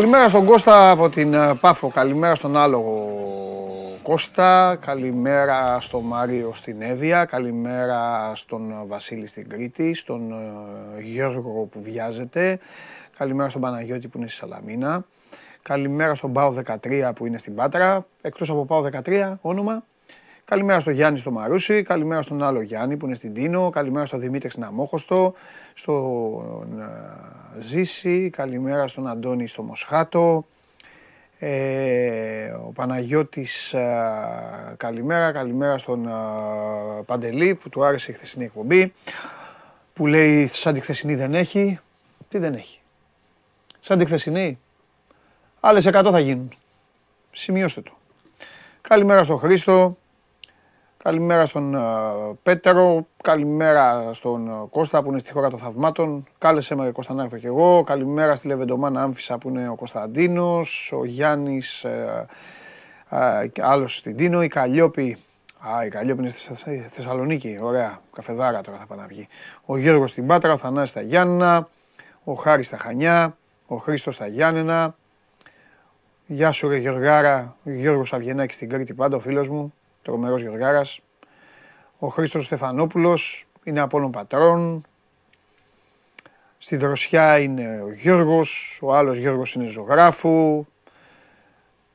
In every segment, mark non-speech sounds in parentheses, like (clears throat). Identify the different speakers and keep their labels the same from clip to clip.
Speaker 1: Καλημέρα στον Κώστα από την ε, Πάφο, καλημέρα στον άλογο Κώστα, καλημέρα στον Μάριο στην Εύβοια, καλημέρα στον Βασίλη στην Κρήτη, στον ε, Γιώργο που βιάζεται, καλημέρα στον Παναγιώτη που είναι στη Σαλαμίνα, καλημέρα στον Πάο 13 που είναι στην Πάτρα, εκτός από Πάο 13 όνομα, Καλημέρα στο Γιάννη στο Μαρούσι, καλημέρα στον άλλο Γιάννη που είναι στην Τίνο, καλημέρα στον Δημήτρη στην Αμόχωστο, στον ε, Ζήση, καλημέρα στον Αντώνη στο Μοσχάτο, ε, ο Παναγιώτης ε, καλημέρα, καλημέρα στον ε, Παντελή που του άρεσε η χθεσινή εκπομπή, που λέει σαν τη χθεσινή δεν έχει, τι δεν έχει. Σαν τη χθεσινή, άλλες 100 θα γίνουν. Σημειώστε το. Καλημέρα στον Χρήστο, Καλημέρα στον uh, Πέτρο, καλημέρα στον uh, Κώστα που είναι στη χώρα των θαυμάτων. Κάλεσε με Κώστα να έρθω κι εγώ. Καλημέρα στη Λεβεντομάνα Άμφισα που είναι ο Κωνσταντίνος, ο Γιάννης, uh, uh, άλλος στην Τίνο, η Καλλιόπη. Α, η Καλλιόπη είναι στη Θεσσαλονίκη. Ωραία, καφεδάρα τώρα θα πάνε να βγει. Ο Γιώργος στην Πάτρα, ο Θανάσης στα Γιάννα, ο Χάρης στα Χανιά, ο Χρήστος στα Γιάννενα. Γεια σου ρε Γιωργάρα, ο Γιώργος Αυγενάκης στην Κρήτη πάντα, ο φίλος μου τρομερός Γεωργάρας. Ο Χρήστος Στεφανόπουλος είναι από όλων πατρών. Στη Δροσιά είναι ο Γιώργος, ο άλλος Γιώργος είναι ζωγράφου.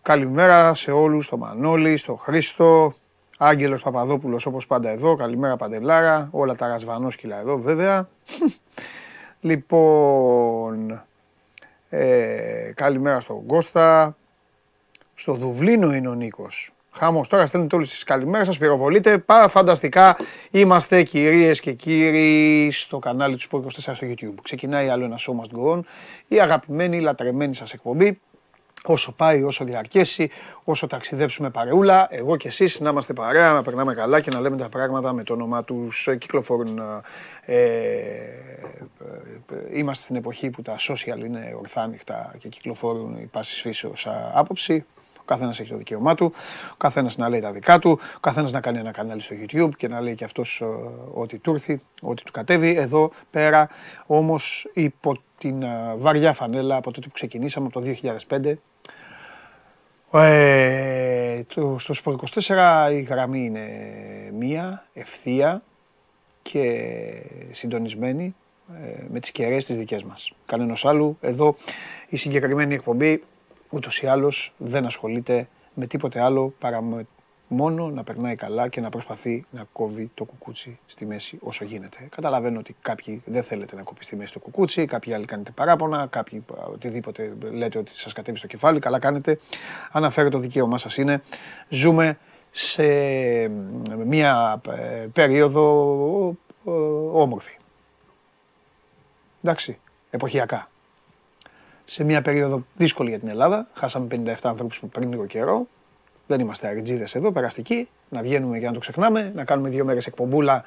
Speaker 1: Καλημέρα σε όλους, στο Μανώλη, στο Χρήστο, Άγγελος Παπαδόπουλος όπως πάντα εδώ, καλημέρα Παντελάρα, όλα τα ρασβανόσκυλα εδώ βέβαια. (laughs) λοιπόν, ε, καλημέρα στον Κώστα, στο Δουβλίνο είναι ο Νίκος. Χάμο τώρα, στέλνετε όλες τις καλημέρες σας, πυροβολείτε. Πάρα φανταστικά είμαστε κυρίες και κύριοι στο κανάλι του Sport 24 στο YouTube. Ξεκινάει άλλο ένα show must go on. Η αγαπημένη, η λατρεμένη σας εκπομπή. Όσο πάει, όσο διαρκέσει, όσο ταξιδέψουμε παρεούλα, εγώ και εσείς να είμαστε παρέα, να περνάμε καλά και να λέμε τα πράγματα με το όνομά τους κυκλοφορούν. Ε, ε, είμαστε στην εποχή που τα social είναι ορθάνυχτα και κυκλοφορούν η πάσης φύσεως άποψη. Ο καθένας έχει το δικαίωμά του, ο καθένας να λέει τα δικά του, ο καθένας να κάνει ένα κανάλι στο YouTube και να λέει και αυτός ε, ό,τι του έρθει, ό,τι του κατέβει. Εδώ πέρα όμως υπό την ε, βαριά φανέλα από τότε που ξεκινήσαμε από το 2005. Ε, το, στο Σπορ 24 η γραμμή είναι μία, ευθεία και συντονισμένη ε, με τις κεραίες τις δικές μας. Κανένας άλλου. Εδώ η συγκεκριμένη εκπομπή ούτως ή άλλως δεν ασχολείται με τίποτε άλλο παρά μόνο να περνάει καλά και να προσπαθεί να κόβει το κουκούτσι στη μέση όσο γίνεται. Καταλαβαίνω ότι κάποιοι δεν θέλετε να κόβει στη μέση το κουκούτσι, κάποιοι άλλοι κάνετε παράπονα, κάποιοι οτιδήποτε λέτε ότι σας κατέβει στο κεφάλι, καλά κάνετε. Αναφέρω το δικαίωμά σας είναι. Ζούμε σε μία ε, περίοδο όμορφη. Εντάξει, εποχιακά σε μια περίοδο δύσκολη για την Ελλάδα. Χάσαμε 57 ανθρώπους πριν λίγο καιρό. Δεν είμαστε αριτζίδες εδώ, περαστικοί. Να βγαίνουμε για να το ξεχνάμε, να κάνουμε δύο μέρες εκπομπούλα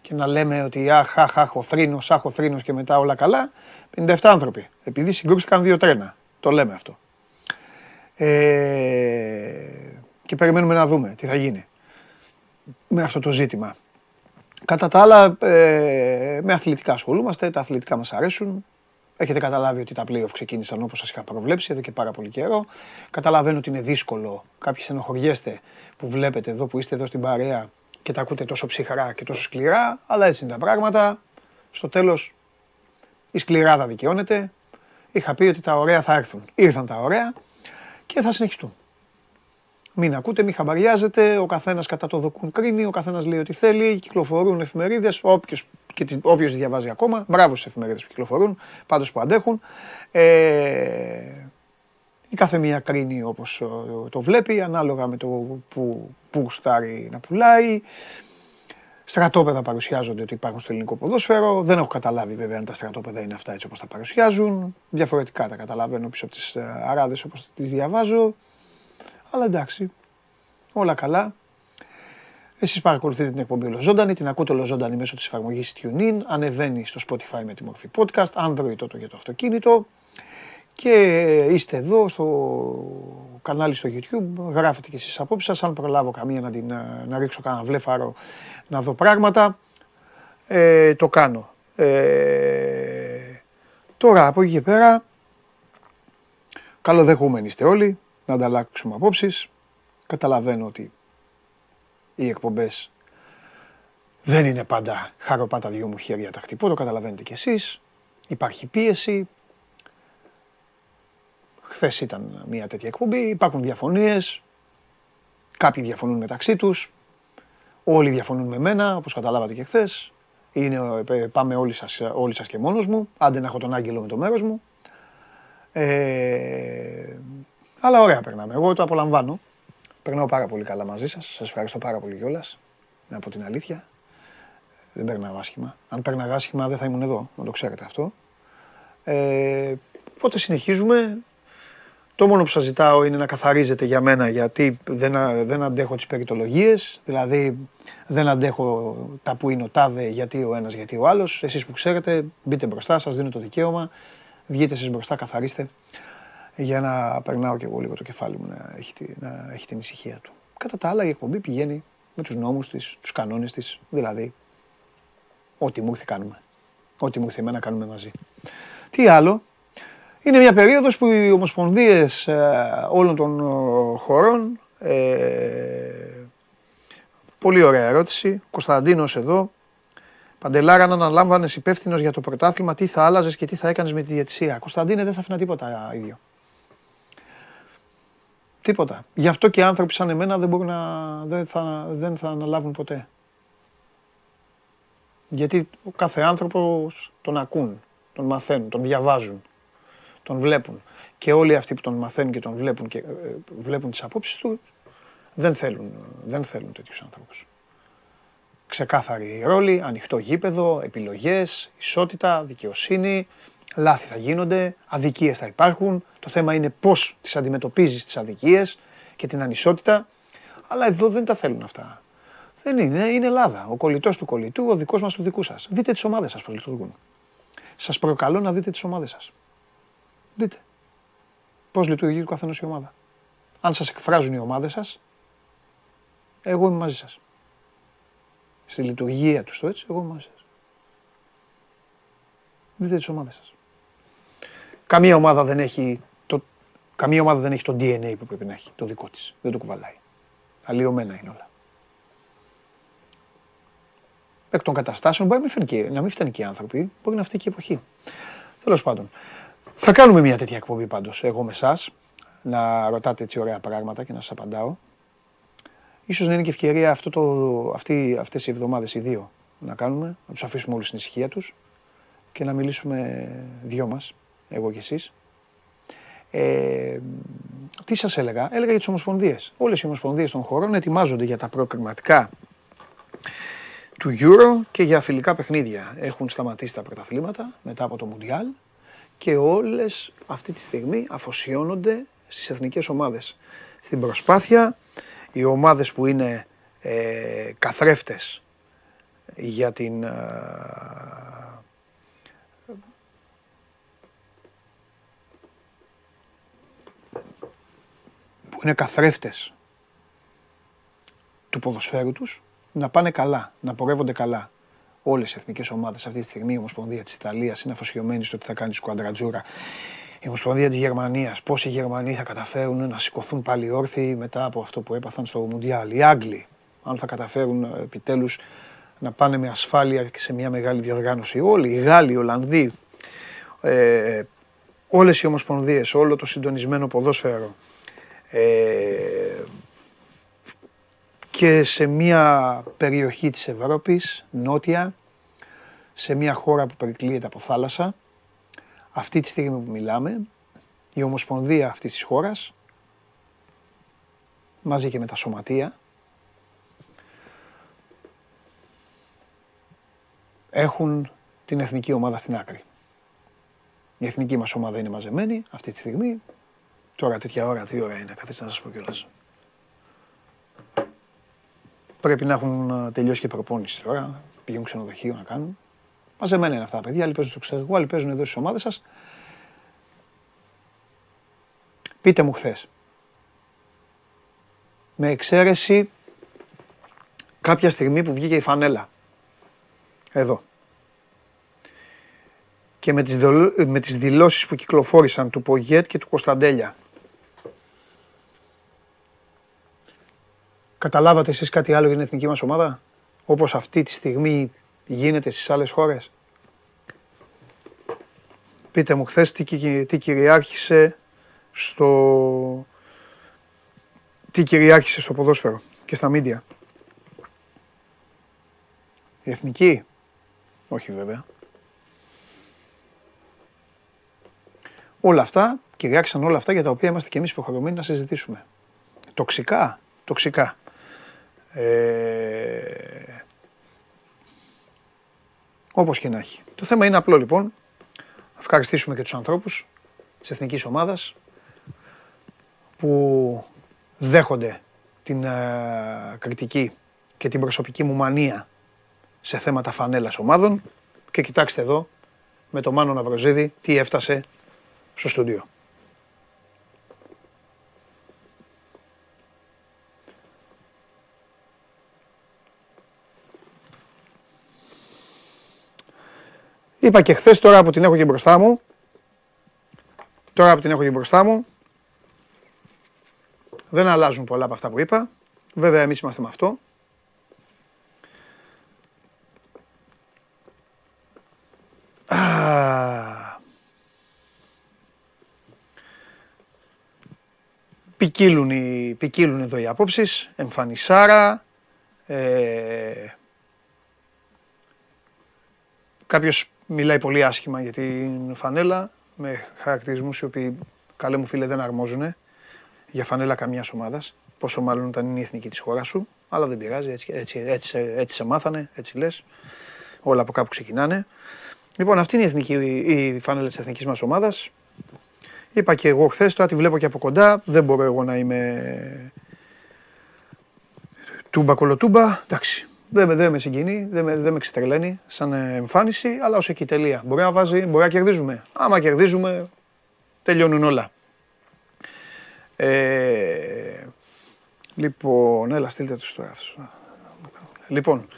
Speaker 1: και να λέμε ότι αχ, αχ, αχ, ο θρήνος, αχ, ο θρήνος και μετά όλα καλά. 57 άνθρωποι, επειδή συγκρούστηκαν δύο τρένα. Το λέμε αυτό. Ε, και περιμένουμε να δούμε τι θα γίνει με αυτό το ζήτημα. Κατά τα άλλα, ε, με αθλητικά ασχολούμαστε, τα αθλητικά μας αρέσουν. Έχετε καταλάβει ότι τα playoff ξεκίνησαν όπως σας είχα προβλέψει εδώ και πάρα πολύ καιρό. Καταλαβαίνω ότι είναι δύσκολο. Κάποιοι στενοχωριέστε που βλέπετε εδώ, που είστε εδώ στην παρέα και τα ακούτε τόσο ψυχρά και τόσο σκληρά, αλλά έτσι είναι τα πράγματα. Στο τέλος η σκληράδα δικαιώνεται. Είχα πει ότι τα ωραία θα έρθουν. Ήρθαν τα ωραία και θα συνεχιστούν. Μην ακούτε, μην χαμπαριάζετε. Ο καθένας κατά το δοκούν κρίνει, ο καθένας λέει ό,τι θέλει. Κυκλοφορούν εφημερίδες. Όποιος και όποιος διαβάζει ακόμα. Μπράβο στις εφημερίδες που κυκλοφορούν, πάντως που αντέχουν. Ε, η κάθε μία κρίνει όπως το βλέπει, ανάλογα με το που, που γουστάρει να πουλάει. Στρατόπεδα παρουσιάζονται ότι υπάρχουν στο ελληνικό ποδόσφαιρο. Δεν έχω καταλάβει βέβαια αν τα στρατόπεδα είναι αυτά έτσι όπως τα παρουσιάζουν. Διαφορετικά τα καταλαβαίνω πίσω από τις ε, αράδες όπως τις διαβάζω. Αλλά εντάξει, όλα καλά. Εσείς παρακολουθείτε την εκπομπή Ολοζώντανη, την ακούτε Ολοζώντανη μέσω της εφαρμογής TuneIn, ανεβαίνει στο Spotify με τη μορφή podcast, Android τότε για το αυτοκίνητο και είστε εδώ στο κανάλι στο YouTube, γράφετε και εσείς απόψεις σας, αν προλάβω καμία να, την, να ρίξω κανένα βλέφαρο να δω πράγματα, ε, το κάνω. Ε, τώρα από εκεί και πέρα, Καλοδεχούμενοι είστε όλοι, να ανταλλάξουμε απόψεις. Καταλαβαίνω ότι οι εκπομπές δεν είναι πάντα χαροπάτα δυο μου χέρια τα χτυπώ, το καταλαβαίνετε κι εσείς. Υπάρχει πίεση. Χθες ήταν μια τέτοια εκπομπή, υπάρχουν διαφωνίες. Κάποιοι διαφωνούν μεταξύ τους. Όλοι διαφωνούν με μένα, όπως καταλάβατε και χθες. Είναι, ε, πάμε όλοι σας, όλοι σας και μόνος μου, άντε να έχω τον άγγελο με το μέρος μου. Ε, αλλά ωραία περνάμε. Εγώ το απολαμβάνω. Περνάω πάρα πολύ καλά μαζί σας. Σας ευχαριστώ πάρα πολύ κιόλας. Να πω την αλήθεια. Δεν περνάω άσχημα. Αν περνάγα άσχημα δεν θα ήμουν εδώ, να το ξέρετε αυτό. Ε, οπότε συνεχίζουμε. Το μόνο που σας ζητάω είναι να καθαρίζετε για μένα γιατί δεν, δεν αντέχω τις περιτολογίες. Δηλαδή δεν αντέχω τα που είναι ο τάδε γιατί ο ένας γιατί ο άλλος. Εσείς που ξέρετε μπείτε μπροστά, σας δίνω το δικαίωμα. Βγείτε εσείς μπροστά, καθαρίστε για να περνάω και εγώ λίγο το κεφάλι μου να έχει, να έχει την ησυχία του. Κατά τα άλλα η εκπομπή πηγαίνει με τους νόμους της, τους κανόνες της, δηλαδή ό,τι μου ήρθε κάνουμε. Ό,τι μου ήρθε εμένα κάνουμε μαζί. Τι άλλο, είναι μια περίοδος που οι ομοσπονδίες ε, όλων των ε, χωρών, ε, πολύ ωραία ερώτηση, Κωνσταντίνος εδώ, Παντελάρα, να αναλάμβανες υπεύθυνος για το πρωτάθλημα, τι θα άλλαζες και τι θα έκανες με τη διαιτησία. Κωνσταντίνε, δεν θα αφήνα τίποτα ίδιο. Τίποτα. Γι' αυτό και άνθρωποι σαν εμένα δεν μπορούν να, δεν θα, δεν θα αναλάβουν ποτέ. Γιατί ο κάθε άνθρωπος τον ακούν, τον μαθαίνουν, τον διαβάζουν, τον βλέπουν. Και όλοι αυτοί που τον μαθαίνουν και τον βλέπουν και ε, βλέπουν τις απόψεις τους, δεν θέλουν, δεν θέλουν τέτοιους άνθρωπους. Ξεκάθαρη ρόλη, ανοιχτό γήπεδο, επιλογές, ισότητα, δικαιοσύνη, λάθη θα γίνονται, αδικίες θα υπάρχουν. Το θέμα είναι πώς τις αντιμετωπίζεις τις αδικίες και την ανισότητα. Αλλά εδώ δεν τα θέλουν αυτά. Δεν είναι, είναι Ελλάδα. Ο κολλητός του κολλητού, ο δικός μας του δικού σας. Δείτε τις ομάδες σας πώς λειτουργούν. Σας προκαλώ να δείτε τις ομάδες σας. Δείτε. Πώς λειτουργεί ο καθένας η ομάδα. Αν σας εκφράζουν οι ομάδες σας, εγώ είμαι μαζί σας. Στη λειτουργία τους το έτσι, εγώ είμαι μαζί σας. Δείτε τις ομάδες σας. Καμία ομάδα δεν έχει το, καμία ομάδα δεν έχει το DNA που πρέπει να έχει, το δικό της. Δεν το κουβαλάει. Αλλοιωμένα είναι όλα. Εκ των καταστάσεων μπορεί να μην, να μην φταίνει και οι άνθρωποι, μπορεί να φταίει και η εποχή. Τέλος πάντων. Θα κάνουμε μια τέτοια εκπομπή πάντως, εγώ με εσάς, να ρωτάτε έτσι ωραία πράγματα και να σας απαντάω. Ίσως να είναι και ευκαιρία αυτό το, αυτή, αυτές οι εβδομάδες οι δύο να κάνουμε, να τους αφήσουμε όλους στην ησυχία τους και να μιλήσουμε δυο μας εγώ και εσείς. Ε, τι σας έλεγα, έλεγα για τις ομοσπονδίες. Όλες οι ομοσπονδίες των χωρών ετοιμάζονται για τα προκριματικά του Euro και για φιλικά παιχνίδια. Έχουν σταματήσει τα πρωταθλήματα μετά από το Μουντιάλ και όλες αυτή τη στιγμή αφοσιώνονται στις εθνικές ομάδες. Στην προσπάθεια οι ομάδες που είναι ε, καθρέφτες για την ε, είναι καθρέφτες του ποδοσφαίρου τους να πάνε καλά, να πορεύονται καλά. Όλες οι εθνικές ομάδες αυτή τη στιγμή, η Ομοσπονδία της Ιταλίας είναι αφοσιωμένη στο ότι θα κάνει σκουαντρατζούρα. Η Ομοσπονδία της Γερμανίας, πόσοι Γερμανοί θα καταφέρουν να σηκωθούν πάλι όρθιοι μετά από αυτό που έπαθαν στο Μουντιάλ. Οι Άγγλοι, αν θα καταφέρουν ε, επιτέλους να πάνε με ασφάλεια και σε μια μεγάλη διοργάνωση. Όλοι, οι Γάλλοι, οι Ολλανδοί, ε, όλες οι ομοσπονδίες, όλο το συντονισμένο ποδόσφαιρο, ε, και σε μια περιοχή της Ευρώπης, νότια, σε μια χώρα που περικλείεται από θάλασσα, αυτή τη στιγμή που μιλάμε, η Ομοσπονδία αυτής της χώρας, μαζί και με τα σωματεία, έχουν την εθνική ομάδα στην άκρη. Η εθνική μας ομάδα είναι μαζεμένη αυτή τη στιγμή, Τώρα τέτοια ώρα, τι ώρα είναι, καθίστε να σας πω κιόλας. Πρέπει να έχουν ε, τελειώσει και προπόνηση τώρα, πηγαίνουν ξενοδοχείο να κάνουν. Μαζεμένα είναι αυτά τα παιδιά, άλλοι παίζουν στο εξωτερικό, άλλοι παίζουν εδώ στις ομάδες σας. Πείτε μου χθες. Με εξαίρεση κάποια στιγμή που βγήκε η φανέλα. Εδώ. και με τις, με τις δηλώσεις που κυκλοφόρησαν του Πογέτ και του Κωνσταντέλια. Καταλάβατε εσείς κάτι άλλο για την εθνική μας ομάδα, όπως αυτή τη στιγμή γίνεται στις άλλες χώρες; Πείτε μου χθες τι, τι κυριάρχησε στο... Τι κυριάρχησε στο ποδόσφαιρο και στα μίντια; Η εθνική; Όχι βέβαια. Όλα αυτά, κυριάρχησαν όλα αυτά για τα οποία είμαστε και εμείς υποχρεωμένοι να συζητήσουμε. Τοξικά, τοξικά. Ε... Όπως και να έχει. Το θέμα είναι απλό λοιπόν. Ευχαριστήσουμε και τους ανθρώπους της εθνικής ομάδας που δέχονται την ε, κριτική και την προσωπική μου μανία σε θέματα φανέλας ομάδων και κοιτάξτε εδώ με το Μάνο Ναυροζίδη τι έφτασε στο στούντιο. Είπα και χθες, τώρα που την έχω και μπροστά μου, τώρα που την έχω και μπροστά μου, δεν αλλάζουν πολλά από αυτά που είπα. Βέβαια εμείς είμαστε με αυτό. Ποικίλουν, οι, ποικίλουν εδώ οι απόψεις, εμφανισάρα, ε, κάποιος μιλάει πολύ άσχημα για την φανέλα, με χαρακτηρισμούς οι οποίοι, καλέ μου φίλε, δεν αρμόζουν για φανέλα καμιάς ομάδας, πόσο μάλλον όταν είναι η εθνική της χώρας σου, αλλά δεν πειράζει, έτσι, έτσι, έτσι, έτσι σε μάθανε, έτσι λες, όλα από κάπου ξεκινάνε. Λοιπόν, αυτή είναι η, εθνική, η φανέλα της εθνικής μας ομάδας. Είπα και εγώ χθες, τώρα τη βλέπω και από κοντά. Δεν μπορώ εγώ να είμαι τούμπα κολοτούμπα. Εντάξει, δεν, δεν με συγκινεί, δεν με, δεν με ξετρελαίνει σαν εμφάνιση, αλλά ως εκεί τελεία. Μπορεί να βάζει, μπορεί να κερδίζουμε. Άμα κερδίζουμε, τελειώνουν όλα. Ε, λοιπόν, έλα στείλτε τους τώρα. Λοιπόν,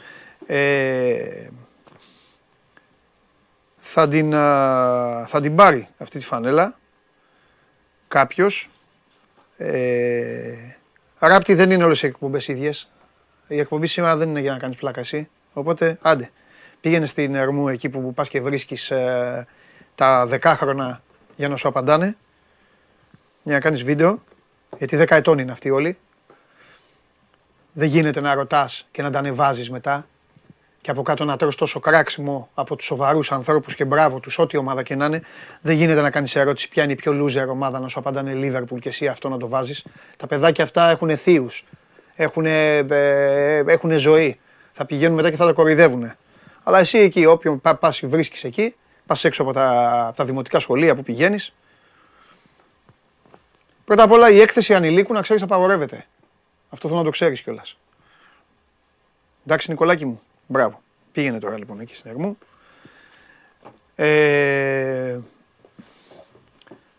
Speaker 1: ε, θα, την, θα την πάρει αυτή τη φανέλα κάποιος. Ε, Ράπτη δεν είναι όλες οι εκπομπές ίδιες. Η εκπομπή σήμερα δεν είναι για να κάνεις πλάκα εσύ. Οπότε, άντε, πήγαινε στην Ερμού εκεί που πας και βρίσκεις ε, τα δεκάχρονα για να σου απαντάνε. Για να κάνεις βίντεο. Γιατί δέκα ετών είναι αυτοί όλοι. Δεν γίνεται να ρωτάς και να τα ανεβάζεις μετά και από κάτω να τρως τόσο κράξιμο από τους σοβαρούς ανθρώπους και μπράβο τους, ό,τι ομάδα και να είναι, δεν γίνεται να κάνεις ερώτηση ποια είναι η πιο loser ομάδα να σου απαντάνε Liverpool και εσύ αυτό να το βάζεις. Τα παιδάκια αυτά έχουν θείους, έχουν, ε, ζωή. Θα πηγαίνουν μετά και θα τα κοροϊδεύουν. Αλλά εσύ εκεί, όποιον πας βρίσκεις εκεί, πας έξω από τα, από τα δημοτικά σχολεία που πηγαίνεις, Πρώτα απ' όλα η έκθεση ανηλίκου να ξέρεις απαγορεύεται. Αυτό θέλω να το ξέρεις κιόλας. Εντάξει Νικολάκη μου. Μπράβο. Πήγαινε τώρα λοιπόν εκεί στην Ερμού. Ε,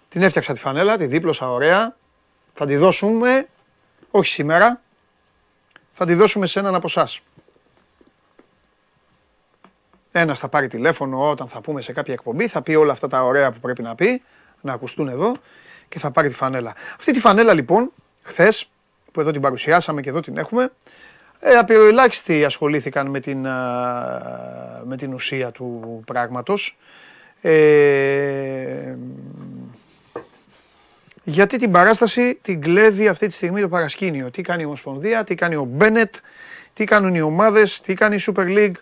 Speaker 1: την έφτιαξα τη φανέλα, τη δίπλωσα ωραία. Θα τη δώσουμε, όχι σήμερα, θα τη δώσουμε σε έναν από εσά. Ένας θα πάρει τηλέφωνο όταν θα πούμε σε κάποια εκπομπή, θα πει όλα αυτά τα ωραία που πρέπει να πει, να ακουστούν εδώ και θα πάρει τη φανέλα. Αυτή τη φανέλα λοιπόν, χθες, που εδώ την παρουσιάσαμε και εδώ την έχουμε, ε, απειροελάχιστοι ασχολήθηκαν με την, με την ουσία του πράγματος. Ε, γιατί την παράσταση την κλέβει αυτή τη στιγμή το παρασκήνιο. Τι κάνει η Ομοσπονδία, τι κάνει ο Μπένετ, τι κάνουν οι ομάδες, τι κάνει η Super League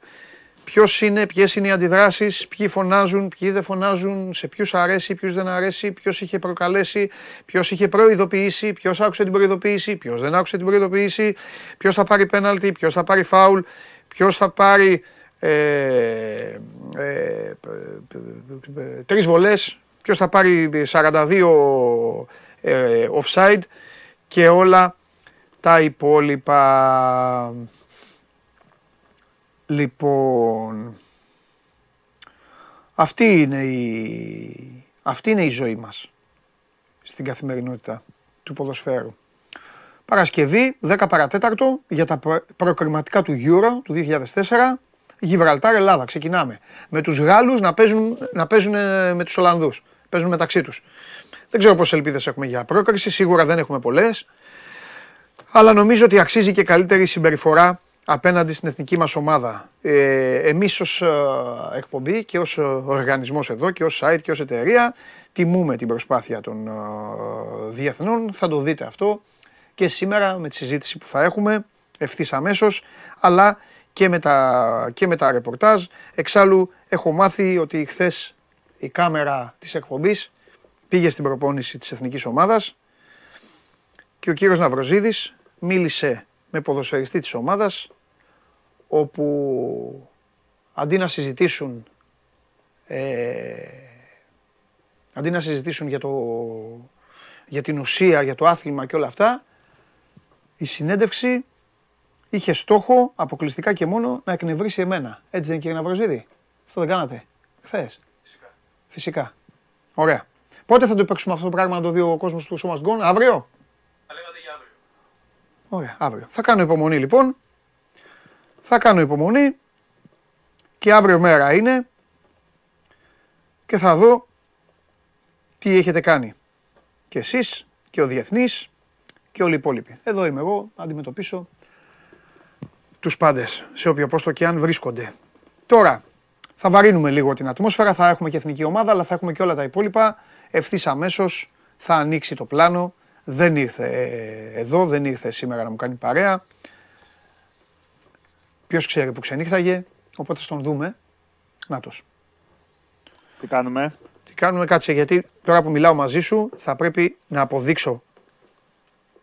Speaker 1: ποιος είναι, ποιες είναι οι αντιδράσεις, ποιοι φωνάζουν, ποιοι δεν φωνάζουν, σε ποιους αρέσει, ποιους δεν αρέσει, ποιος είχε προκαλέσει, ποιος είχε προειδοποιήσει, ποιος άκουσε την προειδοποίηση, ποιος δεν άκουσε την προειδοποίηση, ποιος θα πάρει πέναλτι, ποιος θα πάρει φάουλ, ποιος θα πάρει ε, ε, τρεις βολές, ποιος θα πάρει 42 ε, offside και όλα τα υπόλοιπα. Λοιπόν, αυτή είναι η, αυτή είναι η ζωή μας στην καθημερινότητα του ποδοσφαίρου. Παρασκευή, 10 παρατέταρτο, για τα προκριματικά του Euro του 2004. Γιβραλτάρ Ελλάδα. Ξεκινάμε. Με τους Γάλλους να παίζουν, να παίζουν ε, με τους Ολλανδούς. Παίζουν μεταξύ τους. Δεν ξέρω πόσες ελπίδες έχουμε για πρόκριση. Σίγουρα δεν έχουμε πολλές. Αλλά νομίζω ότι αξίζει και καλύτερη συμπεριφορά απέναντι στην εθνική μας ομάδα. Ε, εμείς ως ε, εκπομπή και ως ε, οργανισμός εδώ και ως site και ως εταιρεία τιμούμε την προσπάθεια των ε, διεθνών. Θα το δείτε αυτό και σήμερα με τη συζήτηση που θα έχουμε ευθύς αμέσως, αλλά και με τα, και με τα ρεπορτάζ. Εξάλλου έχω μάθει ότι χθες η κάμερα της εκπομπής πήγε στην προπόνηση της εθνικής ομάδας και ο κύριος Ναυροζίδης μίλησε με ποδοσφαιριστή της ομάδας όπου αντί να συζητήσουν ε, αντί να συζητήσουν για, το, για την ουσία, για το άθλημα και όλα αυτά η συνέντευξη είχε στόχο αποκλειστικά και μόνο να εκνευρίσει εμένα. Έτσι δεν κύριε Ναυροζίδη; Αυτό δεν κάνατε. Χθες. Φυσικά. Φυσικά. Ωραία. Πότε θα το παίξουμε αυτό το πράγμα να το δει ο κόσμος του Σώμα Γκον, αύριο.
Speaker 2: Θα λέγατε για αύριο;
Speaker 1: Ωραία, αύριο. Θα κάνω υπομονή λοιπόν. Θα κάνω υπομονή και αύριο μέρα είναι και θα δω τι έχετε κάνει. Και εσείς και ο Διεθνής και όλοι οι υπόλοιποι. Εδώ είμαι εγώ να αντιμετωπίσω τους πάντες σε όποιο πόστο και αν βρίσκονται. Τώρα θα βαρύνουμε λίγο την ατμόσφαιρα, θα έχουμε και εθνική ομάδα αλλά θα έχουμε και όλα τα υπόλοιπα. Ευθύς αμέσως θα ανοίξει το πλάνο. Δεν ήρθε εδώ, δεν ήρθε σήμερα να μου κάνει παρέα. Ποιος ξέρει που ξενύχταγε, οπότε θα τον δούμε. Νάτος.
Speaker 3: Τι κάνουμε;
Speaker 1: Τι κάνουμε, κάτσε γιατί τώρα που μιλάω μαζί σου θα πρέπει να αποδείξω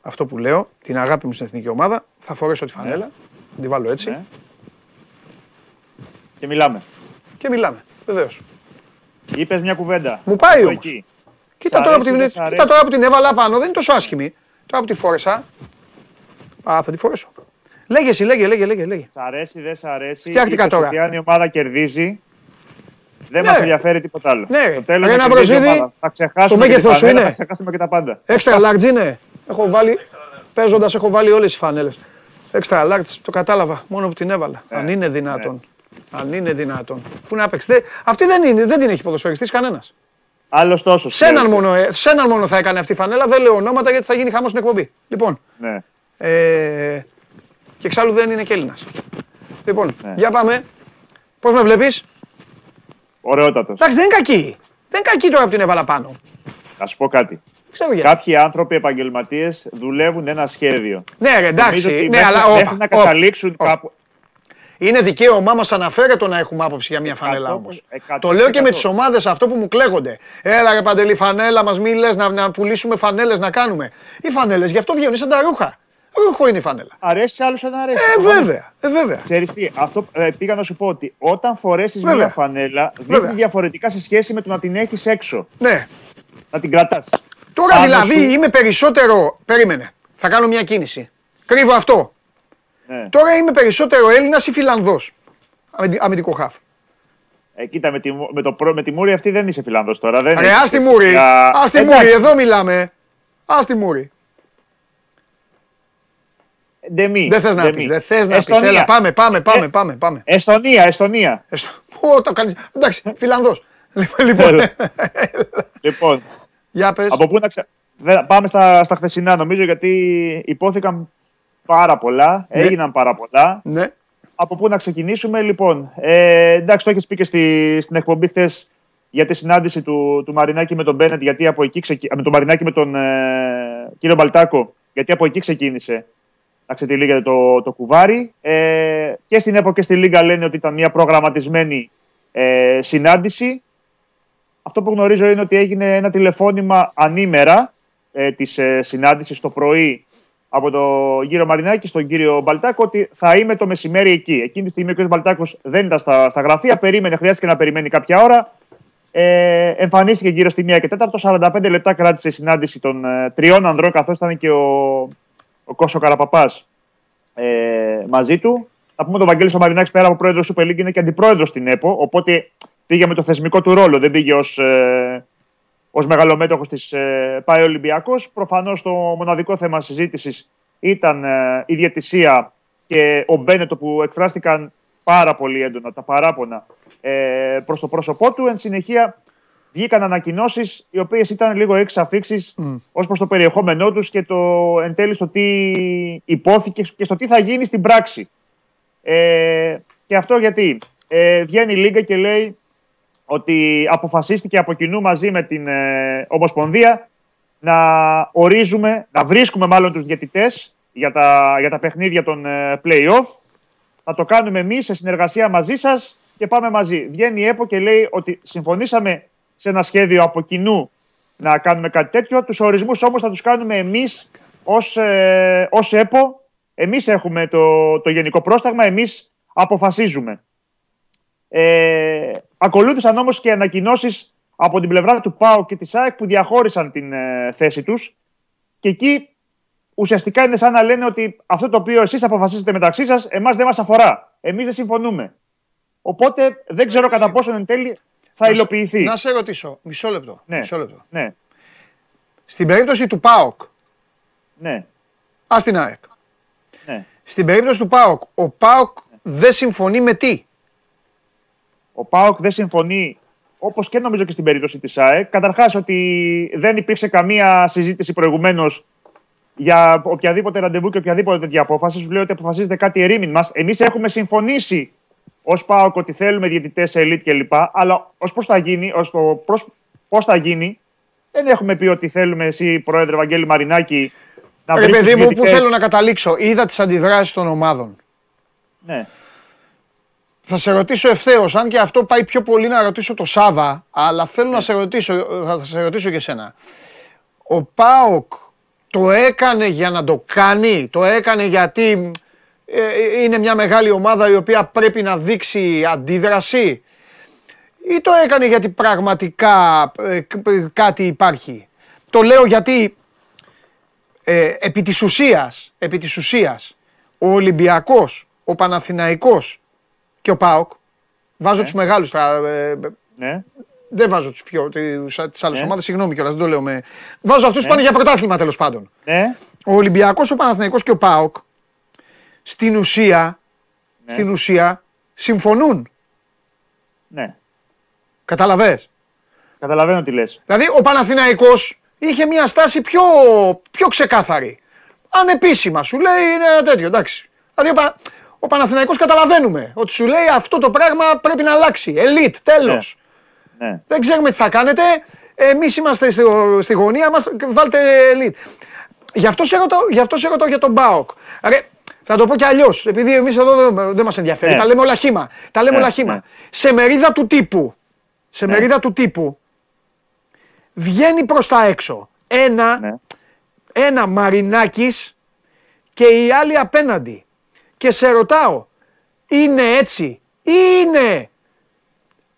Speaker 1: αυτό που λέω, την αγάπη μου στην εθνική ομάδα. Θα φορέσω τη φανέλα, θα τη βάλω έτσι
Speaker 3: Ναι. Και μιλάμε.
Speaker 1: Και μιλάμε. Βεβαίως.
Speaker 3: Είπες μια κουβέντα.
Speaker 1: Μου πάει
Speaker 3: Αυτό
Speaker 1: όμως.
Speaker 3: εκεί.
Speaker 1: Κοίτα,
Speaker 3: Σ'
Speaker 1: τώρα που
Speaker 3: αρέσει,
Speaker 1: την,
Speaker 3: δεν σ'
Speaker 1: κοίτα
Speaker 3: αρέσει.
Speaker 1: τώρα που την έβαλα πάνω, δεν είναι τόσο άσχημη. Τώρα που τη φόρεσα. Α, θα τη φορέσω. Λέγε εσύ, λέγε, λέγε, λέγε. λέγε.
Speaker 3: Σ' αρέσει, δεν σ' αρέσει.
Speaker 1: Φτιάχτηκα
Speaker 3: Είπες
Speaker 1: τώρα.
Speaker 3: Ότι αν η ομάδα κερδίζει, δεν
Speaker 1: Ναι.
Speaker 3: μας ενδιαφέρει τίποτα άλλο.
Speaker 1: Ναι.
Speaker 3: Στο τέλος
Speaker 1: Ρε,
Speaker 3: να
Speaker 1: να
Speaker 3: κερδίζει η
Speaker 1: προσδίδει
Speaker 3: ομάδα. Θα ξεχάσουμε
Speaker 1: στο
Speaker 3: και τη
Speaker 1: μέγεθός σου
Speaker 3: φανέλα,
Speaker 1: είναι.
Speaker 3: Θα ξεχάσουμε και τα πάντα.
Speaker 1: Extra large είναι. Έχω βάλει, παίζοντας έχω βάλει όλες τις φανέλες. Extra large, το κατάλαβα, μόνο που την έβαλα. Αν είναι δυνατόν. Αν είναι δυνατόν. Πού να παίξει. Δεν- Αυτή δεν, είναι, δεν την έχει ποδοσφαιριστής κανένας.
Speaker 3: Άλλος τόσος.
Speaker 1: Σε έναν, μόνο, ε, σε έναν μόνο θα έκανε αυτή η φανέλα, δεν λέω ονόματα γιατί θα γίνει χάμος στην εκπομπή. Λοιπόν,
Speaker 3: Ναι.
Speaker 1: ε, και εξάλλου δεν είναι και Έλληνας. Λοιπόν,
Speaker 3: Ναι.
Speaker 1: για πάμε. Πώς με βλέπεις;
Speaker 3: Ωραιότατος.
Speaker 1: Εντάξει, δεν είναι κακή. Δεν είναι κακή τώρα που την έβαλα πάνω.
Speaker 3: Θα σου πω κάτι.
Speaker 1: Δεν Ξέρω γιατί.
Speaker 3: Κάποιοι άνθρωποι επαγγελματίες δουλεύουν ένα σχέδιο.
Speaker 1: Ναι, ρε,
Speaker 3: Νομίζω
Speaker 1: εντάξει.
Speaker 3: ότι
Speaker 1: Ναι,
Speaker 3: μέχρι-
Speaker 1: αλλά
Speaker 3: μέχρι
Speaker 1: όπα,
Speaker 3: να
Speaker 1: όπα.
Speaker 3: καταλήξουν
Speaker 1: όπα.
Speaker 3: κάπου.
Speaker 1: Είναι δικαίωμά μας αναφέρετο να έχουμε άποψη για μια φανέλα
Speaker 3: Εκατό-
Speaker 1: όμως.
Speaker 3: εκατό-
Speaker 1: Το λέω και με
Speaker 3: εκατό.
Speaker 1: τις ομάδες αυτό που μου κλαίγονται. Έλα ρε παντελή φανέλα, μας μη λες να, να πουλήσουμε φανέλες να κάνουμε. Οι φανέλες γι' αυτό βγαίνουν σαν τα ρούχα. Ρούχο είναι η φανέλα.
Speaker 3: Αρέσει σε άλλους αν αρέσει.
Speaker 1: Ε,
Speaker 3: Προφανώς.
Speaker 1: βέβαια, ε, βέβαια.
Speaker 3: Ξέρεις τι, αυτό ε, πήγα να σου πω ότι όταν φορέσεις
Speaker 1: Βέβαια.
Speaker 3: μια φανέλα,
Speaker 1: Βέβαια.
Speaker 3: δείχνει διαφορετικά σε σχέση με το να την έχεις έξω.
Speaker 1: Ναι.
Speaker 3: Να την κρατάς.
Speaker 1: Τώρα
Speaker 3: Πάνω
Speaker 1: δηλαδή
Speaker 3: σου.
Speaker 1: είμαι περισσότερο. Περίμενε. Θα κάνω μια κίνηση. Κρύβω αυτό.
Speaker 3: Ναι.
Speaker 1: Τώρα είμαι περισσότερο Έλληνας ή Φιλανδός. Αμυντικό χάφ.
Speaker 3: Ε, κοίτα, με τη, μου- με, το, προ- με τη Μούρη αυτή δεν είσαι Φιλανδός τώρα. Δεν
Speaker 1: Ρε,
Speaker 3: έχεις
Speaker 1: ας τη μούρη.
Speaker 3: τέτοια-
Speaker 1: Α τη
Speaker 3: Εντάξει,
Speaker 1: μούρη, εδώ μιλάμε. Α τη μούρη.
Speaker 3: Ντεμή,
Speaker 1: Δεν θες να
Speaker 3: ντεμή.
Speaker 1: πεις. Δεν θες να πεις.
Speaker 3: Εστονία.
Speaker 1: Έλα, πάμε, πάμε, πάμε,
Speaker 3: Ε,
Speaker 1: πάμε. πάμε.
Speaker 3: Εστονία, Εστονία.
Speaker 1: Έστω. Ω, το κάνεις. Εντάξει, Φιλανδός. Λοιπόν, λοιπόν,
Speaker 3: Έλα. λοιπόν,
Speaker 1: για πες.
Speaker 3: από πού να ξε... δεν- Πάμε στα, στα χθεσινά νομίζω γιατί υπόθηκαν πάρα πολλά,
Speaker 1: Ναι.
Speaker 3: έγιναν πάρα πολλά.
Speaker 1: Ναι,
Speaker 3: Από πού να ξεκινήσουμε, λοιπόν. Ε, εντάξει, το έχεις πει και στη, στην εκπομπή χθες για τη συνάντηση του, του Μαρινάκη με τον Μπένετ, γιατί από εκεί ξεκι... με τον Μαρινάκη με τον ε, κύριο Μπαλτάκο, γιατί από εκεί ξεκίνησε να ξετυλίγεται το, το κουβάρι. Ε, και στην ΕΠΟ και στη Λίγκα λένε ότι ήταν μια προγραμματισμένη ε, συνάντηση. Αυτό που γνωρίζω είναι ότι έγινε ένα τηλεφώνημα ανήμερα ε, της ε, συνάντησης το πρωί από τον κύριο Μαρινάκη στον κύριο Μπαλτάκο ότι θα είμαι το μεσημέρι εκεί. Εκείνη τη στιγμή ο κύριο Μπαλτάκος δεν ήταν στα, στα γραφεία, περίμενε, χρειάστηκε να περιμένει κάποια ώρα. Ε, εμφανίστηκε γύρω στη 1 και 4. 45 λεπτά κράτησε η συνάντηση των ε, τριών ανδρών, καθώς ήταν και ο, ο Κώσο Καραπαπάς ε, μαζί του. Να πούμε τον Βαγγέλης Μαρινάκης πέρα από πρόεδρο Super League είναι και αντιπρόεδρος στην ΕΠΟ. Οπότε πήγε με το θεσμικό του ρόλο, δεν πήγε ως ε, ως μεγαλομέτωχος της ε, ΠΑΕ Ολυμπιακός. Προφανώς το μοναδικό θέμα συζήτησης ήταν ε, η διαιτησία και ο Μπένετο που εκφράστηκαν πάρα πολύ έντονα τα παράπονα ε, προς το πρόσωπό του. Εν συνεχεία βγήκαν ανακοινώσεις οι οποίες ήταν λίγο έξι αφήξει mm. ως προς το περιεχόμενό τους και το εν τέλει στο τι υπόθηκε και στο τι θα γίνει στην πράξη. Ε, και αυτό γιατί ε, βγαίνει η Λίγκα και λέει ότι αποφασίστηκε από κοινού μαζί με την ε, Ομοσπονδία να ορίζουμε, να βρίσκουμε μάλλον τους διαιτητές για τα, για τα παιχνίδια των ε, play-off. Θα το κάνουμε εμείς σε συνεργασία μαζί σας και πάμε μαζί. Βγαίνει η ΕΠΟ και λέει ότι συμφωνήσαμε σε ένα σχέδιο από κοινού να κάνουμε κάτι τέτοιο. Τους ορισμούς όμως θα τους κάνουμε εμείς ως, ε, ως ΕΠΟ. Εμείς έχουμε το, το γενικό πρόσταγμα, εμείς αποφασίζουμε. Ε, ακολούθησαν όμως και ανακοινώσεις από την πλευρά του ΠΑΟ και της ΑΕΚ που διαχώρισαν την ε, θέση τους και εκεί ουσιαστικά είναι σαν να λένε ότι αυτό το οποίο εσείς αποφασίσετε μεταξύ σας εμάς δεν μας αφορά. Εμείς δεν συμφωνούμε. Οπότε δεν ξέρω κατά πόσο εν τέλει θα να υλοποιηθεί.
Speaker 1: Να σε ρωτήσω, μισό λεπτό.
Speaker 3: Ναι.
Speaker 1: Μισό λεπτό.
Speaker 3: Ναι.
Speaker 1: Στην περίπτωση του ΠΑΟΚ.
Speaker 3: Ναι.
Speaker 1: Α την ΑΕΚ.
Speaker 3: Ναι.
Speaker 1: Στην περίπτωση του ΠΑΟΚ, ο ΠΑΟΚ δεν συμφωνεί με τι;
Speaker 3: Ο ΠΑΟΚ δεν συμφωνεί, όπως και νομίζω και στην περίπτωση της ΑΕΚ. Καταρχάς, ότι δεν υπήρξε καμία συζήτηση προηγουμένως για οποιαδήποτε ραντεβού και οποιαδήποτε τέτοια απόφαση. Σου λέει ότι αποφασίζεται κάτι ερήμην μας. Εμείς έχουμε συμφωνήσει ως ΠΑΟΚ ότι θέλουμε διαιτητές σε elite κλπ. Αλλά ως πώ θα γίνει, ως το πώς θα γίνει, δεν έχουμε πει ότι θέλουμε εσύ, Πρόεδρε Βαγγέλη Μαρινάκη,
Speaker 1: να βρεις. παιδί μου, που θέλω να καταλήξω. Είδα τις αντιδράσεις των ομάδων.
Speaker 3: Ναι.
Speaker 1: Θα σε ρωτήσω ευθέως, αν και αυτό πάει πιο πολύ να ρωτήσω το Σάβα, αλλά θέλω να σε ρωτήσω, θα σε ρωτήσω και σένα. Ο Πάοκ το έκανε για να το κάνει, το έκανε γιατί ε, είναι μια μεγάλη ομάδα η οποία πρέπει να δείξει αντίδραση ή το έκανε γιατί πραγματικά ε, κάτι υπάρχει; Το λέω γιατί ε, επί της ουσίας, επί της ουσίας, ο Ολυμπιακός, ο Παναθηναϊκός και ο ΠΑΟΚ, βάζω ναι. τους μεγάλους τώρα,
Speaker 3: ε, ναι.
Speaker 1: δεν βάζω τους πιο, τις άλλες ναι. ομάδες, συγγνώμη κιόλας, δεν το λέω με... Βάζω αυτούς ναι. που πάνε για πρωτάθλημα τέλος πάντων.
Speaker 3: Ναι.
Speaker 1: Ο Ολυμπιακός, ο Παναθηναϊκός και ο ΠΑΟΚ στην ουσία, ναι. στην ουσία συμφωνούν.
Speaker 3: Ναι.
Speaker 1: Καταλαβες;
Speaker 3: Καταλαβαίνω τι λες.
Speaker 1: Δηλαδή ο Παναθηναϊκός είχε μια στάση πιο, πιο ξεκάθαρη. Ανεπίσημα σου λέει είναι ένα τέτοιο, εντάξει. Δηλαδή ο, Πα... ο Παναθηναϊκός καταλαβαίνουμε ότι σου λέει αυτό το πράγμα πρέπει να αλλάξει. Ελίτ, τέλος.
Speaker 3: Ναι. ναι.
Speaker 1: Δεν ξέρουμε τι θα κάνετε. Εμείς είμαστε στη, στη γωνία μας, βάλτε ελίτ. Γι' αυτό σε ρωτώ, γι αυτό σε ρωτώ για τον Μπάοκ. Ρε, θα το πω κι αλλιώς, επειδή εμείς εδώ δεν μας ενδιαφέρει. Ναι. Τα λέμε όλα χήμα. Τα λέμε ναι, όλα χήμα. Ναι. Σε μερίδα του τύπου. Σε ναι. μερίδα του τύπου. Βγαίνει προς τα έξω. Ένα, ναι. ένα μαρινάκης και οι άλλοι απέναντι. Και σε ρωτάω, είναι έτσι ή είναι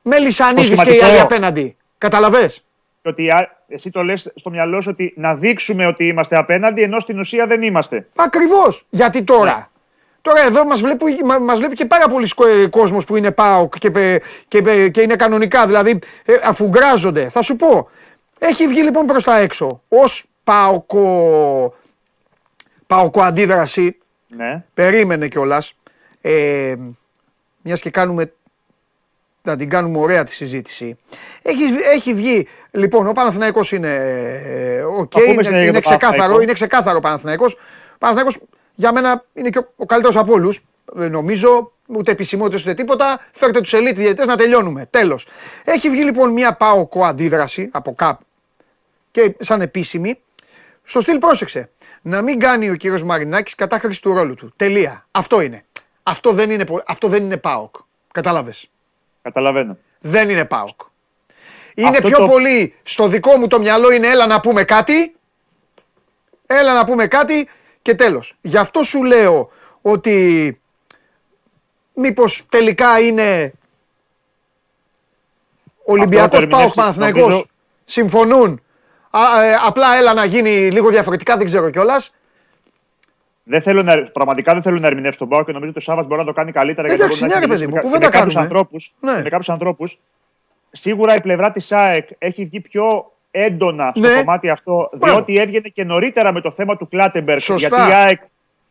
Speaker 1: Μελισανίδης και οι άλλοι απέναντι. Καταλαβες;
Speaker 3: Ότι εσύ το λες στο μυαλό σου ότι να δείξουμε ότι είμαστε απέναντι, ενώ στην ουσία δεν είμαστε.
Speaker 1: Ακριβώς. Γιατί τώρα; Ναι. Τώρα εδώ μας βλέπει, μας βλέπει και πάρα πολλοί κόσμος που είναι ΠΑΟΚ και, και, και είναι κανονικά, δηλαδή ε, αφού γκράζονται. Θα σου πω, έχει βγει λοιπόν προς τα έξω ως ΠΑΟΚΟ, ΠΑΟΚΟ αντίδραση,
Speaker 3: ναι.
Speaker 1: περίμενε κιόλας. Ε, μιας και κάνουμε να την κάνουμε ωραία τη συζήτηση. Έχεις, έχει βγει, λοιπόν, ο Παναθηναϊκός είναι ε, οκ, είναι, είναι, ξεκάθαρο, είναι ξεκάθαρο ο Παναθηναϊκός. Ο Παναθηναϊκός για μένα είναι και ο, ο καλύτερος από όλους. Ε, νομίζω, ούτε επισημότητες ούτε τίποτα. Φέρτε τους ελίτ διαιτητές να τελειώνουμε. Τέλος. Έχει βγει λοιπόν μια ΠΑΟ αντίδραση από κάπ και σαν επίσημη. Στο στυλ πρόσεξε. Να μην κάνει ο κύριος Μαρινάκης κατάχρηση του ρόλου του. Τελεία. Αυτό είναι. Αυτό δεν είναι, αυτό δεν είναι ΠΑΟΚ. Κατάλαβες.
Speaker 3: Καταλαβαίνω.
Speaker 1: Δεν είναι ΠΑΟΚ. Είναι πιο πολύ στο δικό μου το μυαλό είναι έλα να πούμε κάτι. Έλα να πούμε κάτι και τέλος. Γι' αυτό σου λέω ότι μήπως τελικά είναι Ολυμπιακός ΠΑΟΚ Παναθηναϊκός συμφωνούν. Ε, απλά έλα να γίνει λίγο διαφορετικά, δεν ξέρω κιόλας.
Speaker 3: Δεν θέλω να, πραγματικά δεν θέλω να ερμηνεύσω τον Πάο και νομίζω ότι ο Σάβα μπορεί να το κάνει καλύτερα.
Speaker 1: Εντάξει, ναι, ρε παιδί μου, κουβέντα κάνουμε.
Speaker 3: Ανθρώπους, ναι. Με κάποιους ανθρώπους. Σίγουρα η πλευρά της ΑΕΚ έχει βγει πιο έντονα στο ναι. κομμάτι αυτό, διότι έβγαινε και νωρίτερα με το θέμα του Κλάτεμπεργκ. Γιατί η ΑΕΚ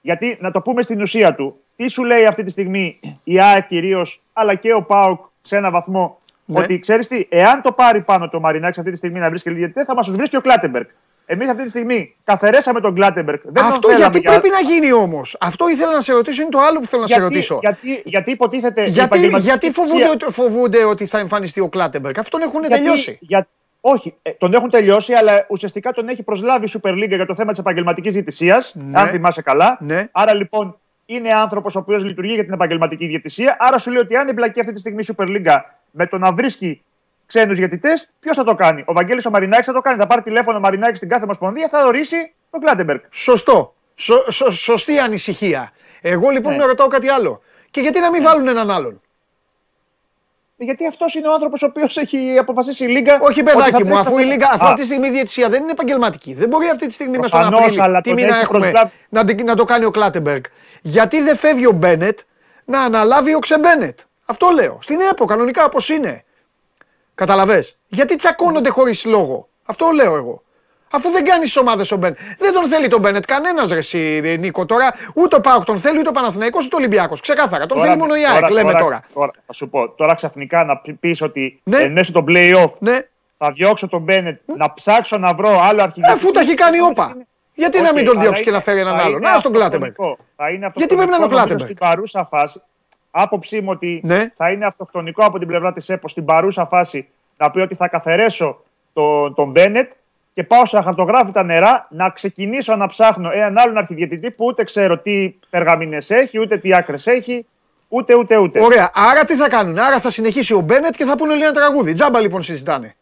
Speaker 3: Γιατί να το πούμε στην ουσία του, τι σου λέει αυτή τη στιγμή η ΑΕΚ κυρίως, αλλά και ο ΠΑΟΚ σε ένα βαθμό,
Speaker 1: Ναι.
Speaker 3: ότι ξέρεις τι, εάν το πάρει πάνω το Μαρινάκης αυτή τη στιγμή να βρίσκει γιατί θα μας τους βρίσκει ο Κλάτεμπεργκ. Εμείς αυτή τη στιγμή καθαρέσαμε τον Κλάτεμπεργκ. Δεν τον
Speaker 1: Αυτό
Speaker 3: θέλαμε
Speaker 1: γιατί
Speaker 3: για-
Speaker 1: πρέπει να γίνει όμως; Αυτό ήθελα να σε ρωτήσω, είναι το άλλο που θέλω να σε ρωτήσω.
Speaker 3: Γιατί, γιατί υποτίθεται. η
Speaker 1: Γιατί,
Speaker 3: επαγγελματική
Speaker 1: γιατί
Speaker 3: διαιτησία-
Speaker 1: φοβούνται, ότι- φοβούνται ότι θα εμφανιστεί ο Κλάτεμπεργκ. Αυτόν έχουν
Speaker 3: γιατί-
Speaker 1: τελειώσει.
Speaker 3: για- όχι, ε, τον έχουν τελειώσει, αλλά ουσιαστικά τον έχει προσλάβει η Super League για το θέμα της επαγγελματικής διαιτησίας.
Speaker 1: Ναι.
Speaker 3: Αν θυμάσαι καλά.
Speaker 1: Ναι.
Speaker 3: Άρα λοιπόν είναι άνθρωπος ο οποίος λειτουργεί για την επαγγελματική διαιτησία. Άρα σου λέει ότι αν εμπλακεί αυτή τη στιγμή η Super League με το να βρίσκει ξένους διαιτητές, ποιος θα το κάνει; Ο Βαγγέλης ο Μαρινάκης θα το κάνει. Θα πάρει τηλέφωνο ο Μαρινάκης στην κάθε ομοσπονδία, θα ορίσει τον Κλάτεμπεργκ.
Speaker 1: Σωστό. Σω- σω- σωστή ανησυχία. Εγώ λοιπόν
Speaker 3: Ναι.
Speaker 1: να ρωτάω κάτι άλλο. Και γιατί να μην βάλουν έναν άλλον;
Speaker 3: Γιατί αυτός είναι ο άνθρωπος ο οποίος έχει αποφασίσει η Λίγκα.
Speaker 1: Όχι,
Speaker 3: ότι θα
Speaker 1: παιδάκι μου,
Speaker 3: τρέξει
Speaker 1: αφού η
Speaker 3: αυτό.
Speaker 1: Λίγκα
Speaker 3: Α,
Speaker 1: αυτή τη στιγμή η διαιτησία δεν είναι επαγγελματική. Δεν μπορεί αυτή τη στιγμή μέσα στον
Speaker 3: Προφανώς,
Speaker 1: Απρίλιο
Speaker 3: αλλά
Speaker 1: τι
Speaker 3: τον
Speaker 1: μήνα
Speaker 3: έχει
Speaker 1: έχουμε
Speaker 3: προσλάβει.
Speaker 1: να, την- να το κάνει ο Κλάτεμπεργκ. Γιατί δεν φεύγει ο Μπένετ να αναλάβει ο Ξεμπένετ; Αυτό λέω. Στην ΕΠΟ, κανονικά όπως είναι. Καταλαβέ. Γιατί τσακώνονται χωρίς λόγο. Αυτό λέω εγώ. Αφού δεν κάνεις τι ομάδες ο Μπένετ. Δεν τον θέλει τον Μπένετ κανένας ρε εσύ, Νίκο τώρα. Ούτε ο ΠΑΟΚ τον θέλει, ούτε ο Παναθηναϊκός ούτε ο Ολυμπιακός. Ξεκάθαρα. Τον θέλει μόνο η ΑΕΚ, λέμε τώρα.
Speaker 3: Θα σου πω, τώρα ξαφνικά να πεις ότι
Speaker 1: Ναι.
Speaker 3: εν μέσω των play-off
Speaker 1: Ναι.
Speaker 3: θα διώξω τον Μπένετ να ψάξω να βρω άλλο αρχιδιαιτητή.
Speaker 1: Αφού τα έχει κάνει όπα. Γιατί να
Speaker 3: Οκ,
Speaker 1: μην τον
Speaker 3: αλλά
Speaker 1: διώξεις και
Speaker 3: είναι-
Speaker 1: να φέρει έναν
Speaker 3: θα
Speaker 1: άλλον;
Speaker 3: είναι
Speaker 1: Να στον Κλάτεμπεργκ.
Speaker 3: αυτοκτονικό. Θα είναι
Speaker 1: Γιατί πρέπει να είναι ο
Speaker 3: αυτοκτονικό, νομίζω,
Speaker 1: Κλάτεμπεργκ.
Speaker 3: Στην παρούσα φάση, άποψή μου ότι
Speaker 1: Ναι.
Speaker 3: θα είναι αυτοκτονικό από την πλευρά της ΕΠΟ στην παρούσα φάση να πει ότι θα καθαρέσω το- τον Μπένετ και πάω σε αχαρτογράφητα νερά να ξεκινήσω να ψάχνω έναν άλλον αρχιδιαιτητή που ούτε ξέρω τι περγαμηνές έχει, ούτε τι άκρες έχει, ούτε ούτε ούτε.
Speaker 1: Ωραία. Άρα τι θα κάνουν; Άρα θα συνεχίσει ο Μπένετ και θα πούνε όλοι ένα τραγούδι. Τζάμπα λοιπόν συζητάνε.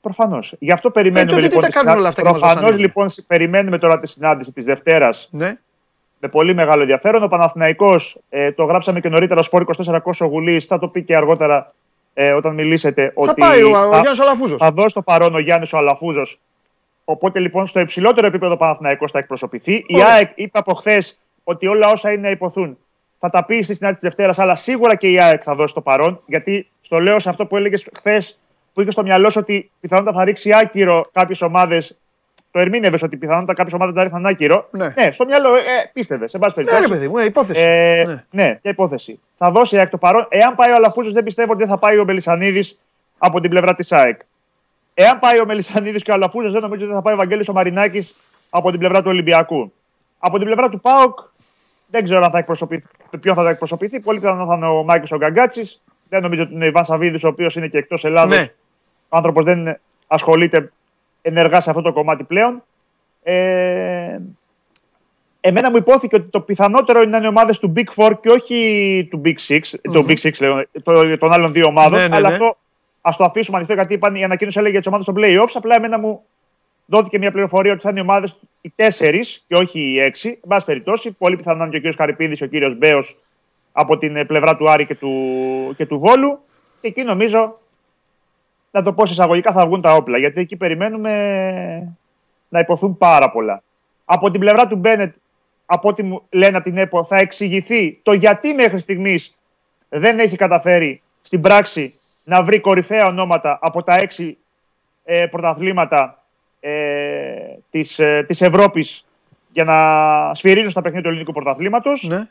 Speaker 3: Προφανώς. Γι' αυτό περιμένουμε
Speaker 1: Ε, τότε τι
Speaker 3: λοιπόν.
Speaker 1: τα
Speaker 3: τη
Speaker 1: κάνουν
Speaker 3: συνα-
Speaker 1: όλα αυτά και μας
Speaker 3: Προφανώς,
Speaker 1: βασανίζουν.
Speaker 3: λοιπόν περιμένουμε τώρα τη συνάντηση της Δευτέρας
Speaker 1: Ναι.
Speaker 3: Με πολύ μεγάλο ενδιαφέρον. Ο Παναθηναϊκός, ε, το γράψαμε και νωρίτερα, Σπόρ 24 Κώσο Γουλής, θα το πει και αργότερα ε, όταν μιλήσετε.
Speaker 1: Θα
Speaker 3: ότι
Speaker 1: πάει ο, ο
Speaker 3: θα,
Speaker 1: Γιάννης Αλαφούζος.
Speaker 3: θα δώσει το παρόν ο Γιάννης ο Αλαφούζος. Οπότε λοιπόν στο υψηλότερο επίπεδο ο Παναθηναϊκός θα εκπροσωπηθεί. Η
Speaker 1: Ωραία.
Speaker 3: ΑΕΚ είπε από χθες ότι όλα όσα είναι να υποθούν θα τα πει στη συνάντηση της Δευτέρας, αλλά σίγουρα και η ΑΕΚ θα δώσει το παρόν. Γιατί στο λέω σε αυτό που έλεγες χθες, που είχες στο μυαλό σου ότι πιθανότατα θα ρίξει άκυρο κάποιες ομάδες. Το ερμήνευες ότι πιθανότατα κάποιες ομάδες θα ρίχναν άκυρο.
Speaker 1: Ναι.
Speaker 3: στο μυαλό ε, πίστευες, σε πάση
Speaker 1: Ναι,
Speaker 3: περιπτώσει.
Speaker 1: ρε παιδί μου, ε, υπόθεση.
Speaker 3: Ε,
Speaker 1: Ναι.
Speaker 3: ναι. μια υπόθεση. Θα δώσει η ΑΕΚ το παρόν. Εάν πάει ο Αλαφούζος, δεν πιστεύω ότι δεν θα πάει ο Μελισανίδης από την πλευρά της ΑΕΚ. Εάν πάει ο Μελισανίδης και ο Αλαφούζος, δεν νομίζω ότι θα πάει ο Βαγγέλης ο Μαρινάκης από την πλευρά του Ολυμπιακού. Από την πλευρά του ΠΑΟΚ, δεν ξέρω αν θα εκπροσωπηθεί, ποιον θα εκπροσωπηθεί. Πολύ πιθανό θα είναι ο Μάικος ο Γκαγκάτση. Δεν νομίζω ότι είναι ο Ιβάν Σαββίδης, ο οποίος είναι και εκτός Ελλάδος.
Speaker 1: Ναι.
Speaker 3: Ο άνθρωπος δεν ασχολείται ενεργά σε αυτό το κομμάτι πλέον. Ε, εμένα μου υπόθηκε ότι το πιθανότερο είναι να είναι ομάδες του Big Four και όχι του Big Six, το Big Six λέω, το- των άλλων δύο ομάδων.
Speaker 1: Ναι, ναι,
Speaker 3: αλλά
Speaker 1: ναι.
Speaker 3: αυτό ας το αφήσουμε ανοιχτό γιατί είπαν, η ανακοίνωση έλεγε για τις ομάδες των playoffs. Απλά εμένα μου δόθηκε μια πληροφορία ότι θα είναι οι ομάδες οι τέσσερις και όχι οι έξι. Εν πάση περιπτώσει, πολύ πιθανό να είναι και ο κύριος Καρυπίδης και ο κύριος Μπέος από την ε, πλευρά του Άρη και του, και του Βόλου. Και εκεί νομίζω, να το πω σε εισαγωγικά, θα βγουν τα όπλα. Γιατί εκεί περιμένουμε να υποθούν πάρα πολλά. Από την πλευρά του Μπένετ, από ό,τι μου λένε από την ΕΠΟ, θα εξηγηθεί το γιατί μέχρι στιγμής δεν έχει καταφέρει στην πράξη να βρει κορυφαία ονόματα από τα έξι ε, πρωταθλήματα ε, της, ε, της Ευρώπης για να σφυρίζουν στα παιχνίδια του ελληνικού πρωταθλήματος.
Speaker 1: Ναι.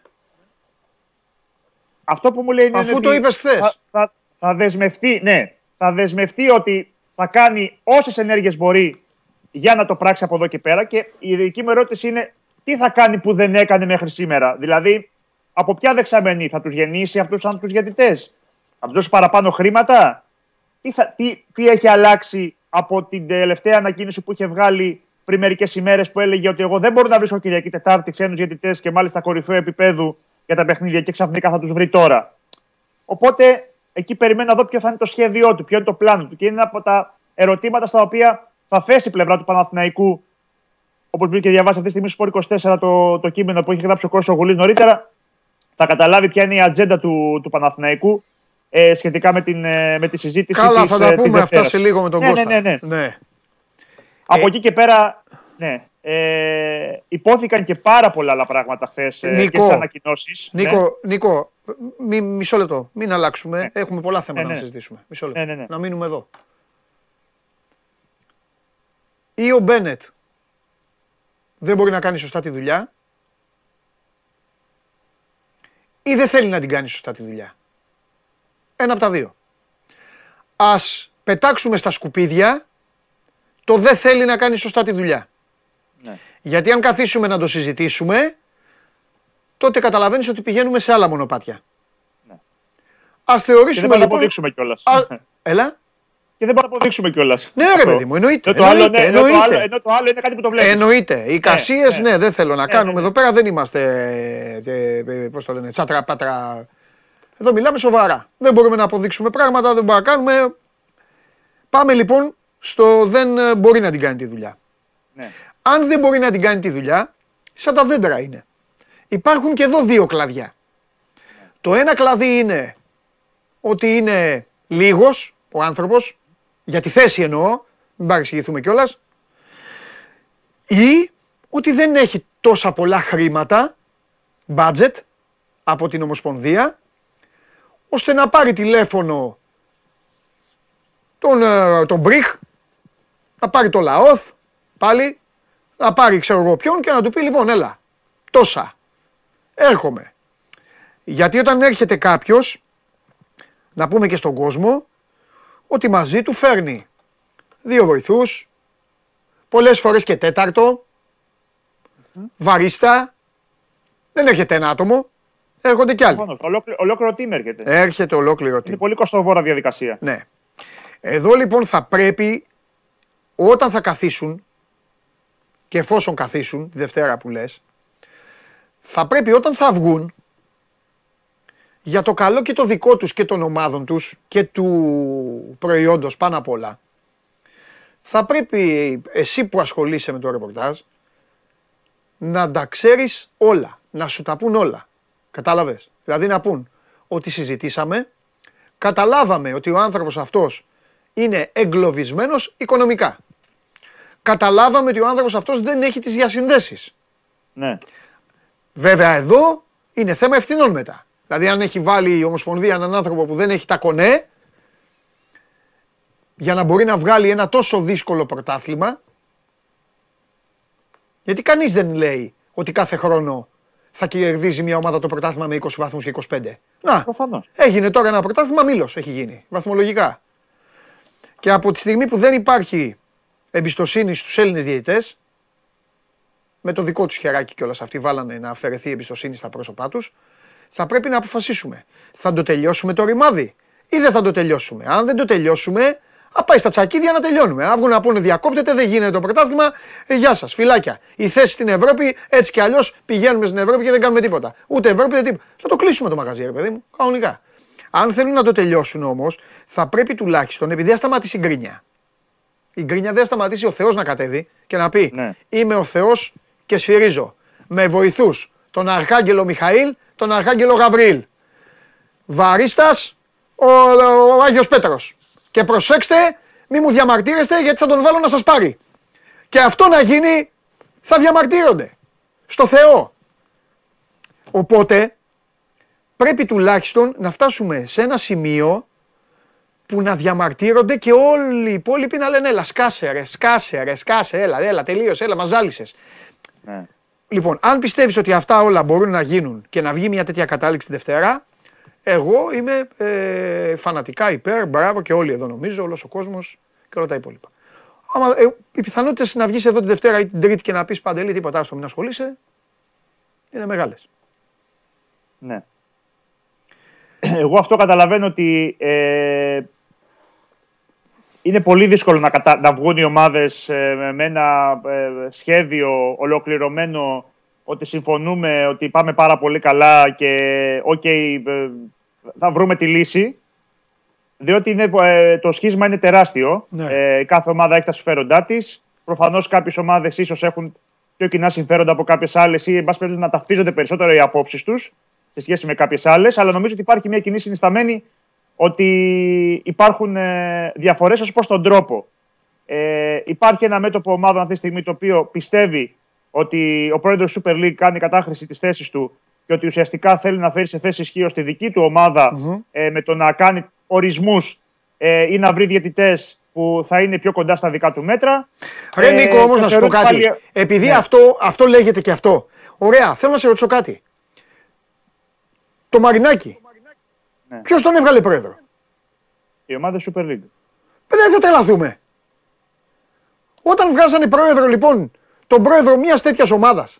Speaker 3: Αυτό που μου λέει είναι
Speaker 1: Αφού
Speaker 3: ότι
Speaker 1: το είπες χθες.
Speaker 3: Θα, θα, θα δεσμευτεί, ναι, θα δεσμευτεί ότι θα κάνει όσες ενέργειες μπορεί για να το πράξει από εδώ και πέρα και η δική μου ερώτηση είναι τι θα κάνει που δεν έκανε μέχρι σήμερα. Δηλαδή, από ποια δεξαμενή θα τους γεννήσει αυτούς σαν τους διαιτητές. Θα τους δώσει παραπάνω χρήματα; Τι, θα, τι, τι έχει αλλάξει από την τελευταία ανακοίνωση που είχε βγάλει πριν μερικές ημέρες που έλεγε ότι εγώ δεν μπορώ να βρίσκω Κυριακή Τετάρτη ξένους διαιτητές και μάλιστα κορυφαίο επίπεδου για τα παιχνίδια και ξαφνικά θα τους βρει τώρα. Οπότε εκεί περιμένω να δω ποιο θα είναι το σχέδιό του, ποιο είναι το πλάνο του. Και είναι ένα από τα ερωτήματα στα οποία θα θέσει η πλευρά του Παναθηναϊκού. Όπως μπήκε και διαβάσει αυτή τη στιγμή στο 24 το, το κείμενο που έχει γράψει ο Κώσος Γουλή νωρίτερα, θα καταλάβει ποια είναι η ατζέντα του, του Παναθηναϊκού ε, σχετικά με, την, ε, με τη συζήτηση
Speaker 1: Καλά,
Speaker 3: της,
Speaker 1: θα
Speaker 3: ε,
Speaker 1: τα
Speaker 3: της
Speaker 1: πούμε αυτά
Speaker 3: Δευτέρας.
Speaker 1: σε λίγο με τον
Speaker 3: Ναι,
Speaker 1: Κώστα.
Speaker 3: ναι, ναι, ναι.
Speaker 1: ναι.
Speaker 3: Από
Speaker 1: Ε,
Speaker 3: εκεί και πέρα, ναι, ε, υπόθηκαν και πάρα πολλά άλλα πράγματα χθες ε, και
Speaker 1: Νίκο,
Speaker 3: στις ανακοινώσεις.
Speaker 1: Νίκο, Νίκο μη, μισό λεπτό. Μην αλλάξουμε. Έχουμε πολλά θέματα
Speaker 3: Ναι,
Speaker 1: να
Speaker 3: ναι.
Speaker 1: συζητήσουμε. Μισό λεπτό.
Speaker 3: Ναι, ναι, ναι.
Speaker 1: Να μείνουμε εδώ. Ή ο Μπένετ δεν μπορεί να κάνει σωστά τη δουλειά ή δεν θέλει να την κάνει σωστά τη δουλειά. Ένα από τα δύο. Ας πετάξουμε στα σκουπίδια το δεν θέλει να κάνει σωστά τη δουλειά. Ναι. Γιατί αν καθίσουμε να το συζητήσουμε, τότε καταλαβαίνεις ότι πηγαίνουμε σε άλλα μονοπάτια. Ναι. Ας θεωρήσουμε...
Speaker 3: Και δεν λοιπόν... αποδείξουμε κιόλας.
Speaker 1: Έλα
Speaker 3: και δεν μπορούμε να αποδείξουμε κιόλας.
Speaker 1: Ναι, ρε παιδί μου, εννοείται.
Speaker 3: Ενώ το, άλλο, ναι, εννοείται. Ενώ, το άλλο, ενώ το άλλο είναι κάτι που το βλέπεις.
Speaker 1: Εννοείται. Οι κασίες, ναι, ναι, ναι, δεν θέλω να ναι, κάνουμε. Ναι, Εδώ πέρα δεν είμαστε. Ε, ε, Πώς το λένε, τσάτρα πάτρα. Εδώ μιλάμε σοβαρά. Δεν μπορούμε να αποδείξουμε πράγματα, δεν μπορούμε να κάνουμε. Πάμε λοιπόν στο δεν ε, μπορεί να την κάνει τη δουλειά. Ναι. Αν δεν μπορεί να την κάνει τη δουλειά, σαν τα δέντρα είναι. Υπάρχουν και εδώ δύο κλαδιά. Το ένα κλαδί είναι ότι είναι λίγος ο άνθρωπος, για τη θέση εννοώ, μην παρεξηγηθούμε κιόλας. Ή ότι δεν έχει τόσα πολλά χρήματα, budget, από την Ομοσπονδία, ώστε να πάρει τηλέφωνο τον, ε, τον Μπριχ, να πάρει το Λαόθ, πάλι, να πάρει ξέρω εγώ ποιον και να του πει λοιπόν έλα, τόσα, έρχομαι. Γιατί όταν έρχεται κάποιος, να πούμε και στον κόσμο, ότι μαζί του φέρνει δύο βοηθούς, πολλές φορές και τέταρτο, βαρίστα, δεν έρχεται ένα άτομο, έρχονται κι άλλοι.
Speaker 3: Ολόκληρο, ολόκληρο team έρχεται.
Speaker 1: Έρχεται ολόκληρο team.
Speaker 3: Είναι πολύ κοστοβόρα διαδικασία.
Speaker 1: Ναι. Εδώ λοιπόν θα πρέπει, όταν θα καθίσουν, και εφόσον καθίσουν, τη Δευτέρα που λες, θα πρέπει όταν θα βγουν, για το καλό και το δικό τους και των ομάδων τους και του προϊόντος πάνω απ' όλα, θα πρέπει εσύ που ασχολείσαι με το ρεπορτάζ να τα ξέρεις όλα, να σου τα πούν όλα. Κατάλαβες; Δηλαδή να πούν ότι συζητήσαμε, καταλάβαμε ότι ο άνθρωπος αυτός είναι εγκλωβισμένος οικονομικά. Καταλάβαμε ότι ο άνθρωπος αυτός δεν έχει τις διασυνδέσεις.
Speaker 3: Ναι.
Speaker 1: Βέβαια εδώ είναι θέμα ευθυνών μετά. Δηλαδή αν έχει βάλει η Ομοσπονδία έναν άνθρωπο που δεν έχει τα κονέ για να μπορεί να βγάλει ένα τόσο δύσκολο πρωτάθλημα γιατί κανείς δεν λέει ότι κάθε χρόνο θα κερδίζει μια ομάδα το πρωτάθλημα με 20 βαθμούς και 25. Να,
Speaker 3: Προφανώς.
Speaker 1: έγινε τώρα ένα πρωτάθλημα μήλος έχει γίνει, βαθμολογικά. Και από τη στιγμή που δεν υπάρχει εμπιστοσύνη στους Έλληνες διαιτητές, με το δικό τους χεράκι κιόλας αυτοί βάλανε να αφαιρεθεί η εμπιστοσύνη στα πρόσωπά τους, θα πρέπει να αποφασίσουμε. Θα το τελειώσουμε το ρημάδι ή δεν θα το τελειώσουμε; Αν δεν το τελειώσουμε, θα πάει στα τσακίδια να τελειώνουμε. Αν βγουν να πούνε διακόπτεται, δεν γίνεται το πρωτάθλημα. Ε, γεια σας, φυλάκια. Η θέση στην Ευρώπη, έτσι κι αλλιώς πηγαίνουμε στην Ευρώπη και δεν κάνουμε τίποτα. Ούτε Ευρώπη, ούτε τίποτα. Θα το κλείσουμε το μαγαζί, ρε παιδί μου, κανονικά. Αν θέλουν να το τελειώσουν όμως, θα πρέπει τουλάχιστον, επειδή θα σταματήσει η γκρίνια. Η γκρίνια δεν θα σταματήσει ο Θεός να κατέβει και να πει ναι. Είμαι ο Θεός και σφυρίζω με βοηθούς τον Αρχάγγελο Μιχαήλ τον Αρχάγγελο Γαβρίλ. Βαρίστας, ο, ο Άγιος Πέτρος. Και προσέξτε, μη μου διαμαρτύρεστε γιατί θα τον βάλω να σας πάρει. Και αυτό να γίνει θα διαμαρτύρονται. Στο Θεό. Οπότε πρέπει τουλάχιστον να φτάσουμε σε ένα σημείο που να διαμαρτύρονται και όλοι οι υπόλοιποι να λένε έλα σκάσε ρε, σκάσε ρε, σκάσε, έλα, έλα, τελείωσε, έλα, μας ζάλισες. Ναι. Λοιπόν, αν πιστεύεις ότι αυτά όλα μπορούν να γίνουν και να βγει μια τέτοια κατάληξη τη Δευτέρα, εγώ είμαι ε, φανατικά υπέρ, μπράβο και όλοι εδώ νομίζω, όλος ο κόσμος και όλα τα υπόλοιπα. Άμα, ε, οι πιθανότητες να βγεις εδώ τη Δευτέρα ή την Τρίτη και να πεις παντελή τίποτα, άστο μην ασχολείσαι, είναι μεγάλες.
Speaker 3: Ναι. Εγώ αυτό καταλαβαίνω ότι ε, είναι πολύ δύσκολο να, κατα... να βγουν οι ομάδες ε, με ένα ε, σχέδιο ολοκληρωμένο ότι συμφωνούμε ότι πάμε πάρα πολύ καλά και οκ, okay, ε, θα βρούμε τη λύση. Διότι είναι, το σχίσμα είναι τεράστιο. Ναι. κάθε ομάδα έχει τα συμφέροντά της. Προφανώς κάποιες ομάδες ίσως έχουν πιο κοινά συμφέροντα από κάποιες άλλες ή εν πάση να ταυτίζονται περισσότερο οι απόψεις τους σε σχέση με κάποιες άλλες. Αλλά νομίζω ότι υπάρχει μια κοινή συνισταμένη ότι υπάρχουν ε, διαφορές ως προς τον τρόπο. Ε, υπάρχει ένα μέτωπο ομάδα αυτή τη στιγμή το οποίο πιστεύει ότι ο πρόεδρος του Super League κάνει κατάχρηση της θέσης του και ότι ουσιαστικά θέλει να φέρει σε θέση ισχύω τη δική του ομαδα ε, με το να κάνει ορισμούς ε, ή να βρει διαιτητές που θα είναι πιο κοντά στα δικά του μέτρα.
Speaker 1: Ρε Νίκο, όμως να σου πω κάτι. Επειδή ναι. αυτό, αυτό λέγεται και αυτό. Ωραία, θέλω να σε ρωτήσω κάτι. το Μαρινάκι.
Speaker 3: Ναι.
Speaker 1: Ποιος τον έβγαλε πρόεδρο;
Speaker 3: Η ομάδα Super League.
Speaker 1: Δεν θα τρελαθούμε. Όταν βγάζανε πρόεδρο λοιπόν, τον πρόεδρο μιας τέτοιας ομάδας,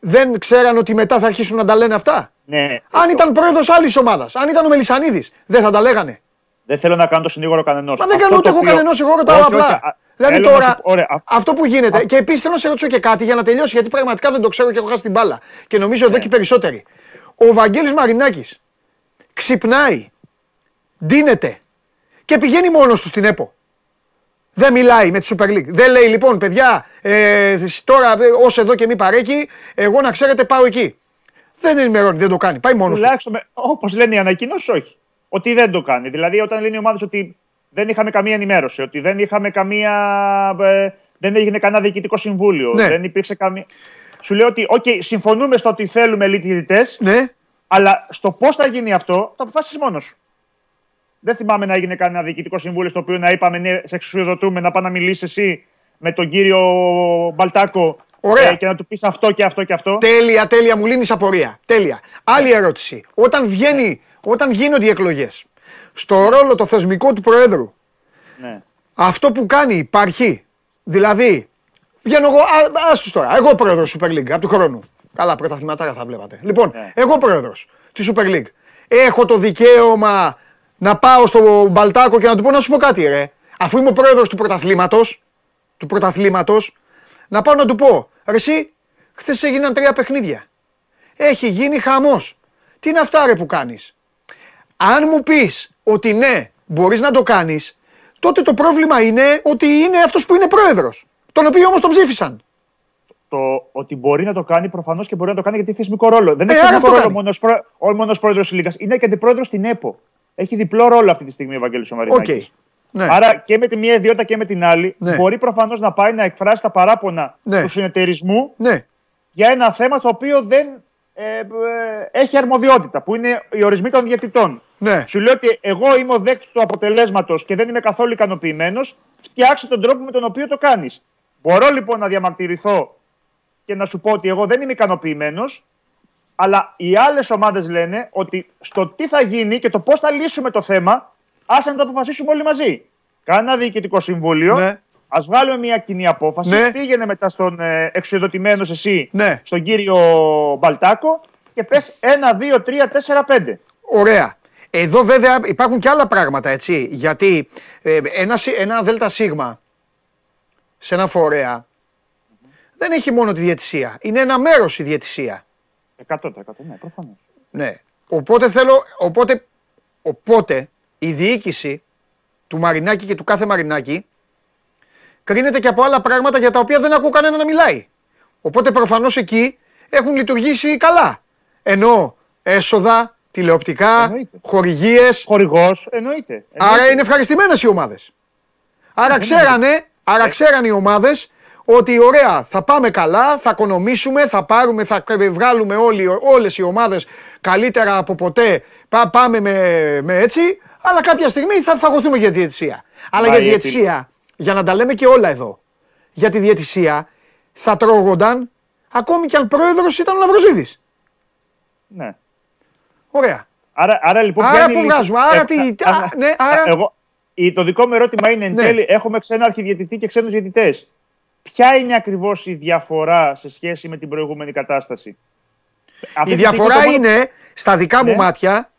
Speaker 1: δεν ξέραν ότι μετά θα αρχίσουν να τα λένε αυτά;
Speaker 3: Ναι.
Speaker 1: Αν ήταν πρόεδρος άλλης ομάδας, αν ήταν ο Μελισανίδης, δεν θα τα λέγανε.
Speaker 3: Δεν θέλω να κάνω το συνήγορο κανενός.
Speaker 1: Μα δεν κάνω ούτε εγώ κανενός, εγώ ρωτάω απλά. Δηλαδή
Speaker 3: Θέλω να
Speaker 1: τώρα,
Speaker 3: σου- ωραία, α-
Speaker 1: αυτό που γίνεται. Και επίσης θέλω να σε ρωτήσω και κάτι για να τελειώσει, γιατί πραγματικά δεν το ξέρω και έχω χάσει την μπάλα. Και νομίζω εδώ και οι περισσότεροι. Ο Βαγγέλης Μαρινάκης ξυπνάει, ντύνεται και πηγαίνει μόνος του στην ΕΠΟ. Δεν μιλάει με τη Super League. Δεν λέει λοιπόν, παιδιά, ε, τώρα ως εδώ και μη παρέκει, εγώ να ξέρετε πάω εκεί. Δεν ενημερώνει, δεν το κάνει. Πάει μόνος του.
Speaker 3: Τουλάχιστον, όπως λένε οι ανακοινώσεις, όχι. Ότι δεν το κάνει. Δηλαδή, όταν λένε οι ομάδες ότι δεν είχαμε καμία ενημέρωση, ότι δεν είχαμε καμία. ε, δεν έγινε κανένα διοικητικό συμβούλιο,
Speaker 1: Ναι.
Speaker 3: δεν υπήρξε καμία. Σου λέω ότι, OK, συμφωνούμε στο ότι θέλουμε elite διαιτητές,
Speaker 1: Ναι,
Speaker 3: αλλά στο πώς θα γίνει αυτό, το αποφάσισε μόνος σου. Δεν θυμάμαι να έγινε κανένα διοικητικό συμβούλιο στο οποίο να είπαμε ναι, σε εξουσιοδοτούμε να πάει να μιλήσεις εσύ με τον κύριο Μπαλτάκο
Speaker 1: Ωραία.
Speaker 3: ε, και να του πεις αυτό και αυτό και αυτό.
Speaker 1: Τέλεια, τέλεια, μου λύνεις απορία. Τέλεια. Άλλη ερώτηση. Όταν, βγαίνει, όταν γίνονται οι εκλογές, στο ρόλο το θεσμικό του Προέδρου,
Speaker 3: Ναι.
Speaker 1: αυτό που κάνει υπάρχει. Δηλαδή, βγαίνω εγώ, α, ας τους τώρα, εγώ πρόεδρο Super League από του χρόνου. Καλά, πρωταθληματάρα θα βλέπατε. Λοιπόν,
Speaker 3: Ναι.
Speaker 1: εγώ πρόεδρος της Super League. Έχω το δικαίωμα να πάω στο Μπαλτάκο και να του πω να σου πω κάτι, ρε. Αφού είμαι ο πρόεδρος του πρωταθλήματος, του πρωταθλήματος, να πάω να του πω, ρε εσύ, χθες έγιναν τρία παιχνίδια. Έχει γίνει χαμός. Τι είναι αυτά ρε που κάνεις; Αν μου πεις ότι ναι, μπορείς να το κάνεις, τότε το πρόβλημα είναι ότι είναι αυτός που είναι πρόεδρος. Τον οποίο όμως τον ψήφισαν.
Speaker 3: Το ότι μπορεί να το κάνει προφανώς και μπορεί να το κάνει γιατί έχει θεσμικό ρόλο. Δεν
Speaker 1: Ε,
Speaker 3: έχει
Speaker 1: άρα
Speaker 3: θεσμικό
Speaker 1: αυτό
Speaker 3: ρόλο
Speaker 1: κάνει.
Speaker 3: μόνος προ... ο μόνος πρόεδρος της Λίγκα. Είναι και αντιπρόεδρος στην ΕΠΟ. Έχει διπλό ρόλο αυτή τη στιγμή ο Βαγγέλης ο
Speaker 1: Οκ.
Speaker 3: Μαρινάκης.
Speaker 1: Ναι.
Speaker 3: Άρα και με τη μία ιδιότητα και με την άλλη
Speaker 1: Ναι.
Speaker 3: μπορεί προφανώς να πάει να εκφράσει τα παράπονα
Speaker 1: Ναι.
Speaker 3: του συνεταιρισμού
Speaker 1: ναι.
Speaker 3: για ένα θέμα το οποίο δεν ε, ε, έχει αρμοδιότητα, που είναι οι ορισμοί των διαιτητών.
Speaker 1: Ναι.
Speaker 3: Σου λέω ότι εγώ είμαι ο δέκτης του αποτελέσματος και δεν είμαι καθόλου ικανοποιημένος. Φτιάξε τον τρόπο με τον οποίο το κάνεις. Μπορώ λοιπόν να διαμαρτυρηθώ και να σου πω ότι εγώ δεν είμαι ικανοποιημένος, αλλά οι άλλες ομάδες λένε ότι στο τι θα γίνει και το πώς θα λύσουμε το θέμα, άσε να το αποφασίσουμε όλοι μαζί. Κάνε ένα διοικητικό συμβούλιο.
Speaker 1: Ναι.
Speaker 3: Α βγάλουμε μια κοινή απόφαση.
Speaker 1: Ναι.
Speaker 3: Πήγαινε μετά στον ε, εξοδοτημένο εσύ,
Speaker 1: Ναι.
Speaker 3: στον κύριο Μπαλτάκο και πες 1, 2, 3, 4, 5.
Speaker 1: Ωραία. Εδώ βέβαια υπάρχουν και άλλα πράγματα, έτσι. Γιατί ε, ένα, σι- ένα ΔΣ σε ένα φορέα δεν έχει μόνο τη διαιτησία. Είναι ένα μέρος η διαιτησία.
Speaker 3: 100% ναι, προφανώς.
Speaker 1: Ναι. Οπότε θέλω, οπότε, οπότε η διοίκηση του Μαρινάκη και του κάθε Μαρινάκη κρίνεται και από άλλα πράγματα για τα οποία δεν ακούω κανένα να μιλάει. Οπότε προφανώς εκεί έχουν λειτουργήσει καλά. Ενώ έσοδα, τηλεοπτικά,
Speaker 3: Εννοείται.
Speaker 1: χορηγίες,
Speaker 3: Χορηγός, εννοείται.
Speaker 1: Άρα
Speaker 3: Εννοείται.
Speaker 1: είναι ευχαριστημένες οι ομάδες. Άρα ξέρανε, άρα ξέρανε οι ομάδες ότι ωραία, θα πάμε καλά, θα οικονομήσουμε, θα πάρουμε, θα βγάλουμε όλοι, όλες οι ομάδες καλύτερα από ποτέ, πά- πάμε με, με έτσι, αλλά κάποια στιγμή θα φαγωθούμε για τη διαιτησία. Αλλά
Speaker 3: Μα
Speaker 1: για τη
Speaker 3: η επι-
Speaker 1: διαιτησία, για να τα λέμε και όλα εδώ, για τη διαιτησία θα τρώγονταν ακόμη και αν πρόεδρος ήταν ο Ναυροζίδης.
Speaker 3: Ναι.
Speaker 1: Ωραία.
Speaker 3: Άρα, άρα λοιπόν.
Speaker 1: Άρα
Speaker 3: ποια είναι
Speaker 1: που
Speaker 3: η-
Speaker 1: βγάζουμε, άρα
Speaker 3: Ε,
Speaker 1: τι-
Speaker 3: α,
Speaker 1: α, ναι, άρα-
Speaker 3: Εγώ, η- το δικό μου ερώτημα είναι εν
Speaker 1: Ναι.
Speaker 3: τέλει, έχουμε ξένο αρχιδιαιτητή και ξένους διαιτητές. Ποια είναι ακριβώς η διαφορά σε σχέση με την προηγούμενη κατάσταση; Αυτή
Speaker 1: Η
Speaker 3: τη στιγμή
Speaker 1: διαφορά
Speaker 3: το μόνο-
Speaker 1: είναι στα δικά μου
Speaker 3: Ναι.
Speaker 1: μάτια,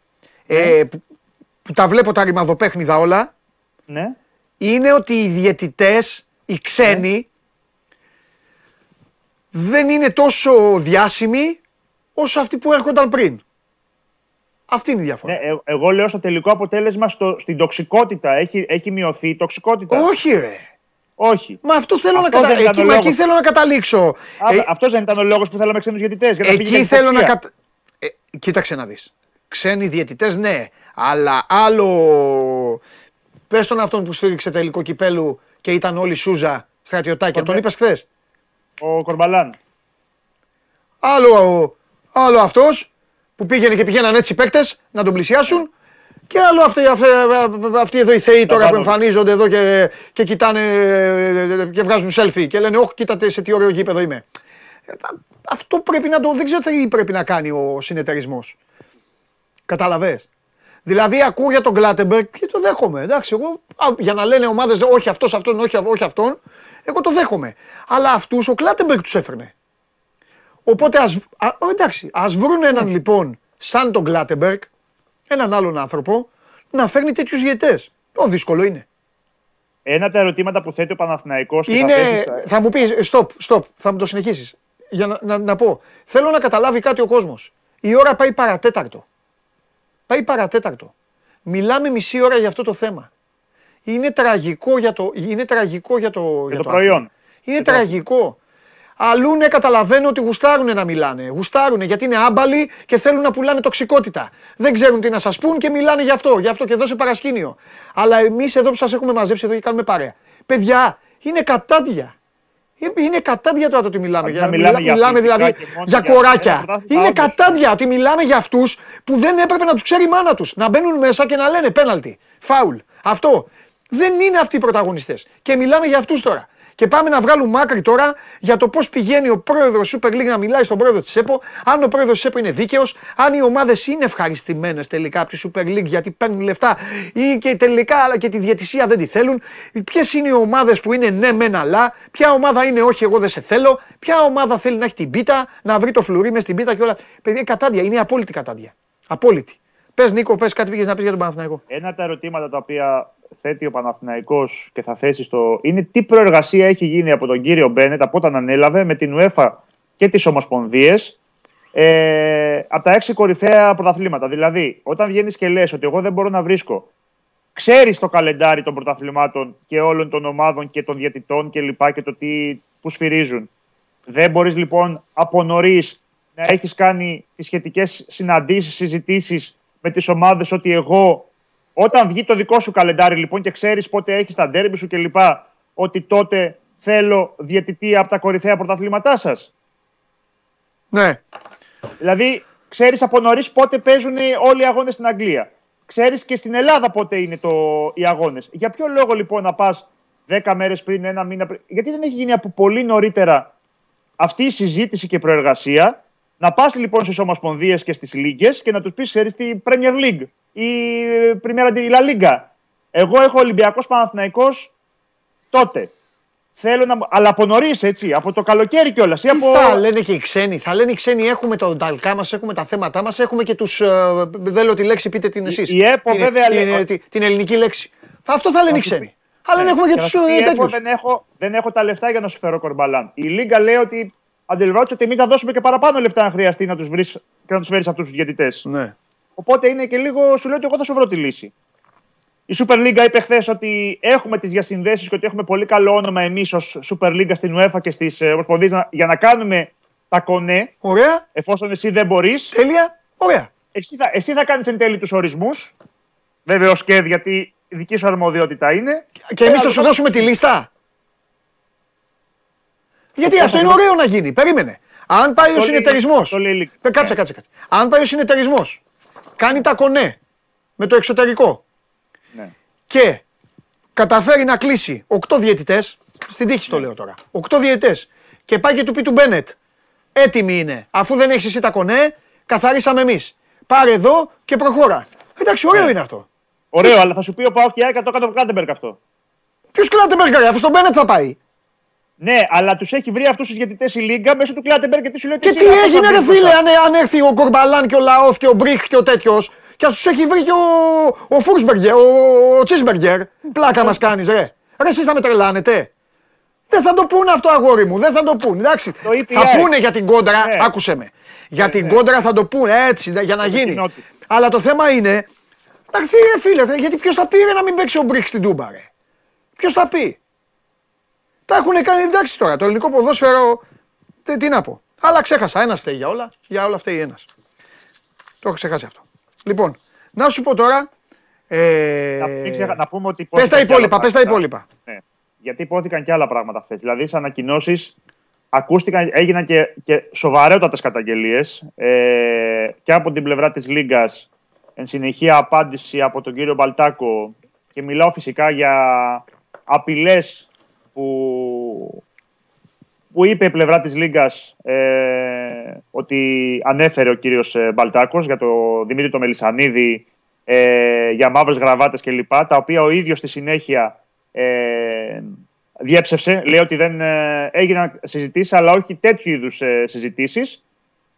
Speaker 1: ε, που, που τα βλέπω τα ρημαδοπέχνιδα όλα,
Speaker 3: Ναι.
Speaker 1: είναι ότι οι διαιτητές, οι ξένοι, δεν είναι τόσο διάσημοι όσο αυτοί που έρχονταν πριν. Αυτή είναι η διαφορά.
Speaker 3: Ναι, ε- εγώ λέω στο τελικό αποτέλεσμα στο, στην τοξικότητα. Έχει, έχει μειωθεί η τοξικότητα.
Speaker 1: Όχι ρε.
Speaker 3: Όχι.
Speaker 1: Μα αυτό θέλω
Speaker 3: Αυτός
Speaker 1: να κατα...
Speaker 3: δεν ήταν
Speaker 1: εκεί,
Speaker 3: ο
Speaker 1: μα εκεί
Speaker 3: λόγος.
Speaker 1: θέλω να καταλήξω.
Speaker 3: Α,
Speaker 1: Ε,
Speaker 3: αυτός δεν ήταν ο λόγος που θέλαμε ξένους διαιτητές. Για να φύγει
Speaker 1: εκεί
Speaker 3: η
Speaker 1: θέλω να
Speaker 3: τοξία.
Speaker 1: κατα... Ε, κοίταξε να δεις. Ξένοι διαιτητές ναι, αλλά άλλο... Πες τον αυτόν που σφύριξε τελικό κυπέλου και ήταν όλοι Σούζα στρατιωτάκια. Τον
Speaker 3: Κορμπέ.
Speaker 1: είπες χθες;
Speaker 3: Ο Κορμπαλάν.
Speaker 1: Άλλο, άλλο αυτός που πήγαινε και πηγαίναν έτσι παίκτες να τον πλησιάσουν και άλλο αυτοί, αυτοί, αυτοί εδώ οι θεοί τώρα που
Speaker 3: πάνω.
Speaker 1: εμφανίζονται εδώ και, και κοιτάνε ε, και βγάζουν selfie και λένε όχι κοίτατε σε τι ωραίο γήπεδο είμαι. Ε, Αυτό πρέπει να το, δεν ξέρω τι πρέπει να κάνει ο συνεταιρισμός. Κατάλαβε. Δηλαδή ακούω για τον Κλάτεμπεργκ και το δέχομαι. Εντάξει, εγώ για να λένε ομάδες όχι αυτός, αυτόν, όχι, όχι αυτόν, εγώ το δέχομαι. Αλλά αυτούς ο Κλάτεμπεργκ τους έφερνε. Οπότε ας, α, εντάξει, ας βρουν έναν λοιπόν σαν τον Κλάτεμπεργκ, έναν άλλον άνθρωπο, να φέρνει τέτοιους διαιτές. Το δύσκολο είναι.
Speaker 3: Ένα τα ερωτήματα που θέτει ο Παναθηναϊκός
Speaker 1: είναι, θα, θα μου πεις, stop, stop, θα μου το συνεχίσεις. Για να, να, να πω, θέλω να καταλάβει κάτι ο κόσμος. Η ώρα πάει παρατέταρτο. Πάει παρατέταρτο. Μιλάμε μισή ώρα για αυτό το θέμα. Είναι τραγικό για το, είναι τραγικό για το,
Speaker 3: για το, προϊόν.
Speaker 1: Είναι τραγικό. Αλλού ναι, καταλαβαίνω ότι γουστάρουν να μιλάνε. Γουστάρουν γιατί είναι άμπαλοι και θέλουν να πουλάνε τοξικότητα. Δεν ξέρουν τι να σας πούν και μιλάνε γι' αυτό. Γι' αυτό και εδώ σε παρασκήνιο. Αλλά εμείς εδώ που σας έχουμε μαζέψει εδώ και κάνουμε παρέα. Παιδιά, είναι κατάντια. Είναι κατάντια τώρα το ότι μιλάμε. Για, μιλάμε, μιλά, μιλάμε δηλαδή για κοράκια. Είναι κατάντια ότι μιλάμε για αυτούς που δεν έπρεπε να τους ξέρει η μάνα τους. Να μπαίνουν μέσα και να λένε πέναλτι, φάουλ. Αυτό. Δεν είναι αυτοί οι πρωταγωνιστές. Και μιλάμε για αυτούς τώρα. Και πάμε να βγάλουμε μάκρη τώρα για το πώς πηγαίνει ο πρόεδρος Super League να μιλάει στον πρόεδρο της ΕΠΟ, αν ο πρόεδρος της ΕΠΟ είναι δίκαιος, αν οι ομάδες είναι ευχαριστημένες τελικά από τη Super League γιατί παίρνουν λεφτά ή και τελικά αλλά και τη διαιτησία δεν τη θέλουν. Ποιες είναι οι ομάδες που είναι ναι, μεν αλλά, ποια ομάδα είναι όχι, εγώ δεν σε θέλω, ποια ομάδα θέλει να έχει την πίτα, να βρει το φλουρί μες στην πίτα και όλα. Παιδιά, κατάντια, είναι απόλυτη κατάντια. Απόλυτη. Πες Νίκο, πες κάτι πήγες να πεις για τον Παναθηναϊκό.
Speaker 3: Ένα από τα ερωτήματα τα οποία θέτει ο Παναθηναϊκός και θα θέσει στο. είναι τι προεργασία έχει γίνει από τον κύριο Μπένετ από όταν ανέλαβε με την UEFA και τις Ομοσπονδίες ε, από τα έξι κορυφαία πρωταθλήματα. Δηλαδή, όταν βγαίνεις και λες ότι εγώ δεν μπορώ να βρίσκω, ξέρεις το καλεντάρι των πρωταθλημάτων και όλων των ομάδων και των διαιτητών και λοιπά και το τι που σφυρίζουν. Δεν μπορείς λοιπόν από νωρίς να έχεις κάνει τις σχετικές συναντήσεις, συζητήσεις με τις ομάδες ότι εγώ όταν βγει το δικό σου καλεντάρι λοιπόν και ξέρεις πότε έχεις τα ντέρμπι σου κλπ. Ότι τότε θέλω διαιτητή από τα κορυφαία πρωταθλήματά σας.
Speaker 1: Ναι.
Speaker 3: Δηλαδή, ξέρεις από νωρίς πότε παίζουν όλοι οι αγώνες στην Αγγλία. Ξέρεις και στην Ελλάδα πότε είναι το, οι αγώνες. Για ποιο λόγο λοιπόν να πας 10 μέρες πριν, ένα μήνα πριν; Γιατί δεν έχει γίνει από πολύ νωρίτερα αυτή η συζήτηση και προεργασία να πας λοιπόν στις ομοσπονδίες και στις λίγες και να τους πεις: Ξέρεις τι Premier League ή Πριμέρα τη La Liga. Εγώ έχω Ολυμπιακός Παναθυναϊκό τότε. Θέλω να. Αλλά από νωρίς, έτσι, από το καλοκαίρι κιόλας.
Speaker 1: Από... Θα λένε και οι ξένοι. Θα λένε οι ξένοι, έχουμε τον ταλκά μας, έχουμε τα θέματα μας, έχουμε και τους. Ε, δεν λέω τη λέξη, πείτε την εσείς.
Speaker 3: Η, ΕΠΟ, την, βέβαια.
Speaker 1: Την, την, την, ελληνική λέξη. Αυτό θα λένε οι ξένοι. Αλλά ναι. έχουμε και τους ε, τέτοιους.
Speaker 3: Δεν έχω, δεν έχω τα λεφτά για να σου φέρω κορμπαλάν. Η Λίγκα λέει ότι αντιλαμβάνομαι ότι εμείς θα δώσουμε και παραπάνω λεφτά αν χρειαστεί να τους βρει και να τους φέρεις αυτούς τους διαιτητές.
Speaker 1: Ναι.
Speaker 3: Οπότε είναι και λίγο, σου λέω ότι εγώ θα σου βρω τη λύση. Η Super League είπε χθες ότι έχουμε τις διασυνδέσεις και ότι έχουμε πολύ καλό όνομα εμείς ως Super League στην UEFA και στις ε, Ομοσπονδίες για να κάνουμε τα κονέ.
Speaker 1: Ωραία.
Speaker 3: Εφόσον εσύ δεν μπορείς.
Speaker 1: Τέλεια. Ωραία.
Speaker 3: Εσύ θα, εσύ θα κάνεις εν τέλει τους ορισμούς. Βέβαια, και γιατί η δική σου αρμοδιότητα είναι.
Speaker 1: Και εμείς θα σου δώσουμε τη λίστα. Γιατί αυτό είναι ωραίο να γίνει. Περίμενε. Αν πάει ο συνεταιρισμός. Κάτσε, κάτσε, κάτσε. Αν πάει ο συνεταιρισμός, κάνει τα κονέ με το εξωτερικό
Speaker 3: ναι.
Speaker 1: και καταφέρει να κλείσει 8 διαιτητές. Στην τύχη το ναι. λέω τώρα. 8 διαιτητές. Και πάει και του πει του Μπένετ. Έτοιμη είναι. Αφού δεν έχεις εσύ τα κονέ, καθαρίσαμε εμείς. Πάρε εδώ και προχώρα. Εντάξει, ωραίο ναι. είναι αυτό.
Speaker 3: Ωραίο, αλλά θα σου πει ο ΠΑΟΚ ε το έκανε ο Κλάτεμπεργκ αυτό.
Speaker 1: Ποιος Κλάτεμπεργκ, αφού στον Μπένετ θα πάει.
Speaker 3: Ναι, αλλά τους έχει βρει αυτούς τους διαιτητές η Λίγκα μέσω του Κλάτεμπεργκ και τι σου λέει
Speaker 1: Και τι έγινε, ρε φίλε, αν, αν έρθει ο Κορμπαλάν και ο Λαόθ και ο Μπριχ και ο τέτοιος. Και ας τους έχει βρει και ο, ο Φούρσμπεργκερ, ο, ο Τσίσμπεργκερ. Πλάκα μας κάνεις, ρε. Ρε, εσείς θα με τρελάνετε. Δεν θα το πούνε αυτό, αγόρι μου. Δεν θα το πούνε. Εντάξει. Το θα πούνε για την κόντρα. Ναι. Άκουσε με. Για ναι, την ναι. κόντρα θα το πούνε έτσι, για να γίνει. Αλλά το θέμα είναι. Εντάξει, ρε φίλε, γιατί ποιος θα πήρε να μην παίξει ο Μπριχ στην Τούμπα, ρε. Ποιος θα πει; Τα έχουν κάνει εντάξει τώρα. Το ελληνικό ποδόσφαιρο. Τι, τι να πω. Αλλά ξέχασα. Ένας φταίει για όλα. Για όλα φταίει ένας. Το έχω ξεχάσει αυτό. Λοιπόν, να σου πω τώρα.
Speaker 3: Ε... Να, να πούμε ότι.
Speaker 1: Πες τα υπόλοιπα. Πες τα υπόλοιπα.
Speaker 3: Ναι. Γιατί υπόθηκαν και άλλα πράγματα χθες. Δηλαδή, σε ανακοινώσεις ακούστηκαν, έγιναν και, και σοβαρότατες καταγγελίες ε, και από την πλευρά της Λίγκας. Εν συνεχεία, απάντηση από τον κύριο Μπαλτάκο. Και μιλάω φυσικά για απειλές που που είπε η πλευρά της Λίγκας ε, ότι ανέφερε ο κύριος ε, Μπαλτάκος για το Δημήτρη το Μελισανίδη ε, για μαύρες γραβάτες κλπ. Τα οποία ο ίδιος στη συνέχεια ε, διέψευσε. Λέει ότι δεν ε, έγιναν συζητήσεις, αλλά όχι τέτοιου είδους ε, συζητήσεις.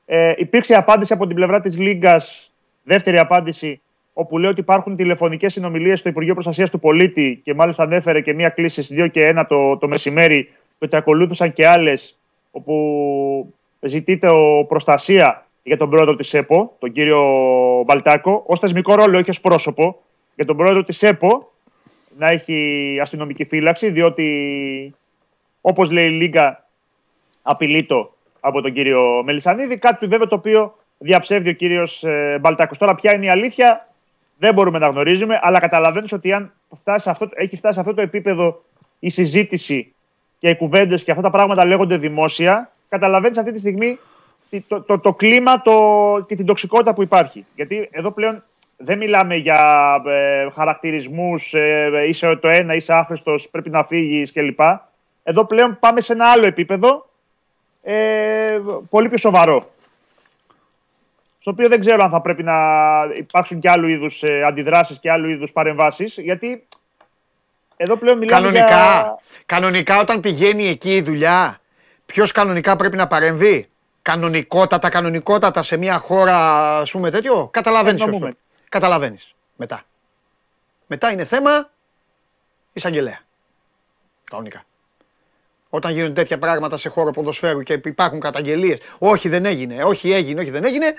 Speaker 3: Ε, υπήρξε απάντηση από την πλευρά της Λίγκας, δεύτερη απάντηση, όπου λέει ότι υπάρχουν τηλεφωνικές συνομιλίες στο Υπουργείο Προστασίας του Πολίτη και μάλιστα ανέφερε και μία κλίση στις 2 και 1 το, το μεσημέρι και ότι ακολούθησαν και άλλες όπου ζητείται προστασία για τον πρόεδρο της ΕΠΟ, τον κύριο Μπαλτάκο, ως θεσμικό ρόλο, όχι ως πρόσωπο, για τον πρόεδρο της ΕΠΟ να έχει αστυνομική φύλαξη, διότι όπως λέει η Λίγκα απειλείτο από τον κύριο Μελισανίδη, κάτι βέβαια το οποίο διαψεύδει ο κύριος ε, Μπαλτάκος. Τώρα ποια είναι η αλήθεια, δεν μπορούμε να γνωρίζουμε, αλλά καταλαβαίνεις ότι αν φτάσει αυτό, έχει φτάσει σε αυτό το επίπεδο η συζήτηση και οι κουβέντες και αυτά τα πράγματα λέγονται δημόσια, καταλαβαίνεις αυτή τη στιγμή το, το, το, κλίμα το, και την τοξικότητα που υπάρχει. Γιατί εδώ πλέον δεν μιλάμε για ε, χαρακτηρισμούς, ε, είσαι το ένα, είσαι άχρηστος, πρέπει να φύγεις κλπ. Εδώ πλέον πάμε σε ένα άλλο επίπεδο, ε, πολύ πιο σοβαρό. Στο οποίο δεν ξέρω αν θα πρέπει να υπάρξουν και άλλου είδους ε, αντιδράσεις και άλλου είδους παρεμβάσεις, γιατί εδώ πλέον μιλάμε
Speaker 1: κανονικά, για... Κανονικά όταν πηγαίνει εκεί η δουλειά, ποιος κανονικά πρέπει να παρεμβεί; Κανονικότατα, κανονικότατα σε μια χώρα, ας πούμε τέτοιο; Καταλαβαίνεις. Καταλαβαίνεις. Μετά. Μετά είναι θέμα εισαγγελέα. Κανονικά. Όταν γίνονται τέτοια πράγματα σε χώρο ποδοσφαίρου και υπάρχουν καταγγελίες, όχι δεν έγινε, όχι έγινε, όχι δεν έγινε,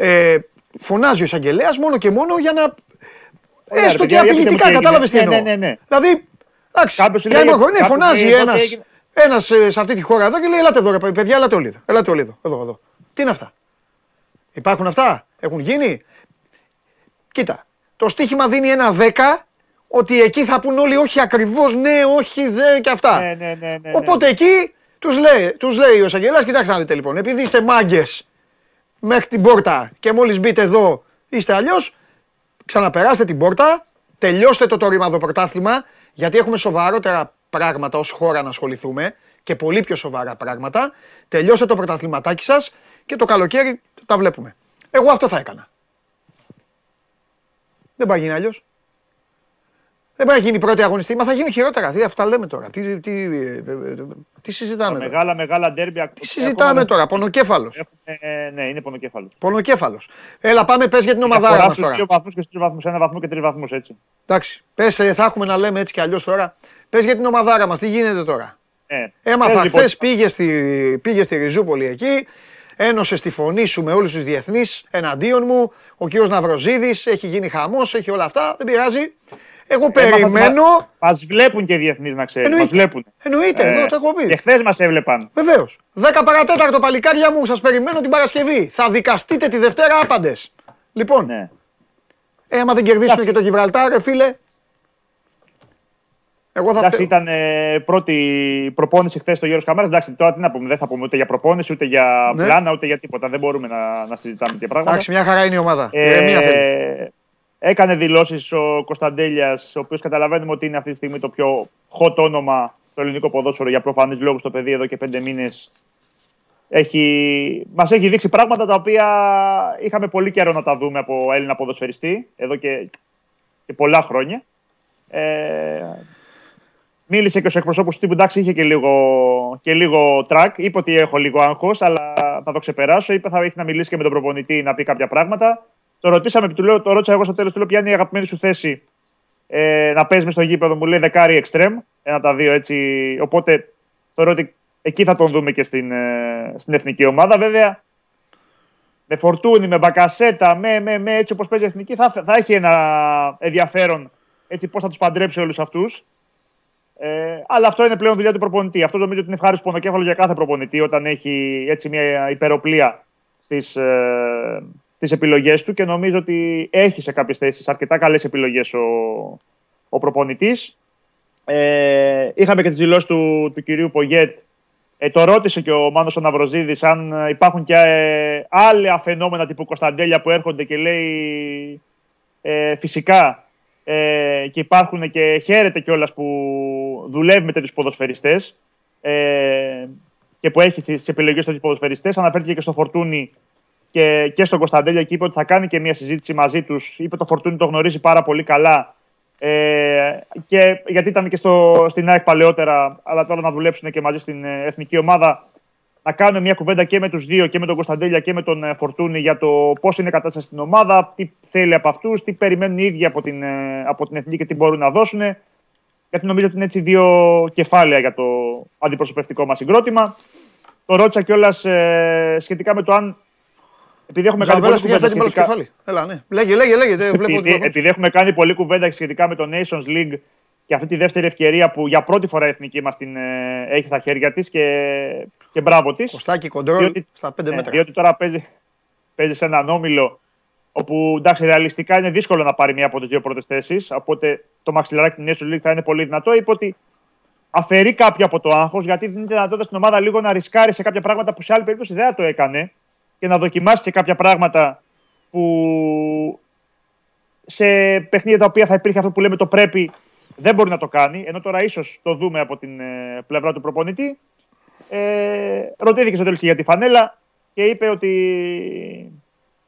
Speaker 1: ε, φωνάζει ο εισαγγελέας μόνο και μόνο για να Έστω και απειλητικά, κατάλαβες τι ναι, εννοώ. Ναι, ναι, ναι. Δηλαδή, εντάξει, για ναι, φωνάζει ένα ένας, ε, σε αυτή τη χώρα εδώ και λέει: Ελάτε εδώ, ρε παιδιά, ελάτε όλοι εδώ. Ελάτε όλοι εδώ, εδώ, εδώ. Τι είναι αυτά; Υπάρχουν αυτά, έχουν γίνει; Κοίτα, το στοίχημα δίνει ένα 10 ότι εκεί θα πούν όλοι όχι ακριβώς, ναι, όχι, δε και αυτά. Ναι, ναι, ναι, ναι, Οπότε εκεί τους λέει, τους λέει ο Εισαγγελέας: Κοιτάξτε να δείτε λοιπόν, επειδή είστε μάγκες μέχρι την πόρτα και μόλις μπείτε εδώ είστε αλλιώς, ξαναπεράστε την πόρτα, τελειώστε το το πρωτάθλημα, γιατί έχουμε σοβαρότερα πράγματα ως χώρα να ασχοληθούμε και πολύ πιο σοβαρά πράγματα. Τελειώστε το πρωταθληματάκι σας και το καλοκαίρι τα βλέπουμε. Εγώ αυτό θα έκανα. Δεν πάει γίνει αλλιώς. Δεν πάει να γίνει η πρώτη αγωνιστή, μα θα γίνει χειρότερα. Τι αυτά λέμε τώρα. Τι, τι, ε, ε, τι συζητάμε.
Speaker 3: τώρα. Μεγάλα, μεγάλα ντέρμπια.
Speaker 1: Τι συζητάμε τώρα, πονοκέφαλος.
Speaker 3: Ε, ναι, είναι πονοκέφαλος.
Speaker 1: Πονοκέφαλος. Έλα, πάμε, πες για την ομάδα μας τώρα.
Speaker 3: Δύο βαθμούς και τρεις βαθμούς. Ένα βαθμό και τρεις βαθμούς έτσι.
Speaker 1: Εντάξει. Πες, ε, θα έχουμε να λέμε έτσι κι αλλιώς τώρα. Πες για την ομαδάρα μας, τι γίνεται τώρα; Ε, Έμαθα χθε, λοιπόν. πήγε, στη, πήγε στη Ριζούπολη εκεί. Ένωσε τη φωνή σου με όλους τους διεθνείς εναντίον μου. Ο κύριος Ναυροζίδης έχει γίνει χαμός, έχει όλα αυτά. Δεν πειράζει. Εγώ περιμένω.
Speaker 3: Μας βλέπουν και διεθνείς να ξέρεις. Μας βλέπουν.
Speaker 1: Εννοείται, ε, εδώ το έχω πει.
Speaker 3: Και χθες μας έβλεπαν.
Speaker 1: Βεβαίως. 10 παρατέταρτο παλικάρια μου, σας περιμένω την Παρασκευή. Θα δικαστείτε τη Δευτέρα άπαντες. Λοιπόν. Ναι. Ε, άμα δεν κερδίσουν και το Γιβραλτάρ, φίλε.
Speaker 3: Εγώ θα Εντάξει, ήταν ε, πρώτη προπόνηση χθες στο Γιώργο Καμάρα. Εντάξει, τώρα τι να πούμε. Δεν θα πούμε ούτε για προπόνηση, ούτε για ναι. πλάνα, ούτε για τίποτα. Δεν μπορούμε να, να συζητάμε τέτοια πράγματα.
Speaker 1: Εντάξει, μια χαρά είναι η ομάδα. Ε,
Speaker 3: Έκανε δηλώσεις ο Κωνσταντέλιας, ο οποίος καταλαβαίνουμε ότι είναι αυτή τη στιγμή το πιο hot όνομα στο ελληνικό ποδόσφαιρο για προφανείς λόγους στο παιδί εδώ και πέντε μήνες. Έχει, μας έχει δείξει πράγματα τα οποία είχαμε πολύ καιρό να τα δούμε από Έλληνα ποδοσφαιριστή εδώ και, και πολλά χρόνια. Ε, μίλησε και στου εκπροσώπου του τύπου. Εντάξει, είχε και λίγο, και λίγο track. Είπε ότι έχω λίγο άγχος, αλλά θα το ξεπεράσω. Είπε θα έχει να μιλήσει και με τον προπονητή να πει κάποια πράγματα. Το ρωτήσαμε, του λέω, το ρώτησα εγώ στο τέλος, του λέω ποια είναι η αγαπημένη σου θέση ε, να παίζει στο γήπεδο. Μου λέει δεκάρι εξτρέμ. Ένα τα δύο έτσι. Οπότε θεωρώ ότι εκεί θα τον δούμε και στην, ε, στην εθνική ομάδα. Βέβαια, με φορτούνι, με μπακασέτα, με, με, με έτσι όπως παίζει η εθνική, θα, θα έχει ένα ενδιαφέρον έτσι πώς θα τους παντρέψει όλους αυτούς. Ε, αλλά αυτό είναι πλέον δουλειά του προπονητή. Αυτό νομίζω ότι είναι ευχάριστο πονοκέφαλος για κάθε προπονητή όταν έχει έτσι μια υπεροπλία στις, ε, τις επιλογές του και νομίζω ότι έχει σε κάποιες θέσεις αρκετά καλές επιλογές ο, ο προπονητής. Ε, είχαμε και τις δηλώσεις του, του κυρίου Πογέτ. Ε, το ρώτησε και ο Μάνος Αναβροζίδης αν υπάρχουν και ε, άλλα φαινόμενα τύπου Κωνσταντέλια που έρχονται και λέει ε, φυσικά ε, και υπάρχουν και χαίρεται κιόλας που δουλεύει με τέτοιους ποδοσφαιριστές. Ε, και που έχει τις επιλογές του ποδοσφαιριστές. Αναφέρθηκε και στο Φορτούνι και, και στον Κωνσταντέλια και είπε ότι θα κάνει και μια συζήτηση μαζί τους. Είπε το Φορτούνι το γνωρίζει πάρα πολύ καλά. Ε, και γιατί ήταν και στο, στην ΑΕΚ παλαιότερα, αλλά τώρα να δουλέψουν και μαζί στην ε, εθνική ομάδα. Να κάνουν μια κουβέντα και με τους δύο, και με τον Κωνσταντέλια και με τον ε, Φορτούνι για το πώς είναι η κατάσταση στην ομάδα, τι θέλει από αυτούς, τι περιμένουν οι ίδιοι από την, ε, από την εθνική και τι μπορούν να δώσουν. Γιατί νομίζω ότι είναι έτσι δύο κεφάλαια για το αντιπροσωπευτικό μας συγκρότημα. Το ρώτησα κιόλας ε, σχετικά με το αν επειδή έχουμε κάνει πολλή κουβέντα σχετικά...
Speaker 1: Έλα, ναι. Λέγε, λέγε, λέγε.
Speaker 3: επειδή, επειδή έχουμε κάνει πολλή κουβέντα σχετικά με το Nations League και αυτή τη δεύτερη ευκαιρία που για πρώτη φορά η εθνική μας την ε, έχει στα χέρια της και, και μπράβο της.
Speaker 1: Κωστάκι, κοντρόλ στα 5 ναι, μέτρα.
Speaker 3: διότι τώρα παίζει, παίζει σε έναν όμιλο όπου εντάξει, ρεαλιστικά είναι δύσκολο να πάρει μία από τις δύο πρώτες θέσεις. Οπότε το μαξιλαράκι του Nations League θα είναι πολύ δυνατό. Είπε ότι αφαιρεί κάποιο από το άγχος γιατί δίνει δυνατότητα στην ομάδα λίγο να ρισκάρει σε κάποια πράγματα που σε άλλη περίπτωση δεν θα το έκανε και να δοκιμάσει και κάποια πράγματα που σε παιχνίδια τα οποία θα υπήρχε αυτό που λέμε το πρέπει δεν μπορεί να το κάνει, ενώ τώρα ίσως το δούμε από την ε, πλευρά του προπονητή. Ε, ρωτήθηκε στο τέλος για τη φανέλα και είπε ότι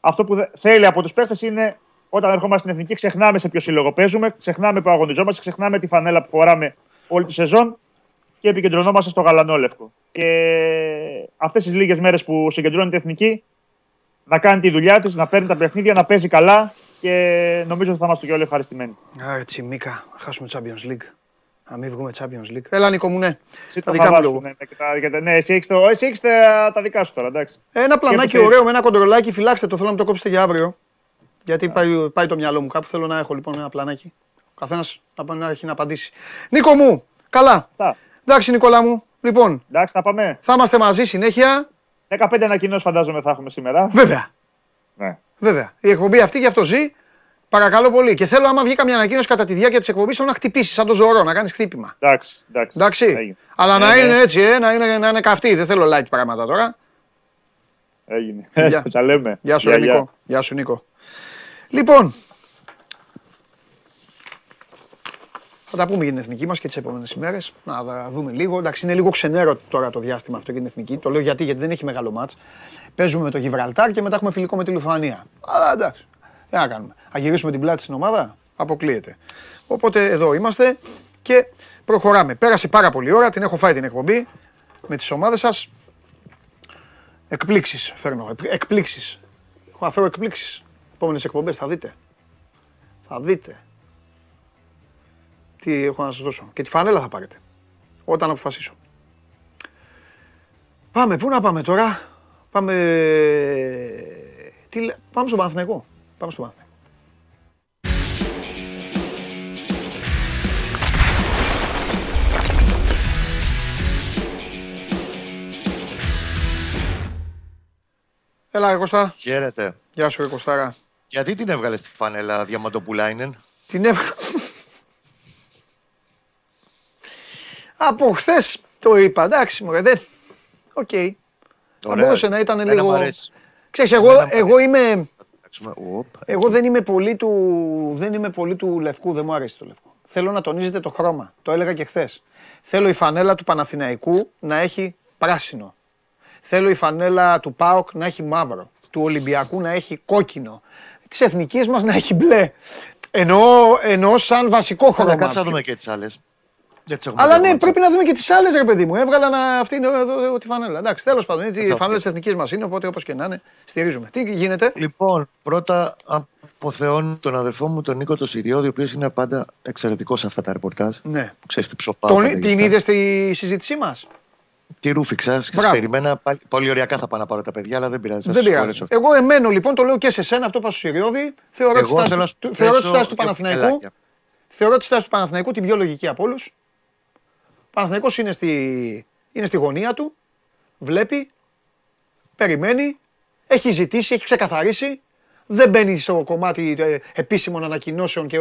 Speaker 3: αυτό που θέλει από τους παίχτες είναι όταν ερχόμαστε στην εθνική, ξεχνάμε σε ποιο σύλλογο παίζουμε, ξεχνάμε που αγωνιζόμαστε, ξεχνάμε τη φανέλα που φοράμε όλη τη σεζόν και επικεντρωνόμαστε στο γαλανόλευκο. Και αυτές τις λίγες μέρες που συγκεντρώνεται η εθνική, να κάνει τη δουλειά της, να παίρνει τα παιχνίδια, να παίζει καλά και νομίζω ότι θα είμαστε και όλοι ευχαριστημένοι.
Speaker 1: έτσι, Μίκα, χάσουμε Champions League. Να μην βγούμε Champions League. Έλα, Νίκο μου, ναι. τα δικά μου λόγω.
Speaker 3: Ναι, ναι, εσύ έχεις τα, τα δικά σου τώρα, εντάξει.
Speaker 1: Ένα πλανάκι ωραίο με ένα κοντρολάκι, φυλάξτε το, θέλω να το κόψετε για αύριο. Γιατί πάει, πάει το μυαλό μου κάπου. Θέλω να έχω λοιπόν ένα πλανάκι. Ο καθένας να, να έχει να απαντήσει. Νίκο μου, καλά. Εντάξει, Νικόλα μου. Λοιπόν,
Speaker 3: Εντάξει, θα πάμε.
Speaker 1: Θα είμαστε μαζί συνέχεια.
Speaker 3: 15 ανακοινώσεις φαντάζομαι θα έχουμε σήμερα.
Speaker 1: Βέβαια.
Speaker 3: Ναι.
Speaker 1: Βέβαια. Η εκπομπή αυτή γι' αυτό ζει. Παρακαλώ πολύ. Και θέλω, άμα βγει καμιά ανακοίνωση κατά τη διάρκεια της εκπομπής, να χτυπήσεις σαν το ζωρό, να κάνεις χτύπημα.
Speaker 3: Εντάξει. εντάξει.
Speaker 1: εντάξει. Αλλά να ναι, είναι ναι. έτσι, ε, να, είναι, να είναι καυτή. Δεν θέλω light πράγματα τώρα.
Speaker 3: Έγινε. Γεια. (laughs) Τα λέμε.
Speaker 1: Γεια σου, Νίκο. Γεια σου, Νίκο. Λοιπόν, Θα τα πούμε για την εθνική μας και τις επόμενες ημέρες. Να δούμε λίγο. Εντάξει, είναι λίγο ξενέρο τώρα το διάστημα αυτό για την εθνική. Το λέω γιατί, γιατί δεν έχει μεγάλο μάτς. Παίζουμε με το Γιβραλτάρ και μετά έχουμε φιλικό με τη Λουθουανία. Αλλά εντάξει, τι να κάνουμε. Θα γυρίσουμε την πλάτη στην ομάδα, αποκλείεται. Οπότε εδώ είμαστε και προχωράμε. Πέρασε πάρα πολύ ώρα, την έχω φάει την εκπομπή με τις ομάδες σας. Εκπλήξεις φέρνω. Εκπλήξεις. Έχω να φέρω εκπλήξεις. Επόμενες εκπομπές θα δείτε. Θα δείτε τι έχω να σας δώσω. Και τη φανέλα θα πάρετε. Όταν αποφασίσω. Πάμε, πού να πάμε τώρα; Πάμε... Τι... Πάμε στον Παναθηναϊκό. Πάμε στον Παναθηναϊκό. Έλα, Κωστά.
Speaker 2: Χαίρετε.
Speaker 1: Γεια σου, Κωστάρα.
Speaker 2: Γιατί την έβγαλες στη φανέλα Διαμαντοπουλάινεν;
Speaker 1: Την έβγαλε. Από χθες το είπα. Εντάξει, μου δεν. Οκ. Okay. Θα μπορούσε να ήταν λίγο. Ξέρεις, εγώ, εγώ είμαι. Εγώ δεν είμαι πολύ του, δεν είμαι πολύ του λευκού, δεν μου αρέσει το λευκό. Θέλω να τονίζετε το χρώμα. Το έλεγα και χθες. Θέλω η φανέλα του Παναθηναϊκού να έχει πράσινο. Θέλω η φανέλα του ΠΑΟΚ να έχει μαύρο. Του Ολυμπιακού να έχει κόκκινο. Της εθνικής μας να έχει μπλε. Εννοώ, σαν βασικό χρώμα.
Speaker 2: Κάτσε να δούμε και τις άλλες.
Speaker 1: Αλλά ναι, πρέπει να δούμε και τις άλλες, ρε παιδί μου. Έβγαλα να... αυτή είναι εδώ, τη φανέλα. Εντάξει, τέλος πάντων, η φανέλα της εθνικής μας είναι, οπότε όπως και να είναι, στηρίζουμε. Τι γίνεται;
Speaker 2: Λοιπόν, πρώτα αποθεώνω τον αδερφό μου, τον Νίκο το Σιριώδη, ο οποίος είναι πάντα εξαιρετικός σε αυτά τα ρεπορτάζ.
Speaker 1: Ναι.
Speaker 2: Που ξέρεις τι ψοφάω.
Speaker 1: Την είδες στη συζήτησή μας;
Speaker 2: Τι ρούφιξα, σα περιμένα. Πολύ ωριακά θα πάω να πάρω τα παιδιά, αλλά δεν πειράζει.
Speaker 1: Δεν πειράζει. Εγώ εμένω λοιπόν, το λέω και σε σένα αυτό που στο Σιριώδη. Θεωρώ τη στάση του Παναθηναϊκού. Θεωρώ τη στάση του Παναθηναϊκού την πιο λογική από όλους. Παναθηναϊκός είναι στη, είναι στη γωνία του, βλέπει, περιμένει, έχει ζητήσει, έχει ξεκαθαρίσει, δεν μπαίνει στο κομμάτι ε, επίσημων ανακοινώσεων και ε,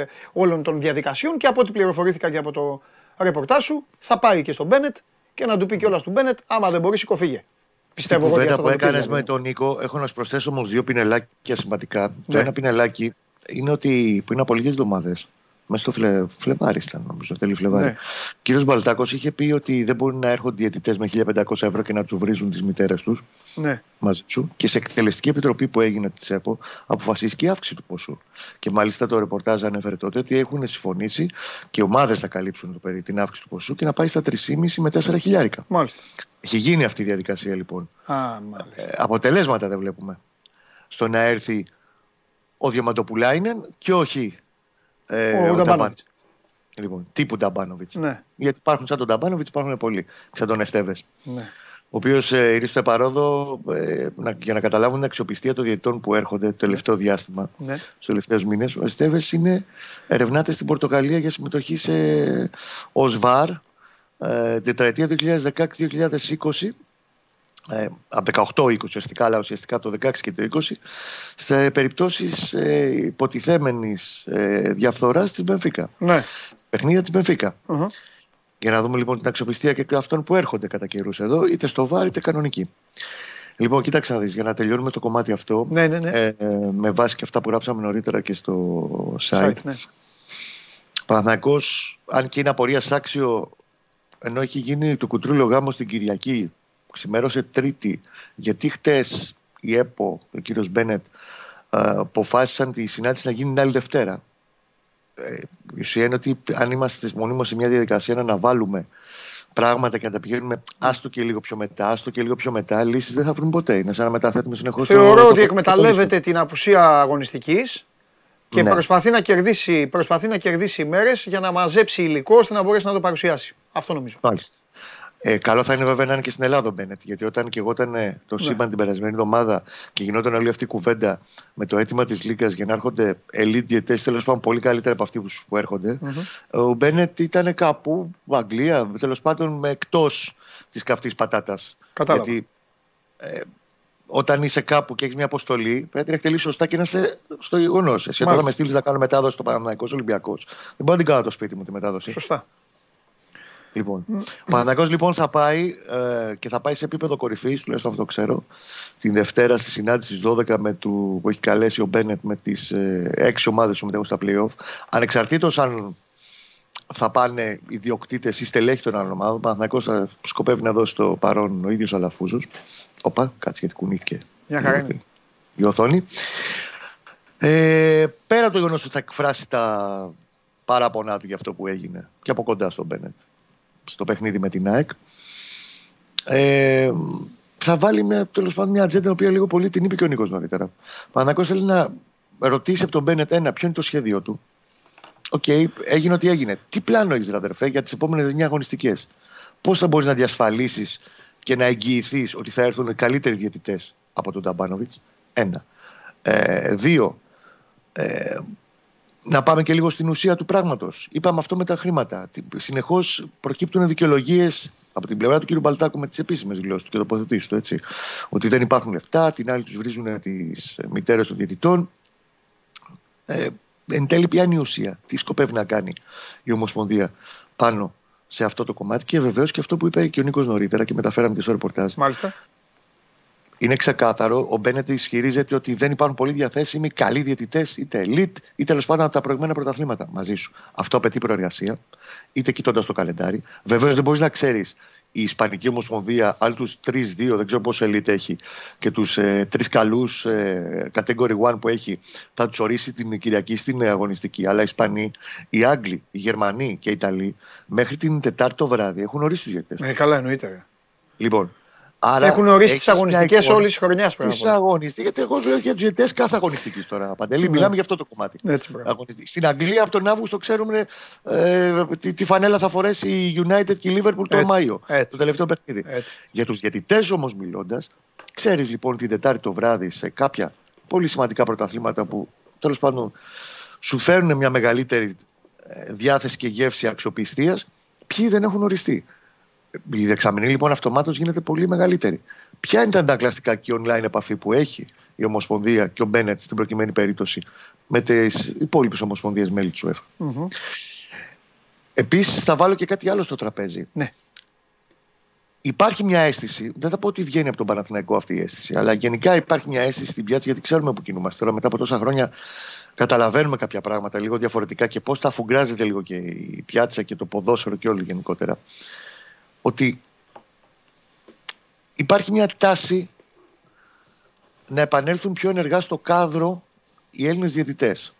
Speaker 1: ε, όλων των διαδικασιών και από ό,τι πληροφορήθηκα και από το ρεπορτάζ σου, θα πάει και στον Μπένετ και να του πει κιόλας του Μπένετ, άμα δεν μπορείς, σηκωφίγε.
Speaker 2: Πιστεύω ότι αυτό που έκανες με τον Νίκο, έχω να σου προσθέσω όμως δύο πινελάκια σημαντικά. Το ναι. ένα πινελάκι είναι ότι πριν από λίγες εβδομάδες Μέσα στο Φλε... Φλεβάρι ήταν, νομίζω, τέλειο Φλεβάρι.
Speaker 1: Ναι.
Speaker 2: Ο κύριος Μπαλτάκος είχε πει ότι δεν μπορεί να έρχονται διαιτητές με 1500 ευρώ και να τους βρίζουν τις μητέρες τους
Speaker 1: Ναι.
Speaker 2: μαζί σου. Και σε εκτελεστική επιτροπή που έγινε της ΕΠΟ αποφασίστηκε η αύξηση του ποσού. Και μάλιστα το ρεπορτάζ ανέφερε τότε ότι έχουν συμφωνήσει και ομάδες θα καλύψουν το παιδί την αύξηση του ποσού και να πάει στα 3,5 με 4 χιλιάρικα.
Speaker 1: Μάλιστα.
Speaker 2: Έχει γίνει αυτή η διαδικασία λοιπόν.
Speaker 1: Α, μάλιστα.
Speaker 2: Ε, αποτελέσματα δεν βλέπουμε. Στο να έρθει ο Διαμαντοπουλάινεν και όχι ε,
Speaker 1: Ο
Speaker 2: Νταμπάν-
Speaker 1: Νταμπάνοβιτς.
Speaker 2: Λοιπόν, τύπου Νταμπάνοβιτς.
Speaker 1: Ναι,
Speaker 2: Γιατί υπάρχουν σαν τον Νταμπάνοβιτς, υπάρχουν πολλοί. Σαν τον Εστέβες.
Speaker 1: ναι.
Speaker 2: Ο οποίος ε, ήρθε στο επαρόδο ε, να, για να καταλάβουν την αξιοπιστία των διαιτητών που έρχονται το τελευταίο διάστημα,
Speaker 1: ναι.
Speaker 2: στους τελευταίους μήνες. Ο Εστέβες είναι ερευνάται στην Πορτογαλία για συμμετοχή σε ως ΒΑΡ ε, τετραετία 2016-2020. Ε, από 18-20 ουσιαστικά, αλλά ουσιαστικά το 16 και το 20, σε περιπτώσεις ε, υποτιθέμενης ε, διαφθοράς της Μπενφίκα.
Speaker 1: ναι.
Speaker 2: Παιχνίδια της Μπενφίκα.
Speaker 1: Αχα.
Speaker 2: Για να δούμε λοιπόν την αξιοπιστία και αυτών που έρχονται κατά καιρούς εδώ, είτε στο βάρ είτε κανονική. Λοιπόν, κοίταξε να δεις, για να τελειώνουμε το κομμάτι αυτό,
Speaker 1: Ναι, ναι, ναι.
Speaker 2: ε, ε, με βάση και αυτά που γράψαμε νωρίτερα και στο site,
Speaker 1: Site, ναι.
Speaker 2: Παναθηναϊκός, αν και είναι απορίας άξιο, ενώ έχει γίνει το κουτρούλιο γάμο την Κυριακή, ξημέρωσε Τρίτη, γιατί χτες η ΕΠΟ, ο κύριος Μπένετ, ε, αποφάσισαν τη συνάντηση να γίνει την άλλη Δευτέρα. Ε, η ουσία είναι ότι αν είμαστε μονίμως σε μια διαδικασία να αναβάλουμε πράγματα και να τα πηγαίνουμε άστο και λίγο πιο μετά, άστο και λίγο πιο μετά, λύσεις δεν θα βρουν ποτέ. Είναι σαν να μεταθέτουμε συνεχώς
Speaker 1: Θεωρώ
Speaker 2: το-
Speaker 1: ότι
Speaker 2: το-
Speaker 1: εκμεταλλεύεται την απουσία αγωνιστικής και
Speaker 2: Ναι.
Speaker 1: προσπαθεί, να κερδίσει, προσπαθεί να κερδίσει ημέρες για να μαζέψει υλικό ώστε να μπορέσει να το παρουσιάσει. Αυτό νομίζω.
Speaker 2: Μάλιστα. Ε, καλό θα είναι βέβαια να είναι και στην Ελλάδα ο Μπένετ. Γιατί όταν και εγώ ήταν ε, το
Speaker 1: Ναι.
Speaker 2: σύμπαν την περασμένη εβδομάδα και γινόταν όλη αυτή η κουβέντα με το αίτημα της Λίγκας για να έρχονται elite διαιτέ, τέλος πάντων πολύ καλύτερα από αυτοί που, που ερχονται ο Μπένετ ήταν κάπου, Αγγλία, τέλος πάντων εκτός της καυτής πατάτας.
Speaker 1: Κατάλαβα.
Speaker 2: Γιατί ε, όταν είσαι κάπου και έχεις μια αποστολή, πρέπει να εκτελείς σωστά και να είσαι στο γεγονός. Εσύ όταν θα
Speaker 1: Μάλιστα.
Speaker 2: με στείλεις να κάνω μετάδοση στο Παναμαϊκό Ολυμπιακός, δεν μπορώ να την κάνω το σπίτι μου τη μετάδοση.
Speaker 1: Σωστά.
Speaker 2: Λοιπόν, ο Παναθηναϊκός λοιπόν θα πάει ε, και θα πάει σε επίπεδο κορυφής, τουλάχιστον αυτό το ξέρω, την Δευτέρα στη συνάντηση στις 12 με του, που έχει καλέσει ο Μπένετ με τις ε, έξι ομάδες που μετέχουν στα playoff. Ανεξαρτήτως αν θα πάνε οι διοκτήτες ή στελέχοι των άλλων ομάδων, ο Παναθηναϊκός θα σκοπεύει να δώσει το παρόν ο ίδιος Αλαφούζος. Όπα, κάτσε γιατί κουνήθηκε
Speaker 1: Μια χαρά είναι.
Speaker 2: η οθόνη. Ε, πέρα από το γεγονός ότι θα εκφράσει τα παράπονά του για αυτό που έγινε και από κοντά στον Μπένετ στο παιχνίδι με την ΑΕΚ. Ε, θα βάλει μια, τέλος πάντων, μια ατζέντα, η οποία λίγο πολύ την είπε και ο Νίκος νωρίτερα. Ο Παναγιώτης θέλει να ρωτήσει από τον Μπένετ ένα, ποιο είναι το σχέδιο του. Οκ, έγινε ό,τι έγινε. Τι πλάνο έχεις, αδερφέ, για τις επόμενες 9 αγωνιστικές; Πώς θα μπορείς να διασφαλίσεις και να εγγυηθείς ότι θα έρθουν καλύτεροι διαιτητές από τον Ταμπάνοβιτς; Ένα. Ε, δύο. Ε, να πάμε και λίγο στην ουσία του πράγματος. Είπαμε αυτό με τα χρήματα. Συνεχώς προκύπτουν δικαιολογίες από την πλευρά του κ. Μπαλτάκου με τις επίσημες δηλώσεις του και τοποθετήσεις του. Έτσι. Ότι δεν υπάρχουν λεφτά, την άλλη τους βρίζουν τις μητέρες των διαιτητών. Ε, εν τέλει, ποια είναι η ουσία, τι σκοπεύει να κάνει η Ομοσπονδία πάνω σε αυτό το κομμάτι; Και βεβαίως και αυτό που είπε και ο Νίκος νωρίτερα και μεταφέραμε και στο ρεπορτάζ.
Speaker 1: Μάλιστα.
Speaker 2: Είναι ξεκάθαρο, ο Μπένετ ισχυρίζεται ότι δεν υπάρχουν πολύ διαθέσιμοι καλοί διαιτητές, είτε elite, είτε τέλος πάντων από τα προηγούμενα πρωταθλήματα μαζί σου. Αυτό απαιτεί προεργασία, είτε κοιτώντας το καλεντάρι. Βεβαίως δεν μπορείς να ξέρεις η Ισπανική Ομοσπονδία, άλλοι τους 3-2, δεν ξέρω πόσο elite έχει, και τους ε, τρεις καλούς ε, category 1 που έχει, θα τους ορίσει την Κυριακή στην αγωνιστική. Αλλά οι Ισπανοί, οι Άγγλοι, οι Γερμανοί και οι Ιταλοί, μέχρι την Τετάρτη το βράδυ έχουν ορίσει τους διαιτητές.
Speaker 1: Ε, καλά, εννοείται. ρε.
Speaker 2: Λοιπόν, άρα
Speaker 1: Έχουν ορίσει
Speaker 2: έχεις
Speaker 1: τι αγωνιστικές
Speaker 2: μια εικόνα.
Speaker 1: όλης της χρονιάς
Speaker 2: Τι
Speaker 1: πρέπει να πω.
Speaker 2: αγωνιστικέ, γιατί εγώ λέω για του διαιτητέ κάθε αγωνιστική τώρα. Παντελή,
Speaker 1: Ναι.
Speaker 2: μιλάμε για αυτό το κομμάτι.
Speaker 1: Έτσι, μπράβο.
Speaker 2: Αγωνιστική. Στην Αγγλία από τον Αύγουστο ξέρουμε ε, τι, τι φανέλα θα φορέσει η United και η Liverpool τον
Speaker 1: Έτσι,
Speaker 2: Μάιο.
Speaker 1: έτσι.
Speaker 2: Το τελευταίο παιχνίδι.
Speaker 1: Έτσι.
Speaker 2: Για τους διαιτητές όμως μιλώντας, ξέρεις λοιπόν την Τετάρτη το βράδυ σε κάποια πολύ σημαντικά πρωταθλήματα που τέλος πάντων σου φέρνουν μια μεγαλύτερη ε, διάθεση και γεύση αξιοπιστίας, ποιοι δεν έχουν οριστεί. Η δεξαμενή λοιπόν αυτομάτως γίνεται πολύ μεγαλύτερη. Ποια είναι τα αντακλαστικά και online επαφή που έχει η Ομοσπονδία και ο Μπένετ στην προκειμένη περίπτωση με τις υπόλοιπες Ομοσπονδίες μέλη του UEFA;
Speaker 1: Μμμ.
Speaker 2: Επίσης, θα βάλω και κάτι άλλο στο τραπέζι.
Speaker 1: Ναι.
Speaker 2: Υπάρχει μια αίσθηση, δεν θα πω ότι βγαίνει από τον Παναθηναϊκό αυτή η αίσθηση, αλλά γενικά υπάρχει μια αίσθηση στην πιάτσα γιατί ξέρουμε που κινούμαστε τώρα μετά από τόσα χρόνια. καταλαβαίνουμε κάποια πράγματα λίγο διαφορετικά και πώς θα αφουγκράζεται λίγο και η πιάτσα και το ποδόσφαιρο και όλοι γενικότερα ότι υπάρχει μια τάση να επανέλθουν πιο ενεργά στο κάδρο οι Έλληνες διαιτητές.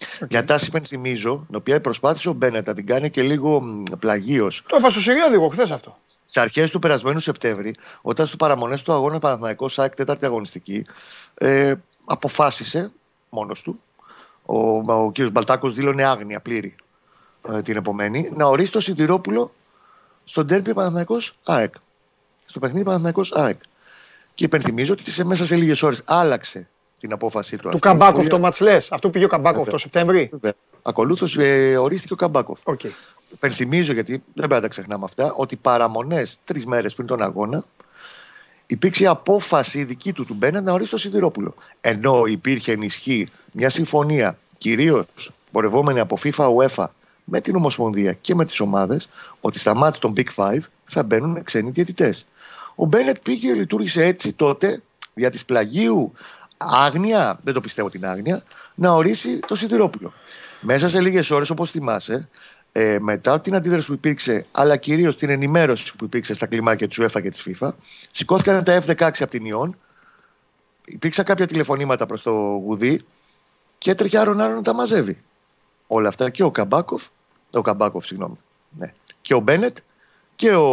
Speaker 2: Okay. Μια τάση υπενθυμίζω, την οποία προσπάθησε ο Μπένετ να την κάνει και λίγο πλαγίως.
Speaker 1: Το είπα στο Σιριώδη χθες αυτό.
Speaker 2: Στι αρχές του περασμένου Σεπτέμβρη, όταν στο παραμονές του αγώνα Παναθηναϊκός ΣΑΚ τέταρτη αγωνιστική, ε, αποφάσισε μόνος του, ο, ο κ. Μπαλτάκος δήλωνε άγνοια πλήρη ε, την επομένη, να ορίσει το Σιδηρόπουλο στον τέρπι Παναθηναϊκός ΑΕΚ. Στο παιχνίδι Παναθηναϊκός ΑΕΚ. Και υπενθυμίζω ότι σε, μέσα σε λίγες ώρες άλλαξε την απόφασή του.
Speaker 1: Του Καμπάκοφ το ματς λέει. Αυτό πήγε ο Καμπάκοφ το Σεπτέμβρη;
Speaker 2: Ακολούθως ε, ορίστηκε ο Καμπάκοφ.
Speaker 1: Okay.
Speaker 2: Υπενθυμίζω, γιατί δεν πρέπει να τα ξεχνάμε αυτά, ότι παραμονές τρεις μέρες πριν τον αγώνα υπήρξε απόφαση δική του του Μπένετ να ορίσει το Σιδηρόπουλο. Ενώ υπήρχε ενισχύ μια συμφωνία, κυρίως πορευόμενη από FIFA UEFA με την Ομοσπονδία και με τις ομάδες, ότι στα μάτια των Big Five θα μπαίνουν ξένοι διαιτητές. Ο Μπένετ πήγε και λειτουργήσε έτσι τότε για τη πλαγίου άγνοια, δεν το πιστεύω την άγνοια, να ορίσει το Σιδηρόπουλο. Μέσα σε λίγες ώρες, όπως θυμάσαι, ε, μετά την αντίδραση που υπήρξε, αλλά κυρίως την ενημέρωση που υπήρξε στα κλιμάκια της UEFA και της FIFA, σηκώθηκαν τα F-16 από την Ιόν, υπήρξαν κάποια τηλεφωνήματα προς το Γουδί και έτρεχε Άρον Άρον να τα μαζεύει. Όλα αυτά και ο Καμπάκοφ, ο Καμπάκοφ, συγγνώμη, ναι, και ο Μπένετ και ο,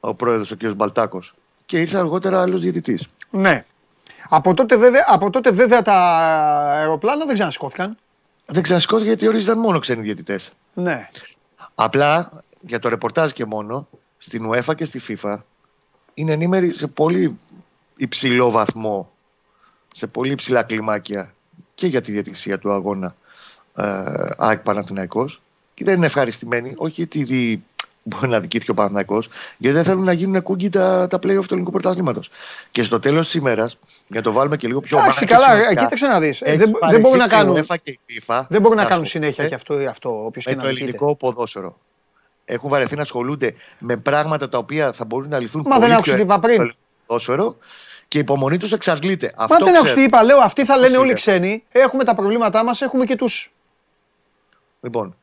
Speaker 2: ο πρόεδρος, ο κ. Μπαλτάκος. Και ήρθε αργότερα άλλος διαιτητής.
Speaker 1: Ναι. Από τότε, βέβαια, από τότε βέβαια τα αεροπλάνα δεν ξανασηκώθηκαν.
Speaker 2: Δεν ξανασηκώθηκαν γιατί ορίζονταν μόνο ξένοι διαιτητές.
Speaker 1: Ναι.
Speaker 2: Απλά για το ρεπορτάζ και μόνο στην UEFA και στη FIFA είναι ενήμεροι σε πολύ υψηλό βαθμό, σε πολύ υψηλά κλιμάκια και για τη διατησία του αγώνα ε, ΑΕΚ Παναθηναϊκός και δεν είναι ευχαριστημένοι, όχι γιατί μπορεί να δικήθηκε ο Παναθυναϊκό, γιατί δεν θέλουν να γίνουν κούγκι τα, τα play-off του ελληνικού πρωταθλήματος. Και στο τέλος της ημέρας, για να το βάλουμε και λίγο πιο
Speaker 1: Εντάξει, καλά, κοίταξε να δεις. Δεν, δεν μπορούν να κάνουν, δεν μπορούν να κάνουν συνέχεια ε, και αυτό, αυτό όποιος και
Speaker 2: να το ελληνικό ποδόσφαιρο. Έχουν βαρεθεί να ασχολούνται με πράγματα τα οποία θα μπορούν να λυθούν
Speaker 1: Μα δεν άκουσα τι είπα πριν.
Speaker 2: Ποδόσφαιρο και η υπομονή τους εξαντλείται.
Speaker 1: Μα δεν άκουσα τι είπα. Λέω αυτοί θα λένε όλοι ξένοι. Έχουμε τα προβλήματά μας, έχουμε και τους.
Speaker 2: Λοιπόν,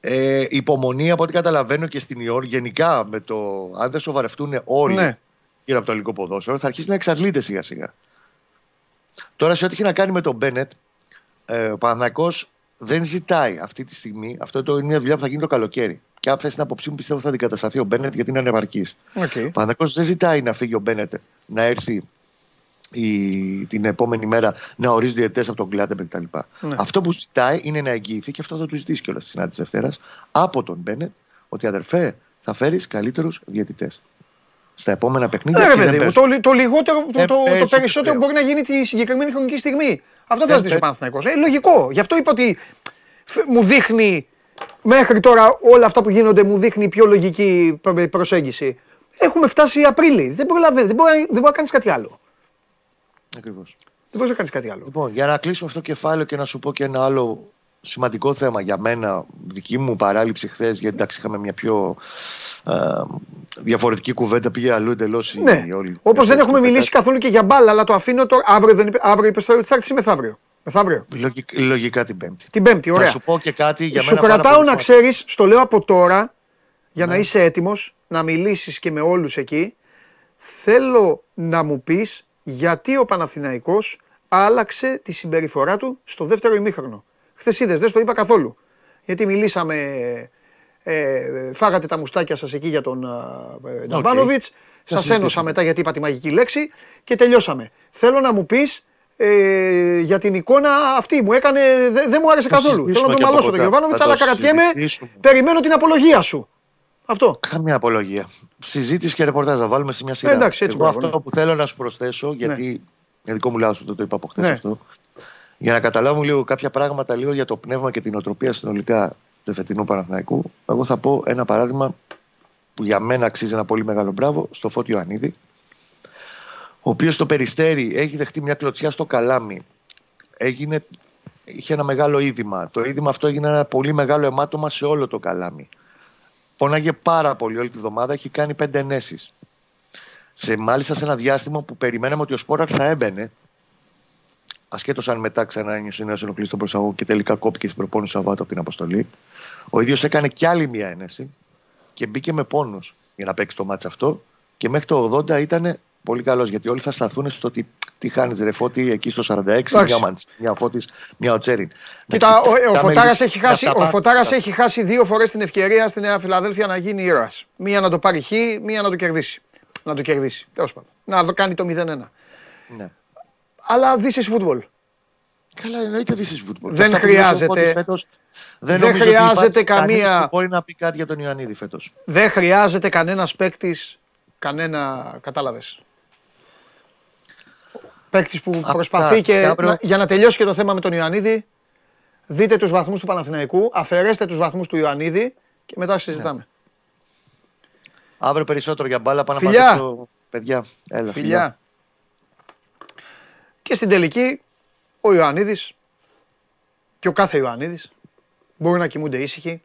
Speaker 2: ε, υπομονή από ό,τι καταλαβαίνω και στην ΙΟΡ γενικά με το αν δεν σοβαρευτούν όλοι ναι. γύρω από το ελληνικό ποδόσφαιρο θα αρχίσει να εξαντλείται σιγά σιγά. Τώρα σε ό,τι έχει να κάνει με τον Μπένετ, ε, ο Παναθηναϊκός δεν ζητάει αυτή τη στιγμή, αυτό το είναι μια δουλειά που θα γίνει το καλοκαίρι. Και αν θες την άποψή μου, πιστεύω θα αντικατασταθεί ο Μπένετ γιατί είναι ανεπαρκής. Okay. Ο Παναθηναϊκός δεν ζητάει να φύγει ο Μπένετ να έρθει η, την επόμενη μέρα να ορίζει διαιτητές από τον Κλάτεμπερ κτλ. Ναι. Αυτό που ζητάει είναι να εγγυηθεί και αυτό θα του ζητήσει κιόλας στη συνάντηση Δευτέρας από τον Μπένετ ότι αδερφέ θα φέρεις καλύτερους διαιτητές. Στα επόμενα παιχνίδια.
Speaker 1: Ναι, παιδί μου, το, το λιγότερο, το, το, το, το περισσότερο μπορεί να γίνει τη συγκεκριμένη χρονική στιγμή. Αυτό θα ζητήσει ο Παναθηναϊκός. Ε, λογικό. Γι' αυτό είπα ότι μου δείχνει μέχρι τώρα όλα αυτά που γίνονται μου δείχνει πιο λογική προσέγγιση. Έχουμε φτάσει Απρίλη. Δεν μπορεί, δεν μπορεί, δεν μπορεί να κάνεις κάτι άλλο.
Speaker 2: Ακριβώς.
Speaker 1: Δεν μπορείς να κάνεις κάτι άλλο.
Speaker 2: Λοιπόν, για να κλείσουμε αυτό το κεφάλαιο και να σου πω και ένα άλλο σημαντικό θέμα για μένα, δική μου παράληψη χθες, γιατί εντάξει είχαμε μια πιο ε, διαφορετική κουβέντα, πήγε αλλού εντελώς
Speaker 1: ναι. όλη. Όπως δεν έχουμε μιλήσει καθόλου και για μπάλα, αλλά το αφήνω τώρα. Αύριο, δεν, αύριο είπες ότι θα έρθεις μεθαύριο. Μεθαύριο.
Speaker 2: Λογικά, λογικά την Πέμπτη.
Speaker 1: Την Πέμπτη, ωραία.
Speaker 2: Θα σου πω και κάτι για
Speaker 1: σου μένα. Σου κρατάω να ξέρεις, στο λέω από τώρα, για ναι. να είσαι έτοιμος να μιλήσεις και με όλους εκεί. Θέλω να μου πεις γιατί ο Παναθηναϊκός άλλαξε τη συμπεριφορά του στο δεύτερο ημίχρονο. Χθες είδες, δεν το είπα καθόλου. Γιατί μιλήσαμε, ε, φάγατε τα μουστάκια σας εκεί για τον ε, Νταμπάνοβιτς, σας ένωσα μετά γιατί είπα τη μαγική λέξη και τελειώσαμε. Θέλω να μου πεις ε, για την εικόνα αυτή. Μου έκανε, δεν μου άρεσε καθόλου. Θέλω να τον μαλώσω τον Γιωβάνοβιτς, αλλά κρατιέμαι, περιμένω την απολογία σου. Αυτό.
Speaker 2: Καμία απολογία. Συζήτηση και ρεπορτάζ να βάλουμε σε μια σειρά.
Speaker 1: εντάξει, έτσι Εγώ
Speaker 2: αυτό ναι. που θέλω να σου προσθέσω, γιατί ναι. είναι δικό μου λάθος, το, το είπα από χθες ναι. αυτό. Για να καταλάβουν λίγο κάποια πράγματα λίγο για το πνεύμα και την οτροπία συνολικά του φετινού Παναθηναϊκού, εγώ θα πω ένα παράδειγμα που για μένα αξίζει ένα πολύ μεγάλο μπράβο στο Φώτιο Ανίδη, ο οποίος στο περιστέρι έχει δεχτεί μια κλωτσιά στο καλάμι. Έγινε, είχε ένα μεγάλο είδημα. Το είδημα αυτό έγινε ένα πολύ μεγάλο αιμάτωμα σε όλο το καλάμι. Πόναγε πάρα πολύ όλη τη βδομάδα, έχει κάνει πέντε ενέσεις. Σε, μάλιστα σε ένα διάστημα που περιμέναμε ότι ο Σπόραρ θα έμπαινε ασχέτως αν μετά ξανά ένιωσε ένα ενοχλήσει στον προσαγωγό και τελικά κόπηκε στην προπόνηση Σαββάτο από την αποστολή. Ο ίδιος έκανε κι άλλη μία ένεση και μπήκε με πόνο για να παίξει το μάτς αυτό. Και μέχρι το 80 ήταν πολύ καλός γιατί όλοι θα σταθούν στο ότι τι χάνεις ρε φώτη εκεί στο 46, μια, Μαντς, μια φώτης, μια ο Τσέριν.
Speaker 1: Κοίτα, ο, ο Φωτάρας, έχει χάσει, ο Φωτάρας έχει χάσει δύο φορές την ευκαιρία στη Νέα Φιλαδέλφια να γίνει ήρωας. Μία να το πάρει χ, μία να το κερδίσει. Να το κερδίσει. Τέλος πάντων. Να κάνει το 0-1. Ναι. Αλλά δύσει φούτμπολ.
Speaker 2: Καλά, εννοείται δύσει φούτμπολ.
Speaker 1: Δεν χρειάζεται. Φέτος, δεν, δεν χρειάζεται καμία.
Speaker 2: Μπορεί να πει κάτι για τον Ιωαννίδη φέτος.
Speaker 1: Δεν χρειάζεται κανένας παίκτης. Κανένα. Κατάλαβες. Παίκτης που προσπαθεί και. για να τελειώσει και το θέμα με τον Ιωαννίδη, δείτε τους βαθμούς του Παναθηναϊκού, αφαιρέστε τους βαθμούς του Ιωαννίδη και μετά συζητάμε. Ναι.
Speaker 2: Αύριο περισσότερο για μπάλα, πάνω φιλιά. να παιδιά.
Speaker 1: Έλα, φιλιά. Και στην τελική, ο Ιωαννίδης και ο κάθε Ιωαννίδης μπορούν να κοιμούνται ήσυχοι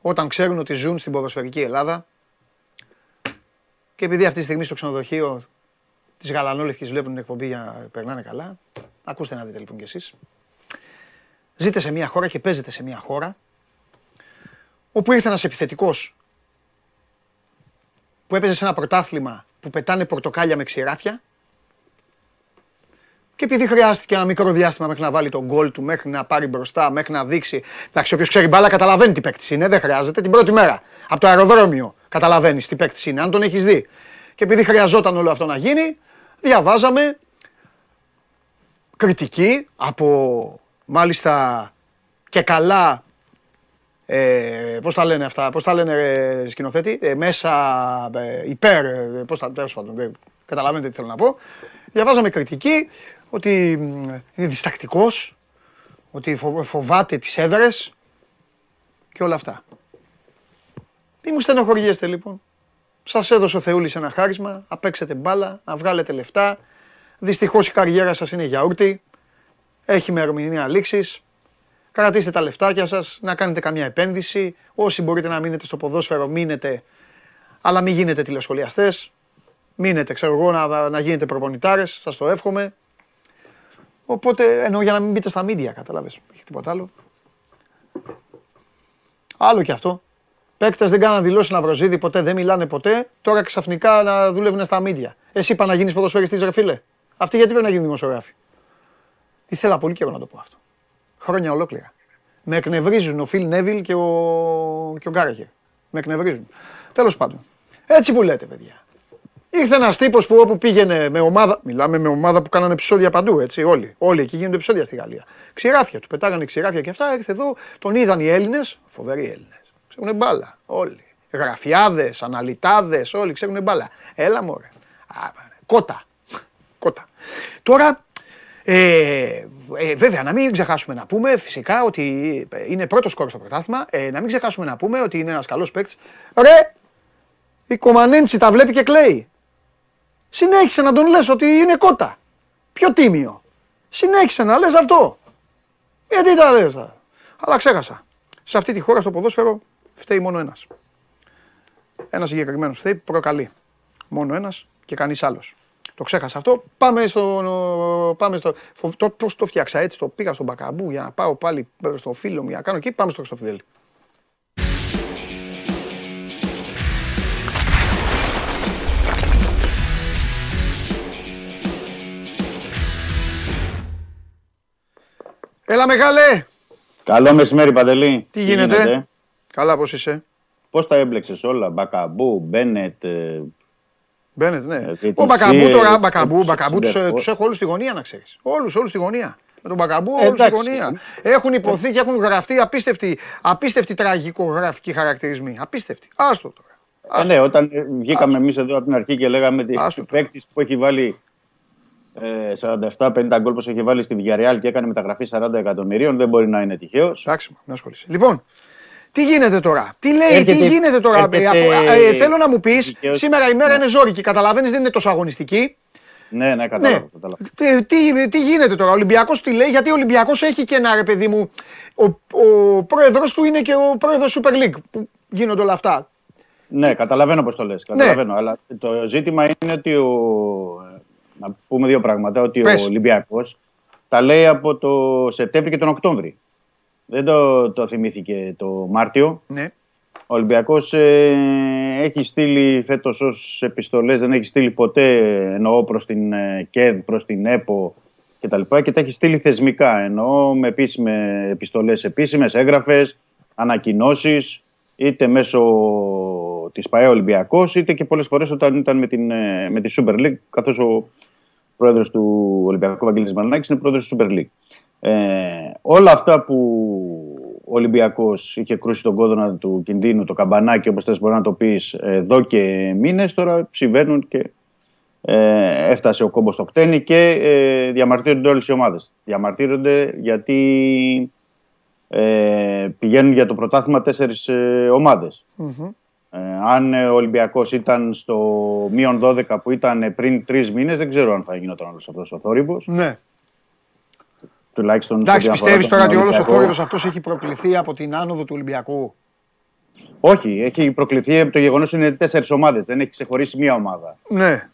Speaker 1: όταν ξέρουν ότι ζουν στην ποδοσφαιρική Ελλάδα και επειδή αυτή τη στιγμή στο ξενοδοχείο της Γαλανόλευκης βλέπουν την εκπομπή για να περνάνε καλά, ακούστε να δείτε λοιπόν κι εσείς. Ζείτε σε μια χώρα και παίζετε σε μια χώρα όπου ήρθε ένας επιθετικός που έπαιζε σε ένα πρωτάθλημα που πετάνε πορτοκάλια με ξηράφια και επειδή χρειάστηκε ένα μικρό διάστημα μέχρι να βάλει τον γκολ του, μέχρι να πάρει μπροστά, μέχρι να δείξει. Εντάξει, όποιος ξέρει μπάλα καταλαβαίνει τι παίκτης είναι, δεν χρειάζεται. Την πρώτη μέρα από το αεροδρόμιο καταλαβαίνεις τι παίκτης είναι, αν τον έχεις δει. Και επειδή χρειαζόταν όλο αυτό να γίνει, διαβάζαμε κριτική από μάλιστα και καλά. Ε, πώς τα λένε αυτά, πώς τα λένε ε, σκηνοθέτη, ε, μέσα ε, υπέρ, ε, πώς τα, τέλος πάντων, καταλαβαίνετε τι θέλω να πω. Διαβάζαμε κριτική ότι είναι διστακτικός, ότι φοβάται τις έδρες και όλα αυτά. Μη μου στενοχωριέστε λοιπόν. Σας έδωσε ο Θεούλης ένα χάρισμα, απέξετε μπάλα, να βγάλετε λεφτά. Δυστυχώς η καριέρα σας είναι γιαούρτι, έχει ημερομηνία λήξης. Κρατήστε τα λεφτάκια σας, να κάνετε καμιά επένδυση. Όσοι μπορείτε να μείνετε στο ποδόσφαιρο, μείνετε, αλλά μην γίνετε τηλεσχολιαστές. Μείνετε, ξέρω εγώ, να, να γίνετε προπονητάρες, σας το εύχομαι. Οπότε εννοώ για να μην μπείτε στα μίντια, κατάλαβες. Έχει τίποτα άλλο. Άλλο και αυτό. Παίκτες δεν κάναν δηλώσεις να βροζίδι ποτέ, δεν μιλάνε ποτέ. Τώρα ξαφνικά να δουλεύουν στα μίντια. Εσύ είπα να γίνεις ποδοσφαιριστής, ρε φίλε. Αυτοί γιατί πρέπει να γίνουν δημοσιογράφοι; Ήθελα πολύ καιρό να το πω αυτό. Χρόνια ολόκληρα. Με εκνευρίζουν ο Φιλ Νέβιλ και ο, και ο Γκάραχερ. Με εκνευρίζουν. Τέλος πάντων. Έτσι που λέτε, παιδιά. Ήρθε ένας τύπος που όπου πήγαινε με ομάδα. Μιλάμε με ομάδα που κάνανε επεισόδια παντού, έτσι. Όλοι, όλοι εκεί γίνονται επεισόδια στη Γαλλία. Ξηράφια του, πετάγανε ξηράφια και αυτά. Ήρθε εδώ, τον είδαν οι Έλληνες, φοβεροί Έλληνες. Ξέρουν μπάλα. Όλοι. Γραφιάδε, αναλυτάδες, όλοι ξέρουν μπάλα. Έλα μωρέ. κότα. Κότα. Τώρα, ε, ε, βέβαια, να μην ξεχάσουμε να πούμε φυσικά ότι είναι πρώτος κόρος στο πρωτάθλημα. Ε, να μην ξεχάσουμε να πούμε ότι είναι ένας καλός παίκτης. Ρε, η Κομανέντσι τα βλέπει και κλαίει. Συνέχισε να τον λες ότι είναι κότα. Πιο τίμιο. Συνέχισε να λες αυτό. Γιατί τα λες. Αλλά ξέχασα. Σε αυτή τη χώρα στο ποδόσφαιρο φταίει μόνο ένας. Ένας συγκεκριμένος φταίει που προκαλεί. Μόνο ένας και κανείς άλλος. Το ξέχασα αυτό. Πάμε στο. Πάμε στο το, πώς το φτιάξα έτσι. Το πήγα στον Μπακαμπού για να πάω πάλι στο φίλο μου για να κάνω εκεί. Πάμε στο Χριστοφιδέλη. Έλα μεγάλε.
Speaker 4: Καλό μεσημέρι Παντελή.
Speaker 1: Τι, γίνεται; Καλά πώς είσαι;
Speaker 4: Πώς τα έμπλεξες όλα. Μπακαμπού, Μπένετ.
Speaker 1: Ε, Μπένετ ναι. Ε, ο Μπακαμπού τώρα, Μπακαμπού, Μπακαμπού τους, ε, τους έχω όλους στη γωνία να ξέρεις. Όλους, όλους στη γωνία. Με τον Μπακαμπού όλους στη γωνία. Έχουν υποθεί και έχουν γραφτεί απίστευτοι, απίστευτοι τραγικογραφικοί χαρακτηρισμοί. Απίστευτοι. Άστο τώρα.
Speaker 4: Ε, ναι, όταν βγήκαμε εμείς εδώ από την αρχή και λέγαμε ότι ο παίκτης που έχει βάλει 47-50 γκολ που έχει βάλει στη Villarreal και έκανε μεταγραφή 40 εκατομμυρίων. Δεν μπορεί να είναι τυχαίος.
Speaker 1: Εντάξει, να ασχολείσαι. Λοιπόν, τι γίνεται τώρα, τι λέει, τι γίνεται τώρα. Ε, ε, θέλω να μου πεις, σήμερα η μέρα ναι. είναι ζώρικη. Καταλαβαίνεις, δεν είναι τόσο αγωνιστική.
Speaker 4: Ναι, ναι, κατάλαβα.
Speaker 1: Ναι. Τι, τι γίνεται τώρα, ο Ολυμπιακός τι λέει, γιατί ο Ολυμπιακός έχει και ένα ρε παιδί μου. Ο, ο πρόεδρος του είναι και ο πρόεδρος Super League που γίνονται όλα αυτά.
Speaker 4: Ναι, καταλαβαίνω πώς το λες. Καταλαβαίνω. Ναι. Αλλά το ζήτημα είναι ότι ο, να πούμε δύο πράγματα. Ότι ο Ολυμπιακός τα λέει από το Σεπτέμβριο και τον Οκτώβριο. Δεν το, το θυμήθηκε το Μάρτιο.
Speaker 1: Ναι.
Speaker 4: Ο Ολυμπιακός ε, έχει στείλει φέτος ως επιστολές, δεν έχει στείλει ποτέ εννοώ προς την ε, ΚΕΔ, προς την ΕΠΟ κτλ. Και, και τα έχει στείλει θεσμικά. Εννοώ με επίσημες επιστολές, επίσημες έγγραφες, ανακοινώσεις, είτε μέσω της ΠαΕ Ολυμπιακός, είτε και πολλές φορές όταν ήταν με, την, ε, με τη Super League, καθώς ο πρόεδρος του Ολυμπιακού Βαγγέλης Μαρινάκης είναι πρόεδρος της Super League. Ε, όλα αυτά που ο Ολυμπιακός είχε κρούσει τον κόδωνα του κινδύνου, το καμπανάκι, όπως θες μπορεί να το πεις, εδώ και μήνες, τώρα συμβαίνουν και ε, έφτασε ο κόμπος στο κτένι και ε, διαμαρτύρονται όλες οι ομάδες. Διαμαρτύρονται γιατί ε, πηγαίνουν για το πρωτάθλημα τέσσερις ε, ομαδε Ε, αν ο Ολυμπιακός ήταν στο μείον 12 που ήταν πριν τρεις μήνες, δεν ξέρω αν θα γινόταν όλος αυτός ο θόρυβος.
Speaker 1: Ναι.
Speaker 4: Τουλάχιστον
Speaker 1: Εντάξει,
Speaker 4: σε ό,τι αφορά
Speaker 1: πιστεύεις
Speaker 4: τον
Speaker 1: τώρα ότι όλος ο
Speaker 4: Ολυμπιακό.
Speaker 1: θόρυβο αυτός έχει προκληθεί από την άνοδο του Ολυμπιακού;
Speaker 4: Όχι, έχει προκληθεί από το γεγονός ότι είναι τέσσερις ομάδες. Δεν έχει ξεχωρίσει μία ομάδα.
Speaker 1: Ναι.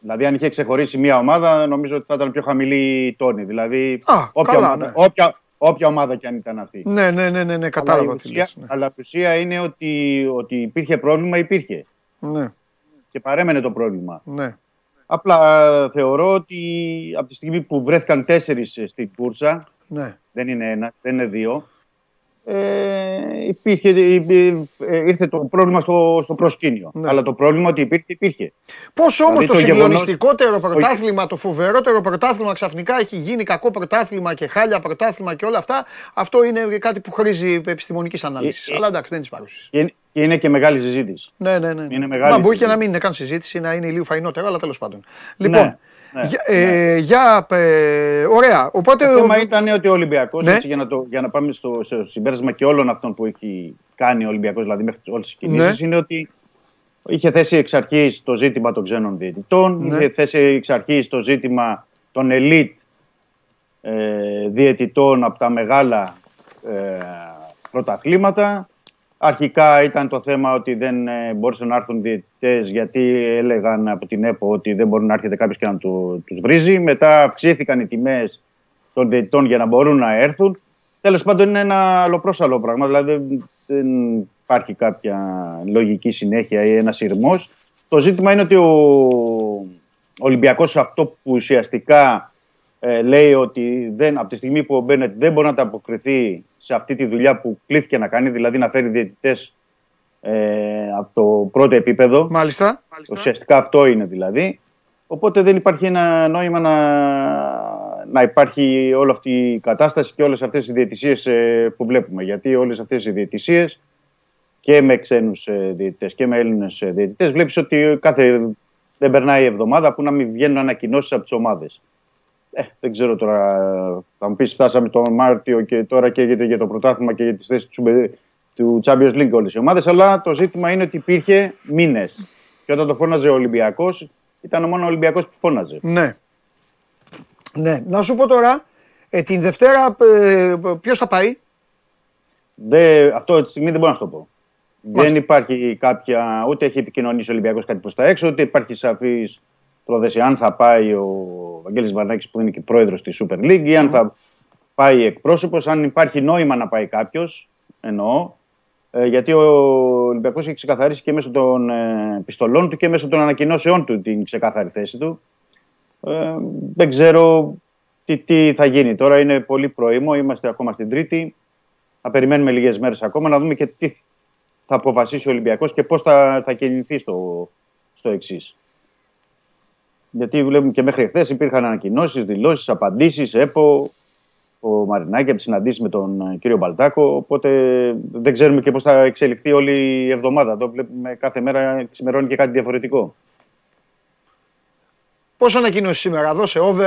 Speaker 4: Δηλαδή, αν είχε ξεχωρίσει μία ομάδα, νομίζω ότι θα ήταν πιο χαμηλή η τόνη. Δηλαδή,
Speaker 1: Α,
Speaker 4: όποια,
Speaker 1: καλά,
Speaker 4: ομάδα,
Speaker 1: ναι.
Speaker 4: όποια, όποια ομάδα και αν ήταν αυτή.
Speaker 1: Ναι, ναι, ναι, ναι, ναι, κατάλαβα
Speaker 4: αλλά, η
Speaker 1: τι
Speaker 4: ουσία,
Speaker 1: λες. Ναι.
Speaker 4: αλλά η ουσία είναι ότι, ότι υπήρχε πρόβλημα, υπήρχε.
Speaker 1: Ναι,
Speaker 4: Και παρέμενε το πρόβλημα.
Speaker 1: ναι.
Speaker 4: Απλά ε, θεωρώ ότι από τη στιγμή που βρέθηκαν τέσσερις στην κούρσα,
Speaker 1: ναι.
Speaker 4: δεν είναι ένα, δεν είναι δύο, ε, υπήρχε, υπή- ε, ήρθε το πρόβλημα στο, στο προσκήνιο.
Speaker 1: Ναι.
Speaker 4: Αλλά το πρόβλημα ότι υπήρχε, υπήρχε.
Speaker 1: Πώ όμως
Speaker 4: Δηλαδή,
Speaker 1: το
Speaker 4: το γεγονός-
Speaker 1: συγκλονιστικότερο πρωτάθλημα, το φοβερότερο πρωτάθλημα ξαφνικά έχει γίνει κακό πρωτάθλημα και χάλια πρωτάθλημα και όλα αυτά. Αυτό είναι κάτι που χρήζει επιστημονικής ανάλυσης.
Speaker 4: Ε, ε,
Speaker 1: Αλλά εντάξει, δεν της παρούσης.
Speaker 4: Και είναι, και είναι και μεγάλη συζήτηση.
Speaker 1: Ναι, ναι, ναι.
Speaker 4: Είναι μεγάλη
Speaker 1: Μα μπορεί και
Speaker 4: συζήτηση.
Speaker 1: να μην είναι καν συζήτηση, να είναι λίγο φαϊνότερο, αλλά τέλος πάντων. Λοιπόν,
Speaker 4: ναι,
Speaker 1: για, ε, για, ε, ωραία. Οπότε.
Speaker 4: Το θέμα ήταν ότι ο Ολυμπιακός,
Speaker 1: Ναι.
Speaker 4: για, να το, για να πάμε στο, στο συμπέρασμα και όλων αυτών που έχει κάνει ο Ολυμπιακός, δηλαδή μέχρι όλες τις κινήσεις,
Speaker 1: Ναι.
Speaker 4: είναι ότι είχε θέσει εξ αρχής το ζήτημα των ξένων διαιτητών,
Speaker 1: Ναι.
Speaker 4: είχε θέσει εξ αρχής το ζήτημα των elite ε, διαιτητών από τα μεγάλα ε, πρωταθλήματα. Αρχικά ήταν το θέμα ότι δεν ε, μπορούσαν να έρθουν διαιτητές γιατί έλεγαν από την ΕΠΟ ότι δεν μπορεί να έρχεται κάποιος και να του, τους βρίζει. Μετά αυξήθηκαν οι τιμές των διαιτητών για να μπορούν να έρθουν. Τέλος πάντων είναι ένα αλλοπρόσαλο πράγμα, δηλαδή δεν, δεν υπάρχει κάποια λογική συνέχεια ή ένας σειρμός. Το ζήτημα είναι ότι ο Ολυμπιακός αυτό που ουσιαστικά ε, λέει ότι δεν, από τη στιγμή που ο Μπένετ δεν μπορεί να ανταποκριθεί σε αυτή τη δουλειά που κλήθηκε να κάνει, δηλαδή να φέρει διαιτητές ε, από το πρώτο επίπεδο,
Speaker 1: Μάλιστα.
Speaker 4: Ουσιαστικά αυτό είναι δηλαδή. Οπότε δεν υπάρχει ένα νόημα να, να υπάρχει όλη αυτή η κατάσταση και όλες αυτές οι διαιτησίες ε, που βλέπουμε. Γιατί όλες αυτές οι διαιτησίες και με ξένους ε, διαιτητές και με Έλληνες ε, διαιτητές βλέπεις ότι κάθε, δεν περνάει η εβδομάδα που να μην βγαίνουν ανακοινώσεις από τις ομάδες. Ε, δεν ξέρω τώρα, θα μου πεις φτάσαμε τον Μάρτιο και τώρα καίγεται για το πρωτάθλημα και για τις θέσεις του, Σουμπε- του Champions League όλες οι ομάδες, αλλά το ζήτημα είναι ότι υπήρχε μήνες. Και όταν το φώναζε ο Ολυμπιακός, ήταν μόνο ο Ολυμπιακός που φώναζε.
Speaker 1: Ναι. Ναι. Να σου πω τώρα, ε, την Δευτέρα ε, ποιος θα πάει;
Speaker 4: Δε, αυτό αυτή τη στιγμή δεν μπορώ να σου το πω.
Speaker 1: Μάλιστα.
Speaker 4: Δεν υπάρχει κάποια, ούτε έχει επικοινωνήσει ο Ολυμπιακός κάτι προς τα έξω, ούτε υπάρχει σαφής πρόθεση αν θα πάει ο Βαγγέλης Βαρνάκης που είναι και πρόεδρος της Super League ή αν θα πάει εκπρόσωπος, αν υπάρχει νόημα να πάει κάποιος, εννοώ, ε, γιατί ο Ολυμπιακός έχει ξεκαθαρίσει και μέσω των ε, επιστολών του και μέσω των ανακοινώσεών του την ξεκάθαρη θέση του. Ε, δεν ξέρω τι, τι θα γίνει. Τώρα είναι πολύ πρωίμο, είμαστε ακόμα στην Τρίτη. Θα περιμένουμε λίγες μέρες ακόμα να δούμε και τι θα αποφασίσει ο Ολυμπιακός και πώς θα, θα κινηθεί στο, στο εξής. Γιατί βλέπουμε και μέχρι χθες υπήρχαν ανακοινώσεις, δηλώσεις, απαντήσεις, ΕΠΟ, ο Μαρινάκη από τι συναντήσει με τον ε, κύριο Μπαλτάκο. Οπότε δεν ξέρουμε και πώς θα εξελιχθεί όλη η εβδομάδα. Εδώ βλέπουμε κάθε μέρα ξημερώνει και κάτι διαφορετικό.
Speaker 1: Πώ ανακοινώσεις σήμερα, δώσε over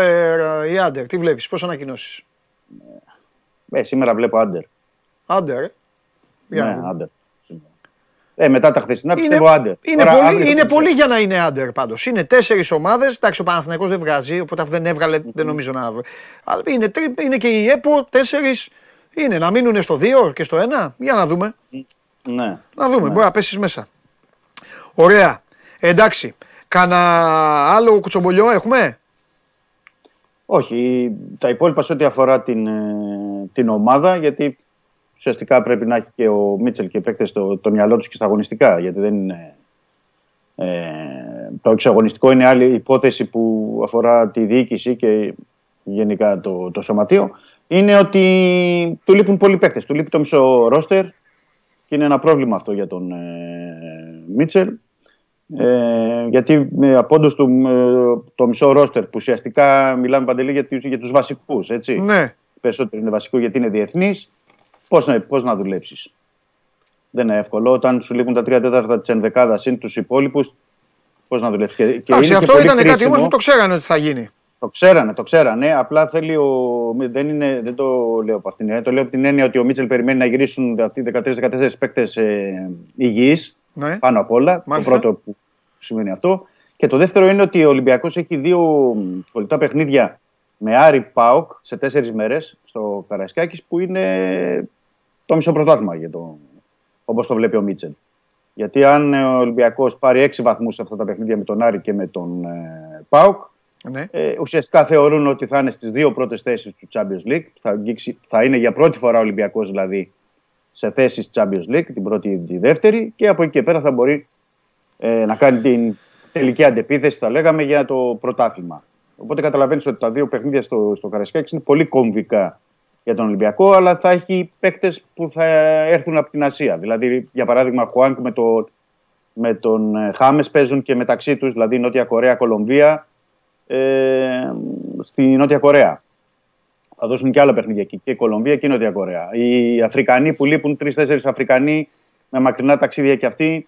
Speaker 1: ε, ή under. Τι βλέπεις, πώ ανακοινώσεις;
Speaker 4: Ε, σήμερα βλέπω άντερ.
Speaker 1: Under. ε; Για να
Speaker 4: Ναι,
Speaker 1: δούμε.
Speaker 4: Άντερ. Ε, μετά τα χθεσινά
Speaker 1: Είναι,
Speaker 4: πιστεύω άντερ.
Speaker 1: είναι,
Speaker 4: Τώρα,
Speaker 1: πολύ,
Speaker 4: αύριο
Speaker 1: είναι
Speaker 4: θα-
Speaker 1: πολύ για να είναι under πάντως. Είναι τέσσερις ομάδες. Εντάξει, ο Παναθηναϊκός δεν βγάζει, οπότε αυτό δεν έβγαλε, δεν νομίζω να. βρει. Αλλά είναι, τρι- είναι και η ΕΠΟ, τέσσερις. Είναι να μείνουν στο 2 και στο 1. Για να δούμε.
Speaker 4: Ναι.
Speaker 1: Να δούμε, μπορεί να πέσεις μέσα. Ωραία. Εντάξει. Κάνα άλλο κουτσομπολιό έχουμε;
Speaker 4: Όχι, τα υπόλοιπα σε ό,τι αφορά την, ε, την ομάδα, γιατί ουσιαστικά πρέπει να έχει και ο Μίτσελ και οι παίκτες το, το μυαλό τους και στα αγωνιστικά, γιατί δεν είναι... Ε, το εξαγωνιστικό είναι άλλη υπόθεση που αφορά τη διοίκηση και γενικά το, το σωματείο. Είναι ότι του λείπουν πολλοί παίκτες. Του λείπει το μισό ρόστερ και είναι ένα πρόβλημα αυτό για τον ε, Μίτσελ. Ε, γιατί με απόντο του ε, το μισό ρόστερ που ουσιαστικά μιλάμε παντελή για, για τους βασικούς.
Speaker 1: Ναι.
Speaker 4: Περισσότερο είναι βασικό γιατί είναι διεθνής. Πώς να, πώς να δουλέψεις. Δεν είναι εύκολο. Όταν σου λείπουν τα τρία τέταρτα της ενδεκάδας είναι τους υπόλοιπους, πώς να δουλέψεις.
Speaker 1: Εντάξει, αυτό ήταν κάτι όμως που το ξέρανε ότι θα γίνει.
Speaker 4: Το ξέρανε, το ξέρανε. Απλά θέλει ο. Δεν, είναι, δεν το λέω από αυτήν την έννοια. Το λέω από την έννοια ότι ο Μίτσελ περιμένει να γυρίσουν αυτοί οι 13-14 παίκτες ε, υγιείς. Ναι. Πάνω απ' όλα. Μάλιστα. Το πρώτο που σημαίνει αυτό. Και το δεύτερο είναι ότι ο Ολυμπιακός έχει δύο πολιτά παιχνίδια με Άρη Πάοκ σε τέσσερις μέρες στο Καραϊσκάκης που είναι το μισό πρωτάθλημα για το, όπως το βλέπει ο Μίτσελ. Γιατί αν ο Ολυμπιακός πάρει έξι βαθμούς σε αυτά τα παιχνίδια με τον Άρη και με τον ε, Πάοκ, ναι. ε, ουσιαστικά θεωρούν ότι θα είναι στις δύο πρώτες θέσεις του Champions League. Θα, θα είναι για πρώτη φορά ο Ολυμπιακός δηλαδή σε θέσεις Champions League, την πρώτη ή τη δεύτερη, και από εκεί και πέρα θα μπορεί ε, να κάνει την τελική αντεπίθεση, θα λέγαμε, για το πρωτάθλημα. Οπότε καταλαβαίνεις ότι τα δύο παιχνίδια στο, στο Καρασκάκη είναι πολύ κομβικά για τον Ολυμπιακό, αλλά θα έχει παίκτες που θα έρθουν από την Ασία. Δηλαδή, για παράδειγμα, Χουάνκ με, το, με τον ε, Χάμες παίζουν και μεταξύ τους, δηλαδή Νότια Κορέα, Κολομβία, ε, στη Νότια Κορέα. Θα δώσουν και άλλα παιχνίδια εκεί, και η Κολομβία και η Νότια Κορέα. Οι Αφρικανοί που λείπουν, τρει-τέσσερι Αφρικανοί με μακρινά ταξίδια και αυτοί,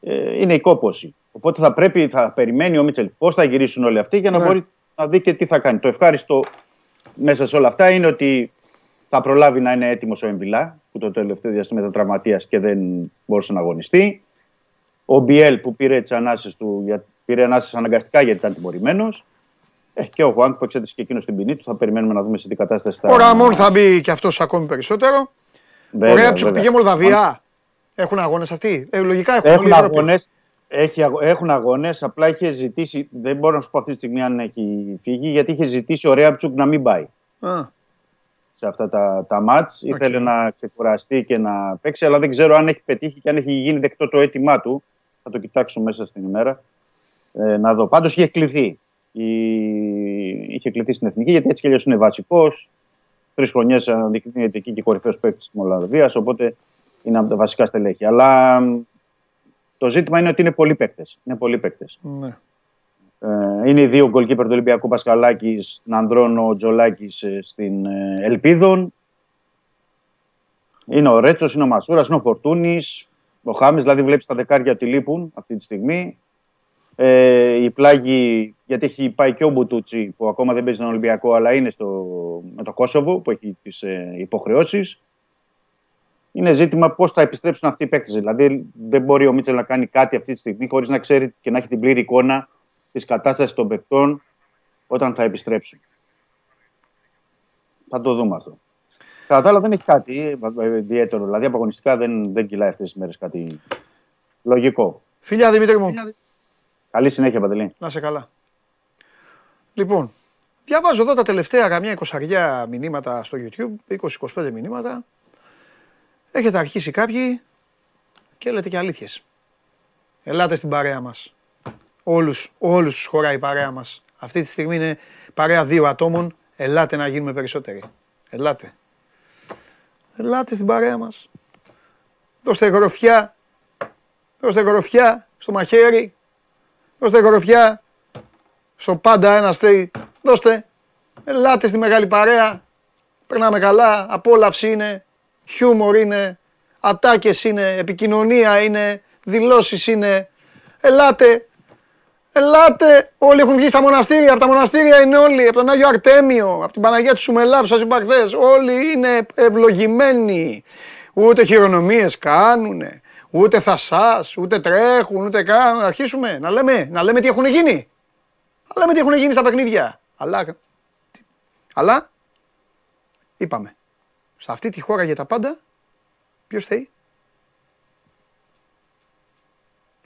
Speaker 4: ε, είναι η κόποση. Οπότε θα πρέπει, θα περιμένει ο Μίτσελ πώς θα γυρίσουν όλοι αυτοί για να ναι. μπορεί να δει και τι θα κάνει. Το ευχάριστο μέσα σε όλα αυτά είναι ότι θα προλάβει να είναι έτοιμος ο Εμβιλά, που το τελευταίο διάστημα ήταν τραυματίας και δεν μπορούσε να αγωνιστεί. Ο Μπιέλ που πήρε τις ανάσεις του, πήρε ανάσεις αναγκαστικά γιατί ήταν τιμωρημένος. Ε, και ο Χουάνκ που εξέτασε και εκείνος την ποινή του. Θα περιμένουμε να δούμε σε τι κατάσταση θα.
Speaker 1: Ο Ραμόν θα μπει και αυτός ακόμη περισσότερο. Βέβαια, Ωραία, του πήγε Μολδαβία. Έχουν αγώνες αυτοί; Ε, λογικά έχουν,
Speaker 4: έχουν αγώνες. Έχει, έχουν αγώνες, απλά είχε ζητήσει. Δεν μπορώ να σου πω αυτή τη στιγμή αν έχει φύγει, γιατί είχε ζητήσει ο Ρέαπτσουκ να μην πάει. Α σε αυτά τα, τα μάτς. Okay. Ήθελε να ξεκουραστεί και να παίξει, αλλά δεν ξέρω αν έχει πετύχει και αν έχει γίνει δεκτό το αίτημά του. Θα το κοιτάξω μέσα στην ημέρα. Ε, να δω. Πάντως είχε κληθεί. Η... Είχε κληθεί στην εθνική, γιατί έτσι κι αλλιώς είναι βασικός. Τρεις χρονιές αναδεικνύεται εκεί και κορυφαίος παίκτης της Μολδαβίας, οπότε είναι από τα βασικά στελέχη. Αλλά το ζήτημα είναι ότι είναι πολλοί παίκτες. Είναι πολλοί παίκτες. Ναι. Ε, είναι οι δύο γκολκίπερ του Ολυμπιακού Πασκαλάκη, στην Ανδρών ο Τζολάκης ε, στην ε, Ελπίδων. Είναι ο Ρέτσος, είναι ο Μασούρας, είναι ο Φορτούνης. Ο Χάμε, δηλαδή βλέπεις τα δεκάρια ότι λείπουν αυτή τη στιγμή. Ε, η πλάγη, γιατί έχει πάει και ο Μπουτούτσι που ακόμα δεν παίζει τον Ολυμπιακό, αλλά είναι στο, με το Κόσοβο που έχει τις ε, υποχρεώσεις. Είναι ζήτημα πώς θα επιστρέψουν αυτοί οι παίκτες. Δηλαδή, δεν μπορεί ο Μίτσελ να κάνει κάτι αυτή τη στιγμή χωρίς να ξέρει και να έχει την πλήρη εικόνα της κατάστασης των παικτών όταν θα επιστρέψουν. Θα το δούμε αυτό. Κατά τα άλλα δεν έχει κάτι ιδιαίτερο. Δηλαδή απαγωνιστικά δεν, δεν κυλάει αυτές τις μέρες κάτι λογικό.
Speaker 1: Φιλιά Δημήτρη μου.
Speaker 4: Καλή συνέχεια Παντελή.
Speaker 1: Να σε καλά. Λοιπόν, διαβάζω εδώ τα τελευταία καμιά εικοσαριά μηνύματα στο YouTube, 20-25 μηνύματα. Έχετε αρχίσει κάποιοι και λέτε και αλήθειες. Ελάτε στην παρέα μας όλους, όλους τους χωράει η παρέα μας. Αυτή τη στιγμή είναι παρέα δύο ατόμων. Ελάτε να γίνουμε περισσότεροι. Ελάτε. Ελάτε στην παρέα μας. Δώστε γροφιά. Δώστε γροφιά στο μαχαίρι. Δώστε γροφιά στο πάντα ένα στέι. Δώστε. Ελάτε στη μεγάλη παρέα. Περνάμε καλά. Απόλαυση είναι. Χιούμορ είναι. Ατάκες είναι. Επικοινωνία είναι. Δηλώσεις είναι. Ελάτε. Ελάτε! Όλοι έχουν βγει στα μοναστήρια. Από τα μοναστήρια είναι όλοι. Από τον Άγιο Αρτέμιο, από την Παναγία του Σουμελά που σας είπα χθες. Όλοι είναι ευλογημένοι. Ούτε χειρονομίες κάνουν, ούτε θα σα, ούτε τρέχουν, ούτε κάνουν. Αρχίσουμε να λέμε, να λέμε τι έχουν γίνει. Να λέμε τι έχουν γίνει στα παιχνίδια. Αλλά, αλλά είπαμε, σε αυτή τη χώρα για τα πάντα, ποιος θέλει.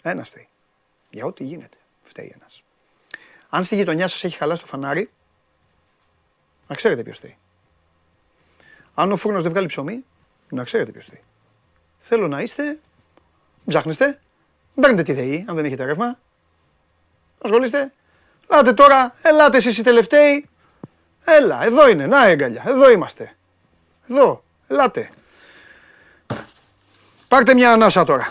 Speaker 1: Ένας θέλει. Για ό,τι γίνεται φταίει ένας. Αν στη γειτονιά σας έχει χαλάσει το φανάρι, Να ξέρετε ποιος θέλει. Αν ο φούρνος δεν βγάλει ψωμί, να ξέρετε ποιος θέλει. Θέλω να είστε. Μην ψάχνεστε. Μην παίρνετε τη ΔΕΗ, αν δεν έχετε ρεύμα. Ασχολείστε. Ελάτε τώρα, ελάτε εσείς οι τελευταίοι. Έλα, εδώ είναι, να έγκαλια, εδώ είμαστε. Εδώ, ελάτε. Πάρτε μια ανάσα τώρα.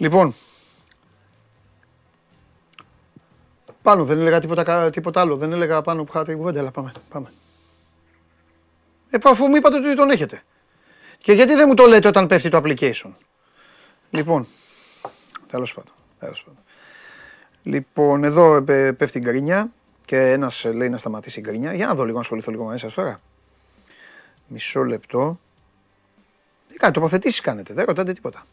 Speaker 1: Λοιπόν, πάνω δεν έλεγα τίποτα, κα- τίποτα άλλο. Δεν έλεγα πάνω που είχατε κουβέντα, αλλά πάμε. πάμε. Ε, αφού μου είπατε ότι τον έχετε. Και γιατί δεν μου το λέτε όταν πέφτει το application; Λοιπόν, τέλος πάντων. Τέλος πάντων. Λοιπόν, εδώ ε, πέφτει η γκρίνια και ένας ε, λέει να σταματήσει η γκρίνια. Για να δω λίγο, να ασχοληθώ λίγο μαζί σας τώρα. Μισό λεπτό. Τι κάνετε, τοποθετήσεις κάνετε, δεν ρωτάτε τίποτα.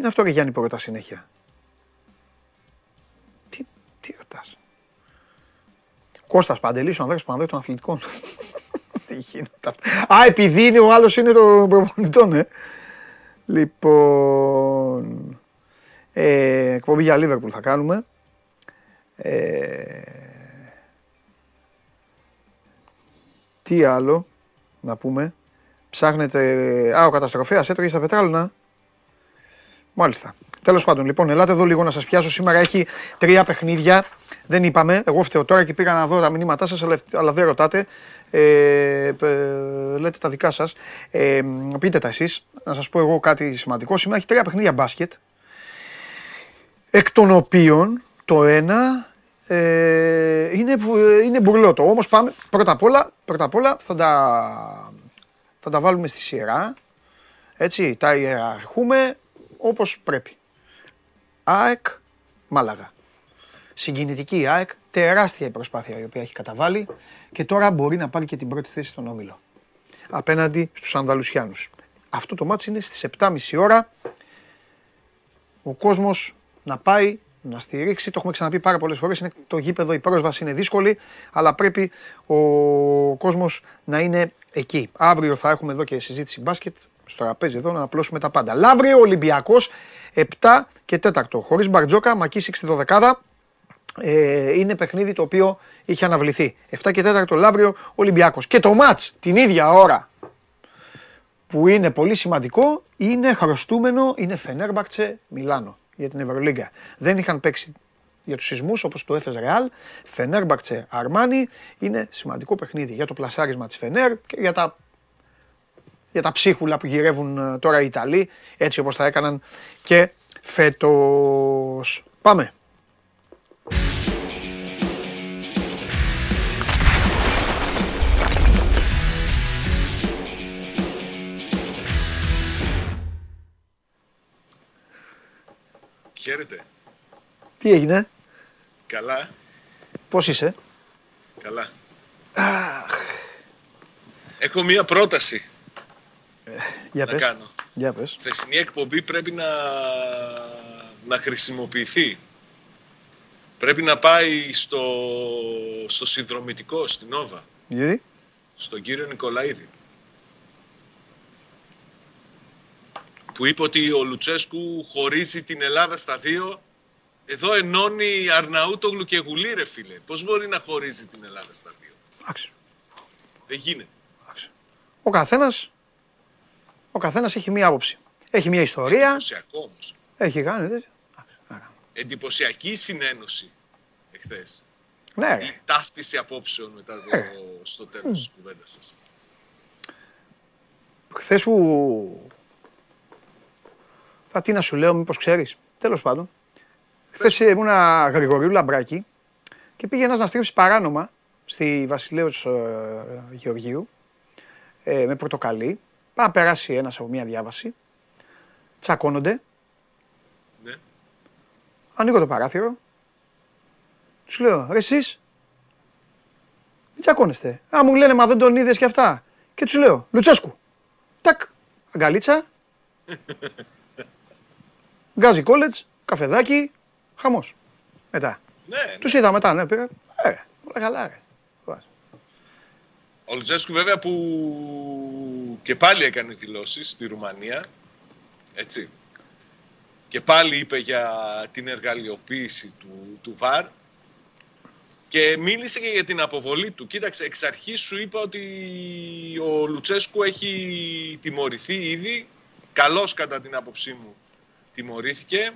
Speaker 1: Τι είναι αυτό ρε Γιάννη που ρωτάς συνέχεια. Τι, τι ρωτάς; Κώστας Παντελής, ο Ανδρέας Παναδέου των Αθλητικών. (laughs) τι γίνεται αυτά; Α, επειδή είναι ο άλλος είναι των προπονητών, ε. Λοιπόν, ε, εκπομπή για Λίβερπουλ θα κάνουμε. Ε, τι άλλο να πούμε; Ψάχνετε... Α, ο καταστροφέας έτρωγε στα πετράλαινα. Μάλιστα. Τέλος πάντων, λοιπόν, ελάτε εδώ λίγο να σας πιάσω. Σήμερα έχει τρία παιχνίδια. Δεν είπαμε. Εγώ φταίω τώρα και πήγα να δω τα μηνύματά σας, αλλά, αλλά δεν ρωτάτε. Ε, ε, λέτε τα δικά σας. Ε, πείτε τα εσείς. Να σας πω εγώ κάτι σημαντικό. Σήμερα έχει τρία παιχνίδια μπάσκετ. Εκ των οποίων το ένα ε, είναι, βου- ε, είναι μπουρλότο. Όμως πάμε πρώτα απ' όλα, πρώτα απ' όλα θα, τα, θα τα βάλουμε στη σειρά. Έτσι, τα ιεραρχούμε όπως πρέπει. ΑΕΚ, Μάλαγα. Συγκινητική η ΑΕΚ, τεράστια η προσπάθεια η οποία έχει καταβάλει και τώρα μπορεί να πάρει και την πρώτη θέση στον Όμιλο. Απέναντι στους Ανδαλουσιάνους. Αυτό το μάτς είναι στις 7.30 ώρα. Ο κόσμος να πάει να στηρίξει. Το έχουμε ξαναπεί πάρα πολλές φορές. Είναι το γήπεδο, η πρόσβαση είναι δύσκολη, αλλά πρέπει ο κόσμος να είναι εκεί. Αύριο θα έχουμε εδώ και συζήτηση μπάσκετ στο τραπέζι εδώ να απλώσουμε τα πάντα. Λαύριο Ολυμπιακός 7 και 4. Χωρίς Μπαρτζόκα, Μακίσικ στη 12 ε, είναι παιχνίδι το οποίο είχε αναβληθεί. 7 και 4 Λαύριο Ολυμπιακός. Και το μάτς την ίδια ώρα που είναι πολύ σημαντικό είναι χρωστούμενο, είναι Φενέρμπαρτσε Μιλάνο για την Ευρωλίγκα. Δεν είχαν παίξει για τους σεισμούς όπως το έφες Ρεάλ, Φενέρμπαρτσε Αρμάνι είναι σημαντικό παιχνίδι για το πλασάρισμα της Φενέρ και για τα, για τα ψίχουλα που γυρεύουν ε, τώρα οι Ιταλοί έτσι όπως τα έκαναν και φέτος. Πάμε.
Speaker 5: Χαίρετε.
Speaker 1: Τι έγινε,
Speaker 5: Καλά.
Speaker 1: πώς είσαι;
Speaker 5: Καλά. Έχω μία πρόταση
Speaker 1: Για
Speaker 5: να
Speaker 1: πες.
Speaker 5: κάνω.
Speaker 1: Για πες.
Speaker 5: Θεσινή εκπομπή πρέπει να, να χρησιμοποιηθεί. Πρέπει να πάει στο, στο συνδρομητικό, στην Όβα,
Speaker 1: Γιατί;
Speaker 5: στον κύριο Νικολαίδη. Που είπε ότι ο Λουτσέσκου χωρίζει την Ελλάδα στα δύο. Εδώ ενώνει Αρναούτογλου και Γουλή, ρε φίλε. Πώς μπορεί να χωρίζει την Ελλάδα στα δύο;
Speaker 1: Εντάξει.
Speaker 5: Δεν γίνεται.
Speaker 1: Ο καθένας, ο καθένας έχει μία άποψη. Έχει μία ιστορία,
Speaker 5: Εντυπωσιακό όμως.
Speaker 1: έχει κάνει τέτοιο. Εντάξει, άρα.
Speaker 5: εντυπωσιακή συνένωση εχθές.
Speaker 1: Ναι, ρε.
Speaker 5: Η ταύτιση απόψεων μετά το,
Speaker 1: Ε.
Speaker 5: στο τέλος της κουβέντας σας.
Speaker 1: Χθες που. Θα τι να σου λέω, μήπως ξέρεις. Τέλος πάντων. Χθες ήμουνα Γρηγορίου Λαμπράκη και πήγε ένας να στρίψει παράνομα στη Βασιλέως ε, Γεωργίου ε, με πορτοκαλί. Πάει να περάσει ένας από μία διάβαση. Τσακώνονται.
Speaker 5: Ναι.
Speaker 1: Ανοίγω το παράθυρο. Τους λέω, ρε εσείς, μην τσακώνεστε. Α, μου λένε, μα δεν τον είδες και αυτά. Και τους λέω, Λουτσέσκου. Τάκ, αγκαλίτσα. (laughs) Γκάζι κόλετς, καφεδάκι, χαμός. Μετά.
Speaker 5: Ναι,
Speaker 1: Τους είδα μετά, ναι, πήγα. Ε, όλα καλά, ρε.
Speaker 5: Ο Λουτζέσκου βέβαια που και πάλι έκανε δηλώσεις στη Ρουμανία. Έτσι. Και πάλι είπε για την εργαλειοποίηση του, του ΒΑΡ και μίλησε και για την αποβολή του. Κοίταξε, εξ αρχής σου είπα ότι ο Λουτσέσκου έχει τιμωρηθεί ήδη. Καλώς κατά την άποψή μου τιμωρήθηκε.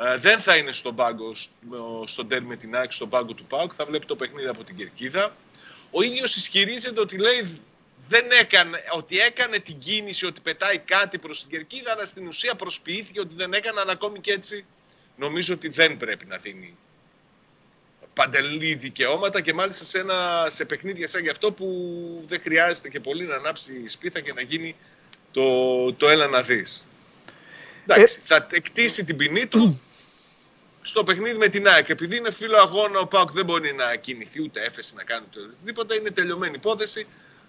Speaker 5: Ε, δεν θα είναι στον πάγκο, στο- στον τέρμι με την ΑΕΚ, στον πάγκο του ΠΑΟΚ. Θα βλέπει το παιχνίδι από την Κερκίδα. Ο ίδιος ισχυρίζεται ότι λέει δεν έκανε, ότι έκανε την κίνηση, ότι πετάει κάτι προς την Κερκίδα, αλλά στην ουσία προσποιήθηκε ότι δεν έκαναν ακόμη και έτσι. Νομίζω ότι δεν πρέπει να δίνει παντελή δικαιώματα και μάλιστα σε, ένα, σε παιχνίδια σαν γι' αυτό που δεν χρειάζεται και πολύ να ανάψει η σπίθα και να γίνει το, το έλα να δεις. Εντάξει, θα εκτίσει την ποινή του (clears throat) στο παιχνίδι με την ΑΕΚ. Επειδή είναι φίλο αγώνα, ο Πάουκ δεν μπορεί να κινηθεί ούτε έφεση να κάνει ούτε οτιδήποτε. Είναι τελειωμένη υπόθεση.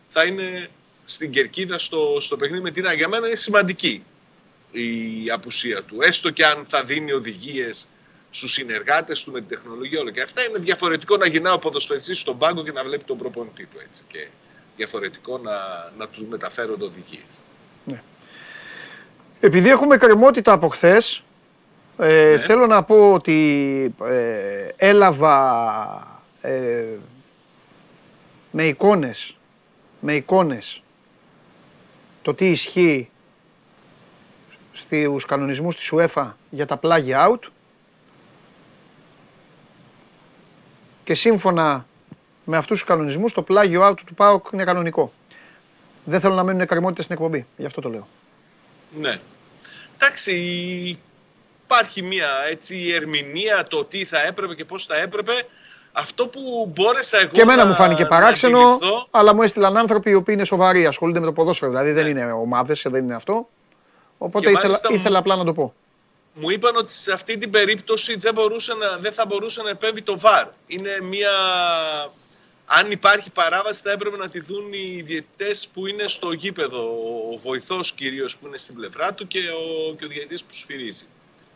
Speaker 5: Θα είναι στην κερκίδα στο, στο παιχνίδι με την ΑΕΚ. Για μένα είναι σημαντική η απουσία του. Έστω και αν θα δίνει οδηγίες στους συνεργάτες του με την τεχνολογία όλα και αυτά. Είναι διαφορετικό να γυρνά ο ποδοσφαιριστής στον πάγκο και να βλέπει τον προπονητή του έτσι. Και διαφορετικό να, να του μεταφέρονται οδηγίες.
Speaker 1: Επειδή έχουμε κρεμότητα από χθες, ε,
Speaker 5: Ναι.
Speaker 1: θέλω να πω ότι ε, έλαβα ε, με εικόνες, με εικόνες το τι ισχύει στους κανονισμούς της UEFA για τα πλάγια out και σύμφωνα με αυτούς τους κανονισμούς το πλάγιο out του ΠΑΟΚ είναι κανονικό. Δεν θέλω να μένουν κρεμότητες στην εκπομπή, γι' αυτό το λέω.
Speaker 5: Ναι. Εντάξει, υπάρχει μια έτσι ερμηνεία το τι θα έπρεπε και πώς θα έπρεπε. Αυτό που μπόρεσα εγώ
Speaker 1: Και εμένα
Speaker 5: να,
Speaker 1: μου φάνηκε
Speaker 5: να
Speaker 1: παράξενο,
Speaker 5: αντιληφθώ,
Speaker 1: αλλά μου έστειλαν άνθρωποι οι οποίοι είναι σοβαροί, ασχολούνται με το ποδόσφαιρο. Δηλαδή δεν είναι ομάδες, δεν είναι αυτό. Οπότε
Speaker 5: Και
Speaker 1: ήθελα,
Speaker 5: μάλιστα μου-
Speaker 1: ήθελα απλά να το πω.
Speaker 5: μου είπαν ότι σε αυτή την περίπτωση δεν, μπορούσε να, δεν θα μπορούσε να επέμβει το ΒΑΡ. Είναι μια... Αν υπάρχει παράβαση θα έπρεπε να τη δουν οι διαιτητές που είναι στο γήπεδο. Ο βοηθός κυρίως που είναι στην πλευρά του και ο, και ο διαιτητής που σφυρίζει.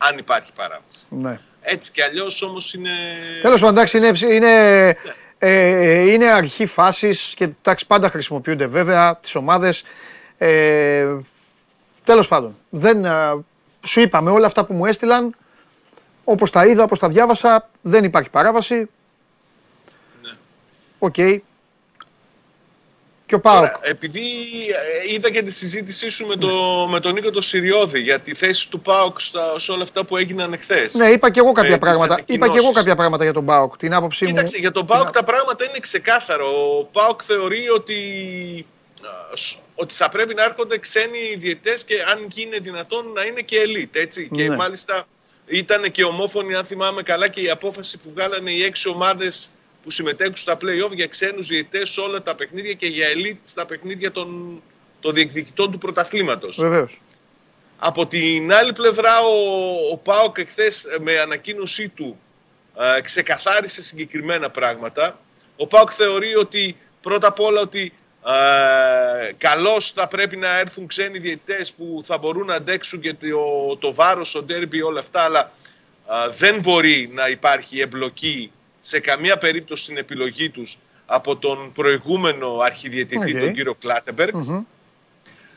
Speaker 5: Αν υπάρχει παράβαση.
Speaker 1: Ναι.
Speaker 5: Έτσι κι αλλιώς όμως είναι...
Speaker 1: Τέλος πάντων, εντάξει, είναι, είναι, ε, είναι αρχή φάσης και εντάξει, πάντα χρησιμοποιούνται βέβαια τις ομάδες. Ε, Τέλος πάντων, δεν, α, σου είπα με όλα αυτά που μου έστειλαν, όπως τα είδα, όπως τα διάβασα, δεν υπάρχει παράβαση.
Speaker 5: Ναι.
Speaker 1: Οκ. Και ο ΠΑΟΚ.
Speaker 5: Τώρα, επειδή ε, είδα και τη συζήτησή σου με, το, με τον Νίκο το Συριώδη για τη θέση του ΠΑΟΚ στα, σε όλα αυτά που έγιναν εχθές.
Speaker 1: Ναι, είπα και εγώ κάποια
Speaker 5: Ε, τις
Speaker 1: πράγματα. Είπα και εγώ
Speaker 5: ανακοινώσεις.
Speaker 1: κάποια πράγματα για τον Πάοκ. Την άποψή μου.
Speaker 5: Κοίταξε, για τον
Speaker 1: την
Speaker 5: ΠΑΟΚ
Speaker 1: α-
Speaker 5: τα πράγματα είναι ξεκάθαρο. Ο ΠΑΟΚ θεωρεί ότι, α, σ- ότι θα πρέπει να έρχονται ξένοι διαιτές και αν είναι δυνατόν να είναι και ελίτ, έτσι. Και
Speaker 1: Ναι.
Speaker 5: μάλιστα ήταν και ομόφωνη, αν θυμάμαι καλά, και η απόφαση που βγάλανε οι έξι ομάδες που συμμετέχουν στα play-off για ξένους διαιτές σε όλα τα παιχνίδια και για ελίτ στα παιχνίδια των, των διεκδικητών του πρωταθλήματος.
Speaker 1: Βεβαίως.
Speaker 5: Από την άλλη πλευρά ο, ο ΠΑΟΚ εχθές ε, με ανακοίνωσή του ε, ξεκαθάρισε συγκεκριμένα πράγματα. Ο ΠΑΟΚ θεωρεί ότι πρώτα απ' όλα ότι ε, καλώς θα πρέπει να έρθουν ξένοι διαιτητές που θα μπορούν να αντέξουν και το, το βάρος, το ντέρμπι, όλα αυτά, αλλά ε, δεν μπορεί να υπάρχει εμπλοκή σε καμία περίπτωση στην επιλογή τους από τον προηγούμενο αρχιδιαιτητή,
Speaker 1: Οκ.
Speaker 5: τον κύριο Κλάτεμπεργκ.
Speaker 1: Μμμ.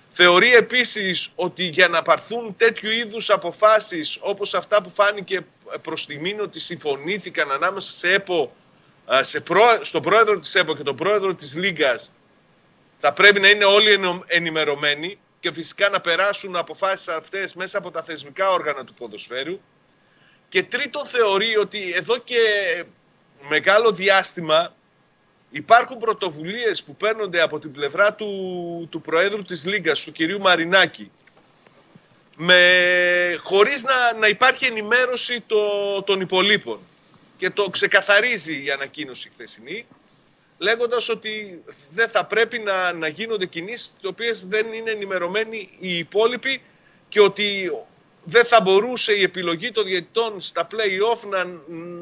Speaker 5: Θεωρεί επίσης ότι για να πάρθουν τέτοιου είδους αποφάσεις όπως αυτά που φάνηκε προς τιμήν ότι συμφωνήθηκαν ανάμεσα σε ΕΠΟ, α, σε πρό- στον πρόεδρο της ΕΠΟ και τον πρόεδρο της Λίγκας θα πρέπει να είναι όλοι ενο- ενημερωμένοι και φυσικά να περάσουν αποφάσεις αυτές μέσα από τα θεσμικά όργανα του ποδοσφαίρου. Και τρίτον θεωρεί ότι εδώ και μεγάλο διάστημα υπάρχουν πρωτοβουλίες που παίρνονται από την πλευρά του, του Προέδρου της Λίγκας, του κυρίου Μαρινάκη, με, χωρίς να, να υπάρχει ενημέρωση το, των υπολείπων. Και το ξεκαθαρίζει η ανακοίνωση χθεσινή, λέγοντας ότι δεν θα πρέπει να, να γίνονται κινήσεις οι οποίες δεν είναι ενημερωμένοι οι υπόλοιποι και ότι δεν θα μπορούσε η επιλογή των διαιτητών στα play-off να,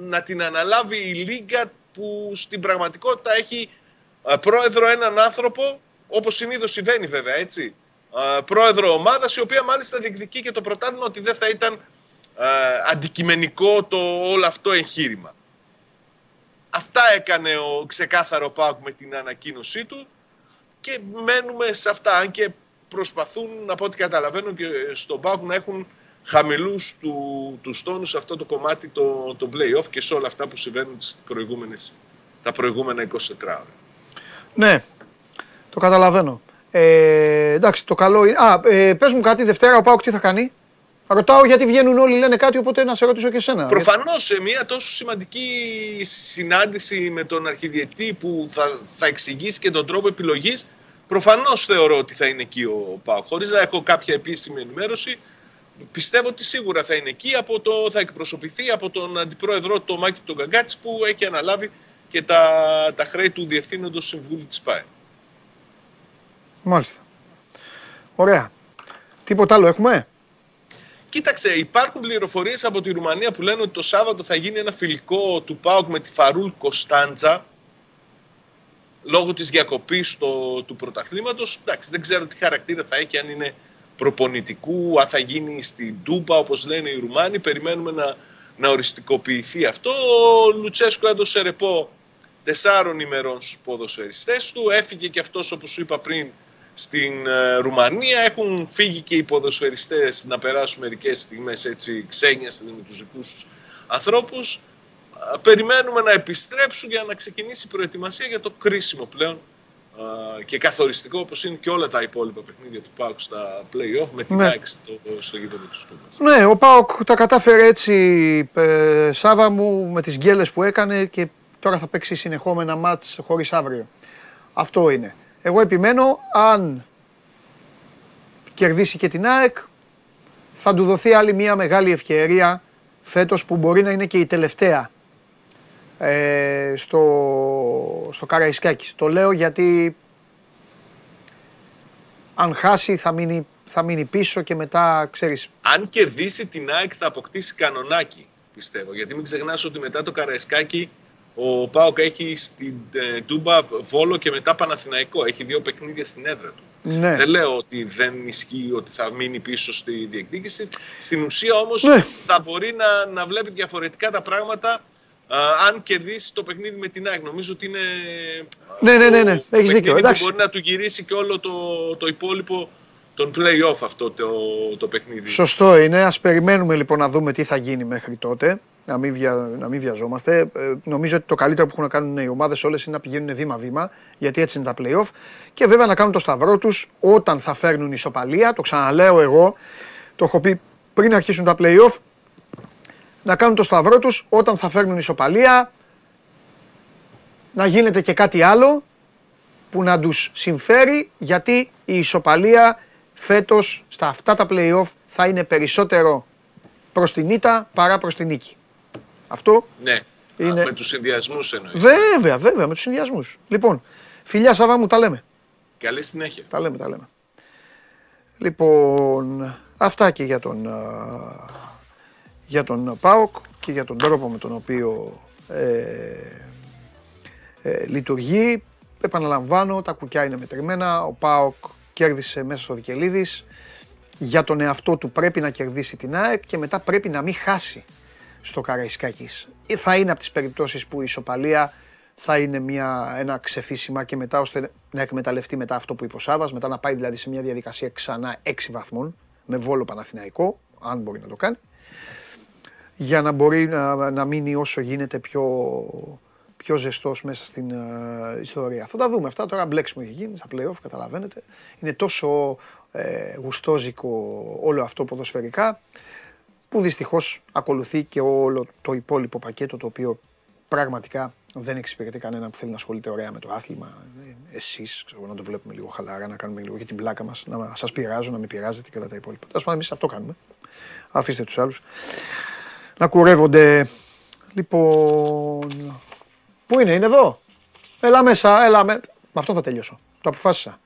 Speaker 5: να την αναλάβει η Λίγκα που στην πραγματικότητα έχει ε, πρόεδρο έναν άνθρωπο, όπως συνήθως συμβαίνει βέβαια έτσι, ε, πρόεδρο ομάδας η οποία μάλιστα διεκδικεί και το πρωτάθλημα ότι δεν θα ήταν ε, αντικειμενικό το όλο αυτό εγχείρημα. Αυτά έκανε ο ξεκάθαρο Πάουκ με την ανακοίνωσή του και μένουμε σε αυτά. Αν και προσπαθούν, από ό,τι καταλαβαίνω, και στον Πάουκ να έχουν χαμηλούς του, τους τόνους σε αυτό το κομμάτι το, το play-off και σε όλα αυτά που συμβαίνουν στις προηγούμενες, τα προηγούμενα 24 ώρα.
Speaker 1: Ναι, το καταλαβαίνω. Ε, εντάξει, το καλό είναι. Α, ε, πες μου κάτι, Δευτέρα ο Πάουκ τι θα κάνει; Ρωτάω γιατί βγαίνουν όλοι, λένε κάτι, οπότε να σε ρωτήσω και εσένα.
Speaker 5: Προφανώς σε μια τόσο σημαντική συνάντηση με τον αρχιδιετή που θα, θα εξηγήσει και τον τρόπο επιλογής, προφανώς θεωρώ ότι θα είναι εκεί ο Πάουκ. Χωρίς να έχω κάποια επίσημη ενημέρωση, πιστεύω ότι σίγουρα θα είναι εκεί, από το, θα εκπροσωπηθεί από τον αντιπρόεδρο του Μάκη τον Καγκάτση που έχει αναλάβει και τα, τα χρέη του Διευθύνοντος Συμβούλου της ΠΑΕ.
Speaker 1: Μάλιστα. Ωραία. Τίποτα άλλο έχουμε;
Speaker 5: Κοίταξε, υπάρχουν πληροφορίες από τη Ρουμανία που λένε ότι το Σάββατο θα γίνει ένα φιλικό του ΠΑΟΚ με τη Φαρούλ Κωνσταντζα λόγω της διακοπής του πρωταθλήματος. Εντάξει, δεν ξέρω τι χαρακτήρα θα έχει, αν είναι προπονητικού, αν θα γίνει στην Τούπα όπως λένε οι Ρουμάνοι. Περιμένουμε να, να οριστικοποιηθεί αυτό. Ο Λουτσέσκο έδωσε ρεπό τεσσάρων ημερών στους ποδοσφαιριστές του. Έφυγε και αυτός όπως σου είπα πριν στην ε, Ρουμανία. Έχουν φύγει και οι ποδοσφαιριστές να περάσουν μερικές στιγμές έτσι ξένιαστες με τους δικούς τους ανθρώπους. Περιμένουμε να επιστρέψουν για να ξεκινήσει η προετοιμασία για το κρίσιμο πλέον και καθοριστικό όπως είναι και όλα τα υπόλοιπα παιχνίδια του ΠΑΟΚ στα play-off με την ναι. στο, στο γήπεδο του Στούμας.
Speaker 1: Ναι, ο ΠΑΟΚ τα κατάφερε έτσι ε, Σάβα μου με τις γκέλες που έκανε και τώρα θα παίξει συνεχόμενα μάτς χωρίς αύριο. Αυτό είναι. Εγώ επιμένω αν κερδίσει και την ΑΕΚ θα του δοθεί άλλη μια μεγάλη ευκαιρία φέτος που μπορεί να είναι και η τελευταία ε, στο, στο Καραϊσκάκης. Το λέω γιατί αν χάσει θα μείνει, θα μείνει πίσω και μετά ξέρεις.
Speaker 5: Αν κερδίσει την ΑΕΚ θα αποκτήσει κανονάκι πιστεύω. Γιατί μην ξεχνάς ότι μετά το Καραϊσκάκι ο Πάοκ έχει στην ε, Τούμπα Βόλο και μετά Παναθηναϊκό. Έχει δύο παιχνίδια στην έδρα του. Ναι. Δεν λέω ότι δεν ισχύει ότι θα μείνει πίσω στη διεκδίκηση. Στην ουσία όμως ναι. θα μπορεί να, να βλέπει διαφορετικά τα πράγματα αν κερδίσει το παιχνίδι με την ΑΕΚ. Νομίζω ότι είναι.
Speaker 1: Ναι, ναι, ναι, ναι. έχεις δίκιο.
Speaker 5: Εντάξει. Μπορεί να του γυρίσει και όλο το, το υπόλοιπο τον play-off αυτό το, το παιχνίδι.
Speaker 1: Σωστό είναι. Α περιμένουμε λοιπόν να δούμε τι θα γίνει μέχρι τότε. Να μην, βια, να μην βιαζόμαστε. Ε, νομίζω ότι το καλύτερο που έχουν να κάνουν οι ομάδες όλες είναι να πηγαίνουν βήμα-βήμα, γιατί έτσι είναι τα playoff. Και βέβαια να κάνουν το σταυρό τους όταν θα φέρνουν ισοπαλία. Το ξαναλέω εγώ. Το έχω πει πριν αρχίσουν τα playoff να κάνουν το σταυρό τους όταν θα φέρνουν ισοπαλία, να γίνεται και κάτι άλλο που να τους συμφέρει γιατί η ισοπαλία φέτος στα αυτά τα play-off θα είναι περισσότερο προς την ήττα παρά προς την νίκη. Αυτό
Speaker 5: ναι. είναι... με τους συνδυασμούς εννοείς.
Speaker 1: Βέβαια, βέβαια, με τους συνδυασμούς. Λοιπόν, φιλιά Σάβα μου, τα λέμε.
Speaker 5: Καλή συνέχεια.
Speaker 1: Τα λέμε, τα λέμε. Λοιπόν, αυτά και για τον για τον ΠΑΟΚ και για τον τρόπο με τον οποίο ε, ε, λειτουργεί. Επαναλαμβάνω, τα κουκιά είναι μετρημένα. Ο ΠΑΟΚ κέρδισε μέσα στο Βικελίδης. Για τον εαυτό του πρέπει να κερδίσει την ΑΕΚ και μετά πρέπει να μην χάσει στο Καραϊσκάκης. Ε, θα είναι από τις περιπτώσεις που η ισοπαλία θα είναι μια, ένα ξεφύσιμα και μετά ώστε να εκμεταλλευτεί μετά αυτό που είπε ο Σάβας, μετά να πάει δηλαδή σε μια διαδικασία ξανά 6 βαθμών με Βόλο Παναθηναϊκό, αν μπορεί να το κάνει για να μπορεί να, να μείνει όσο γίνεται πιο, πιο ζεστός μέσα στην uh, ιστορία. Θα τα δούμε αυτά, τώρα μπλέξιμο έχει γίνει στα play-off, καταλαβαίνετε. Είναι τόσο ε, γουστόζικο όλο αυτό ποδοσφαιρικά, που δυστυχώς ακολουθεί και όλο το υπόλοιπο πακέτο το οποίο πραγματικά δεν εξυπηρετεί κανένα που θέλει να ασχολείται ωραία με το άθλημα. Εσείς, να το βλέπουμε λίγο χαλαρά, να κάνουμε λίγο για την πλάκα μας, να σας πειράζω, να μην πειράζετε και όλα τα υπόλοιπα. Τέλος πάντων, εμείς αυτό κάνουμε. Αφήστε τους άλλους να κουρεύονται. Λοιπόν, πού είναι, είναι εδώ. Έλα μέσα, έλα με... Με αυτό θα τελειώσω. Το αποφάσισα.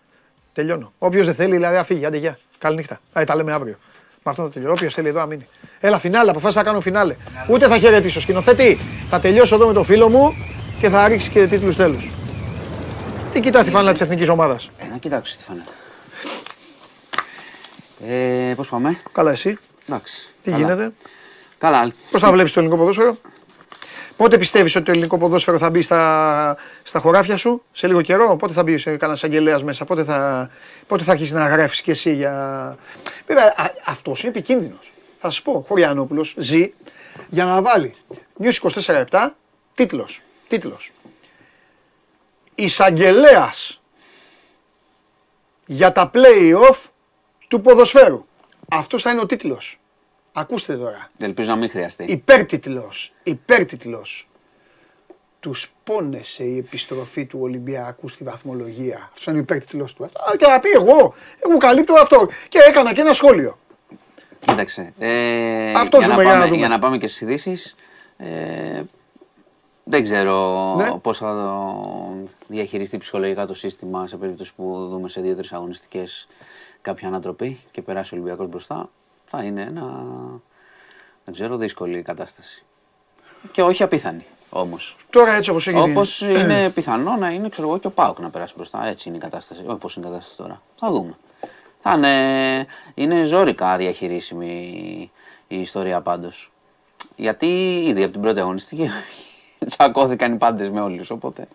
Speaker 1: Τελειώνω. Όποιος δεν θέλει, δηλαδή, αφήγει. Άντε, γεια. Καληνύχτα. Α, τα λέμε αύριο. Με αυτό θα τελειώσω. Όποιος θέλει εδώ να μείνει. Έλα, φινάλε, αποφάσισα να κάνω φινάλε. Ούτε θα χαιρετήσω. Σκηνοθέτη, θα τελειώσω εδώ με το φίλο μου και θα ρίξει και τίτλους τέλους. Τι κοιτάς τη φανέλα της εθνικής ομάδας;
Speaker 6: Ε, να κοιτάξω τη φανέλα. Ε, πώς πάμε;
Speaker 1: Καλά, εσύ.
Speaker 6: Εντάξει.
Speaker 1: Τι
Speaker 6: καλά.
Speaker 1: γίνεται;
Speaker 6: Καλά.
Speaker 1: Πώς θα βλέπεις το ελληνικό ποδόσφαιρο; Πότε πιστεύεις ότι το ελληνικό ποδόσφαιρο θα μπει στα, στα χωράφια σου, σε λίγο καιρό, πότε θα μπει σε κανένας αγγελέας μέσα, πότε θα, πότε θα αρχίσεις να γράφεις κι εσύ για. Βέβαια, αυτός είναι επικίνδυνος. Θα σα πω, Χωριανόπουλος ζει για να βάλει News 24-7 τίτλος. Τίτλος. Εισαγγελέας για τα play-off του ποδοσφαίρου. Αυτός θα είναι ο τίτλος. Ακούστε τώρα.
Speaker 6: Ελπίζω να μην χρειαστεί.
Speaker 1: Υπέρτιτλος, υπέρτιτλος. Τους πόνεσε η επιστροφή του Ολυμπιακού στη βαθμολογία. Αυτός είναι ο υπέρτιτλος του. Α, Και να πει εγώ, εγώ καλύπτω αυτό. Και έκανα και ένα σχόλιο.
Speaker 6: Κοίταξε. Ε,
Speaker 1: Αυτός
Speaker 6: για,
Speaker 1: ζούμε,
Speaker 6: να
Speaker 1: για να
Speaker 6: πάμε,
Speaker 1: δούμε.
Speaker 6: για να πάμε και στις ειδήσεις. Ε, δεν ξέρω
Speaker 1: Ναι.
Speaker 6: πώς θα το διαχειριστεί ψυχολογικά το σύστημα σε περίπτωση που δούμε σε δύο-τρεις αγωνιστικές κάποια ανατροπή και περάσει ο Ολυμπιακός μπροστά. Θα είναι ένα, δεν ξέρω, δύσκολη κατάσταση. Και όχι απίθανη όμως.
Speaker 1: Τώρα έτσι όπως έγινε.
Speaker 6: Όπως (clears throat) είναι πιθανό να είναι ξέρω εγώ, και ο Πάοκ να περάσει μπροστά. Έτσι είναι η κατάσταση. Όπως είναι η κατάσταση τώρα. Θα δούμε. Θα είναι, είναι ζώρικα διαχειρίσιμη η ιστορία πάντως. Γιατί ήδη από την πρώτη αγωνιστική (laughs) τσακώθηκαν οι πάντες με όλους. Οπότε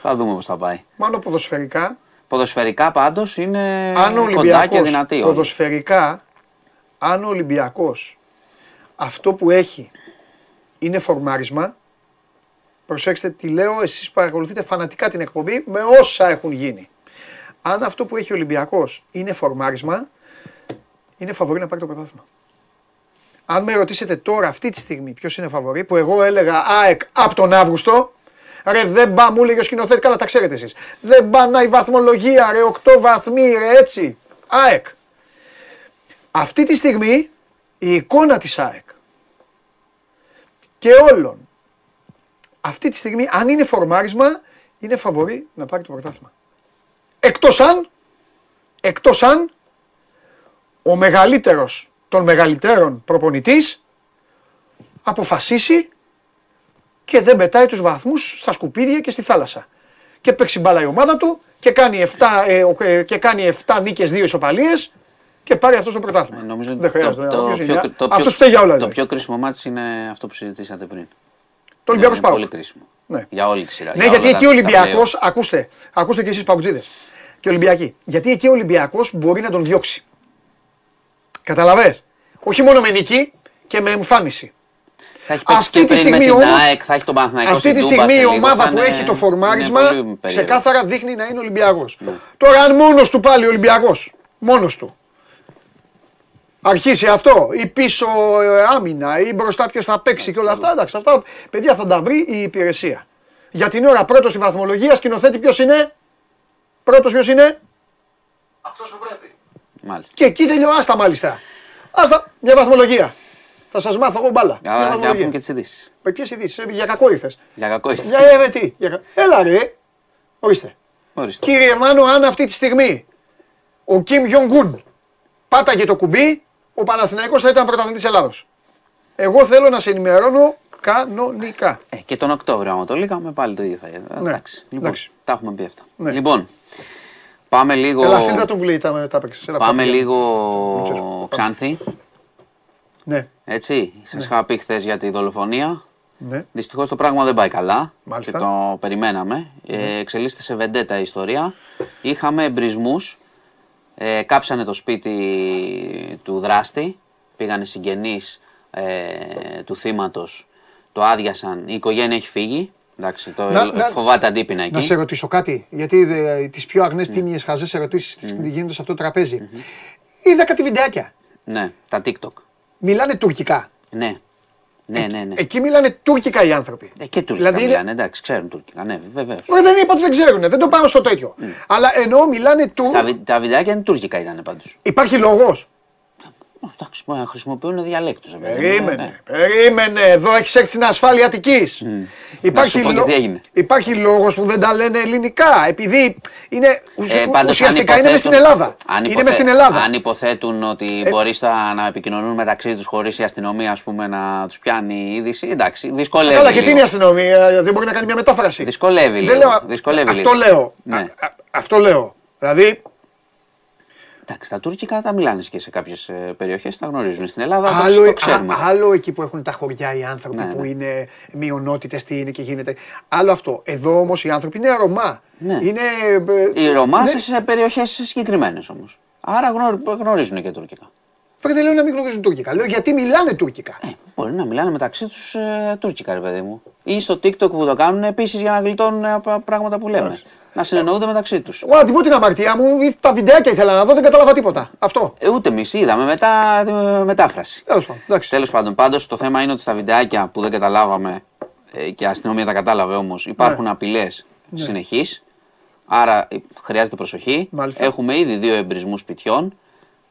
Speaker 6: θα δούμε πώς θα πάει.
Speaker 1: Μάλλον ποδοσφαιρικά,
Speaker 6: Ποδοσφαιρικά πάντως είναι
Speaker 1: αν ο
Speaker 6: κοντά και
Speaker 1: Ολυμπιακός
Speaker 6: δυνατή. όλοι.
Speaker 1: ποδοσφαιρικά, αν ο Ολυμπιακός αυτό που έχει είναι φορμάρισμα, προσέξτε τι λέω, εσείς παρακολουθείτε φανατικά την εκπομπή με όσα έχουν γίνει. Αν αυτό που έχει ο Ολυμπιακός είναι φορμάρισμα, είναι φαβορή να πάρει το πρωτάθλημα. Αν με ρωτήσετε τώρα αυτή τη στιγμή ποιος είναι φαβορή, που εγώ έλεγα ΑΕΚ από τον Αύγουστο, Ρε δεν πά, μου έλεγε ο σκηνοθέτης, καλά τα ξέρετε εσείς. Δεν πάνε η βαθμολογία, ρε 8 βαθμοί, ρε έτσι. ΑΕΚ. Αυτή τη στιγμή η εικόνα της ΑΕΚ και όλων αυτή τη στιγμή αν είναι φορμάρισμα είναι φαβορή να πάρει το πρωτάθλημα. Εκτός αν, εκτός αν ο μεγαλύτερος των μεγαλύτερων προπονητής αποφασίσει και δεν πετάει τους βαθμούς στα σκουπίδια και στη θάλασσα. Και παίξει μπάλα η ομάδα του και κάνει 7, ε, ο- ε, και κάνει 7 νίκες, 2 ισοπαλίες και πάρει αυτός το πρωτάθλημα.
Speaker 6: Ε, Νομίζω
Speaker 1: δεν χρειάζεται.
Speaker 6: το, το,
Speaker 1: Ποιος
Speaker 6: πιο,
Speaker 1: είναι.
Speaker 6: το, πιο,
Speaker 1: Αυτός φταίει για όλα.
Speaker 6: το
Speaker 1: δηλαδή.
Speaker 6: πιο κρίσιμο μάτι είναι αυτό που συζητήσατε πριν.
Speaker 1: Το Ολυμπιακός
Speaker 6: είναι
Speaker 1: Πάοκ.
Speaker 6: πολύ κρίσιμο.
Speaker 1: Ναι.
Speaker 6: Για όλη τη σειρά.
Speaker 1: Ναι,
Speaker 6: για
Speaker 1: γιατί
Speaker 6: όλα
Speaker 1: εκεί
Speaker 6: τα-
Speaker 1: ο
Speaker 6: τα
Speaker 1: Ολυμπιακό,
Speaker 6: play-off.
Speaker 1: ακούστε, ακούστε και εσείς Παουτζίδες και Ολυμπιακοί. Γιατί εκεί ο Ολυμπιακός μπορεί να τον διώξει. Καταλαβέ. Όχι μόνο με νίκη και με εμφάνιση.
Speaker 6: Θα έχει παίξει
Speaker 1: Αυτή
Speaker 6: και
Speaker 1: τη
Speaker 6: πριν με
Speaker 1: στιγμή
Speaker 6: την
Speaker 1: όμως-
Speaker 6: ΑΕΚ, θα έχει τον Παναθηναϊκό
Speaker 1: Αυτή
Speaker 6: στην
Speaker 1: τη
Speaker 6: Τούμπα
Speaker 1: στιγμή
Speaker 6: σε
Speaker 1: η
Speaker 6: λίγο,
Speaker 1: ομάδα
Speaker 6: θα
Speaker 1: που
Speaker 6: είναι-
Speaker 1: έχει το
Speaker 6: είναι
Speaker 1: φορμάρισμα
Speaker 6: πολύ περίεργο.
Speaker 1: ξεκάθαρα δείχνει να είναι Ολυμπιακός. Τώρα, αν μόνος του πάλι ο Ολυμπιακός, μόνος του, αρχίσει αυτό, ή πίσω ε, άμυνα, ή μπροστά ποιος θα παίξει και όλα αυτά, εντάξει, αυτά παιδιά θα τα βρει η υπηρεσία. Για την ώρα πρώτος στη βαθμολογία, σκηνοθέτη ποιος είναι, πρώτος ποιος είναι,
Speaker 6: Μάλιστα.
Speaker 1: και εκεί τελειώ, άστα μάλιστα. Άστα, μια βαθμολογία. Θα σας μάθω εγώ μπάλα. Μια
Speaker 6: Για να
Speaker 1: βαθμολογία.
Speaker 6: πούμε και τις ειδήσεις.
Speaker 1: Με ποιες ειδήσεις, για κακό ήρθες.
Speaker 6: Για κακό ήρθες.
Speaker 1: Για ε, τι, για... κα- Έλα ρε, ορίστε.
Speaker 6: Ορίστε.
Speaker 1: Κύριε Μάνο, αν αυτή τη στιγμή ο Κιμ Γιονγκούν πάταγε το κουμπί, ο Παναθηναϊκός θα ήταν πρωταθλητής Ελλάδος. Εγώ θέλω να σε ενημερώνω κανονικά.
Speaker 6: Ε, και τον Οκτώβριο, άμα το λίγαμε, πάλι το ίδιο θα γίνει.
Speaker 1: Ναι,
Speaker 6: Εντάξει. Λοιπόν,
Speaker 1: εντάξει.
Speaker 6: τα έχουμε πει αυτά.
Speaker 1: Ναι.
Speaker 6: Λοιπόν, πάμε λίγο.
Speaker 1: Έλα, στείλτε τον που λέει τα, τα έπαιξες. Έλα,
Speaker 6: Πάμε
Speaker 1: πάμε.
Speaker 6: λίγο
Speaker 1: Λουτσέσκου.
Speaker 6: Ξάνθη.
Speaker 1: Ναι,
Speaker 6: Έτσι. Σας είχα πει χθες για τη δολοφονία.
Speaker 1: ναι.
Speaker 6: Δυστυχώς το πράγμα δεν πάει καλά.
Speaker 1: Μάλιστα.
Speaker 6: Και το περιμέναμε. Ε, εξελίσσεται σε βεντέτα η ιστορία. Είχαμε εμπρισμούς. Ε, κάψανε το σπίτι του δράστη. Πήγανε συγγενείς ε, του θύματος. Το άδειασαν. Η οικογένεια έχει φύγει. Εντάξει, το
Speaker 1: Να- να-
Speaker 6: φοβάται αντίπεινα εκεί.
Speaker 1: Να σε ρωτήσω κάτι, γιατί ε, τις πιο αγνές τίμιες χαζές ερωτήσεις τις γίνονται σε αυτό το τραπέζι. Είδα κάτι βιντεάκια.
Speaker 6: Ναι, τα TikTok.
Speaker 1: Μιλάνε τουρκικά.
Speaker 6: Ναι. Ναι, ναι, ναι.
Speaker 1: Εκεί μιλάνε τουρκικά οι άνθρωποι.
Speaker 6: Ε, και τουρκικά
Speaker 1: Δηλαδή είναι-
Speaker 6: μιλάνε, εντάξει, ξέρουν τουρκικά. Ναι, βεβαίως.
Speaker 1: Ε, δεν είπα ότι δεν ξέρουν, δεν το πάω στο τέτοιο. Αλλά εννοώ μιλάνε του.
Speaker 6: Τα, βι- τα βιντεάκια είναι τουρκικά ήταν πάντως.
Speaker 1: Υπάρχει λόγος.
Speaker 6: Εντάξει, μπορεί να χρησιμοποιούν διαλέκτου.
Speaker 1: Περίμενε, περίμενε. Εδώ έχεις έρθει στην ασφάλεια Αττικής. Υπάρχει,
Speaker 6: σου πω και
Speaker 1: λο-
Speaker 6: τι έγινε.
Speaker 1: υπάρχει λόγος που δεν τα λένε ελληνικά. Επειδή είναι ουσ-
Speaker 6: Ε, πάντως,
Speaker 1: ουσιαστικά
Speaker 6: αν
Speaker 1: είναι μες στην
Speaker 6: υποθέτουν-
Speaker 1: Ελλάδα.
Speaker 6: αν
Speaker 1: είναι
Speaker 6: υποθε-
Speaker 1: μες στην Ελλάδα. Ε,
Speaker 6: Αν υποθέτουν ότι μπορεί στα- να επικοινωνούν μεταξύ τους χωρίς η αστυνομία ας πούμε, να τους πιάνει η είδηση, εντάξει, δυσκολεύει.
Speaker 1: Καλά, και τι
Speaker 6: λίγο.
Speaker 1: είναι η αστυνομία, δεν μπορεί να κάνει μια μετάφραση.
Speaker 6: Δυσκολεύει
Speaker 1: Δεν
Speaker 6: λίγο.
Speaker 1: λέω-
Speaker 6: Δυσκολεύει
Speaker 1: αυτό
Speaker 6: λίγο.
Speaker 1: λέω.
Speaker 6: Ναι.
Speaker 1: Α- α- Αυτό λέω. Δηλαδή,
Speaker 6: Εντάξει, τα τουρκικά τα μιλάνε και σε κάποιες περιοχές, τα γνωρίζουν. Στην Ελλάδα το,
Speaker 1: άλλο,
Speaker 6: το ξέρουμε.
Speaker 1: α- άλλο εκεί που έχουν τα χωριά οι άνθρωποι
Speaker 6: Ναι,
Speaker 1: που
Speaker 6: ναι.
Speaker 1: είναι μειονότητες, τι είναι και γίνεται. Άλλο αυτό. Εδώ όμως οι άνθρωποι είναι Ρωμά.
Speaker 6: Ναι.
Speaker 1: Είναι. ε,
Speaker 6: Οι Ρωμά
Speaker 1: ναι.
Speaker 6: σε περιοχές συγκεκριμένες όμως. Άρα γνω- γνωρίζουν και τουρκικά.
Speaker 1: Βρε, δεν λέω να μην γνωρίζουν τουρκικά. Λέω γιατί μιλάνε τουρκικά.
Speaker 6: Ε, μπορεί να μιλάνε μεταξύ τους ε, τουρκικά, ρε παιδί μου. Ή στο TikTok που το κάνουν επίσης για να γλιτώνουν ε, πρα- πράγματα που λέμε.
Speaker 1: Εντάξει.
Speaker 6: Να συνεννοούνται μεταξύ τους.
Speaker 1: Εγώ να την πω την αμαρτία μου, ή τα βιντεάκια ήθελα να δω, δεν κατάλαβα τίποτα. Αυτό.
Speaker 6: Ε, ούτε εμείς είδαμε μετά ε, μετάφραση.
Speaker 1: Τέλος πάντων. εντάξει.
Speaker 6: Τέλος πάντων, πάντως το θέμα είναι ότι στα βιντεάκια που δεν καταλάβαμε ε, και η αστυνομία τα κατάλαβε όμως, υπάρχουν
Speaker 1: Ναι.
Speaker 6: απειλές συνεχεί. Άρα ε, χρειάζεται προσοχή.
Speaker 1: Μάλιστα.
Speaker 6: Έχουμε ήδη δύο εμπρισμούς σπιτιών.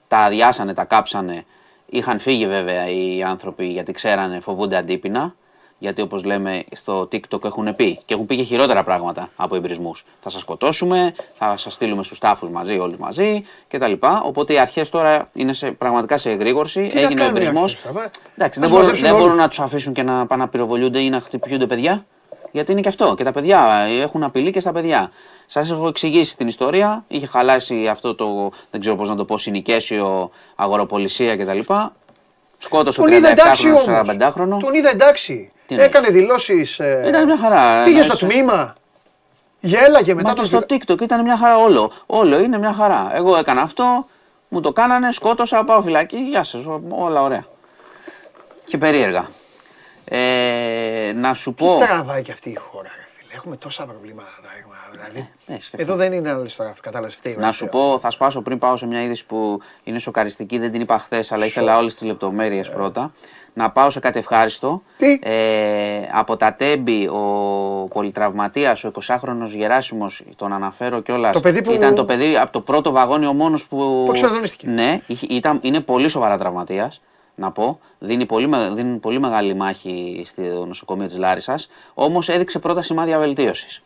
Speaker 6: Τα αδειάσανε, τα κάψανε. Είχαν φύγει βέβαια οι άνθρωποι γιατί ξέρανε, φοβούνται αντίπεινα. Γιατί όπως λέμε στο TikTok έχουν πει και έχουν πει και χειρότερα πράγματα από εμπρισμού. Θα σας σκοτώσουμε, θα σας στείλουμε στους τάφους μαζί, όλους μαζί κτλ. Οπότε οι αρχές τώρα είναι σε, πραγματικά σε εγρήγορση.
Speaker 1: Τι να
Speaker 6: Έγινε ο
Speaker 1: κάνουν οι
Speaker 6: εμπρισμό.
Speaker 1: αρχές, θα πά-
Speaker 6: Εντάξει,
Speaker 1: θα
Speaker 6: δεν
Speaker 1: τους
Speaker 6: μπορούν,
Speaker 1: μαζέψουν
Speaker 6: δεν
Speaker 1: όλους.
Speaker 6: μπορούν να τους αφήσουν και να πάνε να πυροβολούνται ή να χτυπιούνται παιδιά. Γιατί είναι και αυτό. Και τα παιδιά ε, έχουν απειλή και στα παιδιά. Σας έχω εξηγήσει την ιστορία. Είχε χαλάσει αυτό το, δεν ξέρω πώς να το πω, συνοικέσιο, αγοροπολισία κτλ. Σκότωσε
Speaker 1: Τον είδα εντάξει
Speaker 6: 37χρονο,
Speaker 1: όμω.
Speaker 6: 45χρονο.
Speaker 1: Τον είδα εντάξει.
Speaker 6: Τι εννοείς;
Speaker 1: Έκανε δηλώσεις.
Speaker 6: Ήταν μια χαρά.
Speaker 1: Πήγε
Speaker 6: Να
Speaker 1: στο
Speaker 6: είσαι-
Speaker 1: τμήμα. Γέλαγε μετά
Speaker 6: Μα
Speaker 1: το
Speaker 6: και στο TikTok ήταν μια χαρά όλο. Όλο είναι μια χαρά. Εγώ έκανα αυτό, μου το κάνανε, σκότωσα, πάω φυλακή, γεια σας, όλα ωραία. Και περίεργα. Ε, να σου πω...
Speaker 1: Τι τραβάει και αυτή η χώρα, ρε φίλε. Έχουμε τόσα προβλήματα. έχουμε, Δηλαδή.
Speaker 6: Ε, σκεφτείτε.
Speaker 1: Εδώ δεν είναι άλλη τώρα, κατάλαβες φταίει. ο
Speaker 6: Να σου
Speaker 1: Αριστείας.
Speaker 6: πω, θα σπάσω πριν πάω σε μια είδηση που είναι σοκαριστική, δεν την είπα χθες, αλλά ήθελα όλες τις λεπτομέρειες πρώτα. Να πάω σε κάτι ευχάριστο.
Speaker 1: Τι;
Speaker 6: Ε, από τα Τέμπη, ο πολυτραυματίας, ο 20χρονο Γεράσιμος, τον αναφέρω κιόλας.
Speaker 1: Το παιδί που-
Speaker 6: Ήταν το παιδί από το πρώτο βαγόνι ο μόνος που.
Speaker 1: Που εξοδονίστηκε.
Speaker 6: Ναι, είχε- ήταν, είναι πολύ σοβαρά τραυματίας. Να πω, δίνει πολύ, με- δίνει πολύ μεγάλη μάχη στο νοσοκομείο της Λάρισας. Όμως έδειξε πρώτα σημάδια βελτίωσης.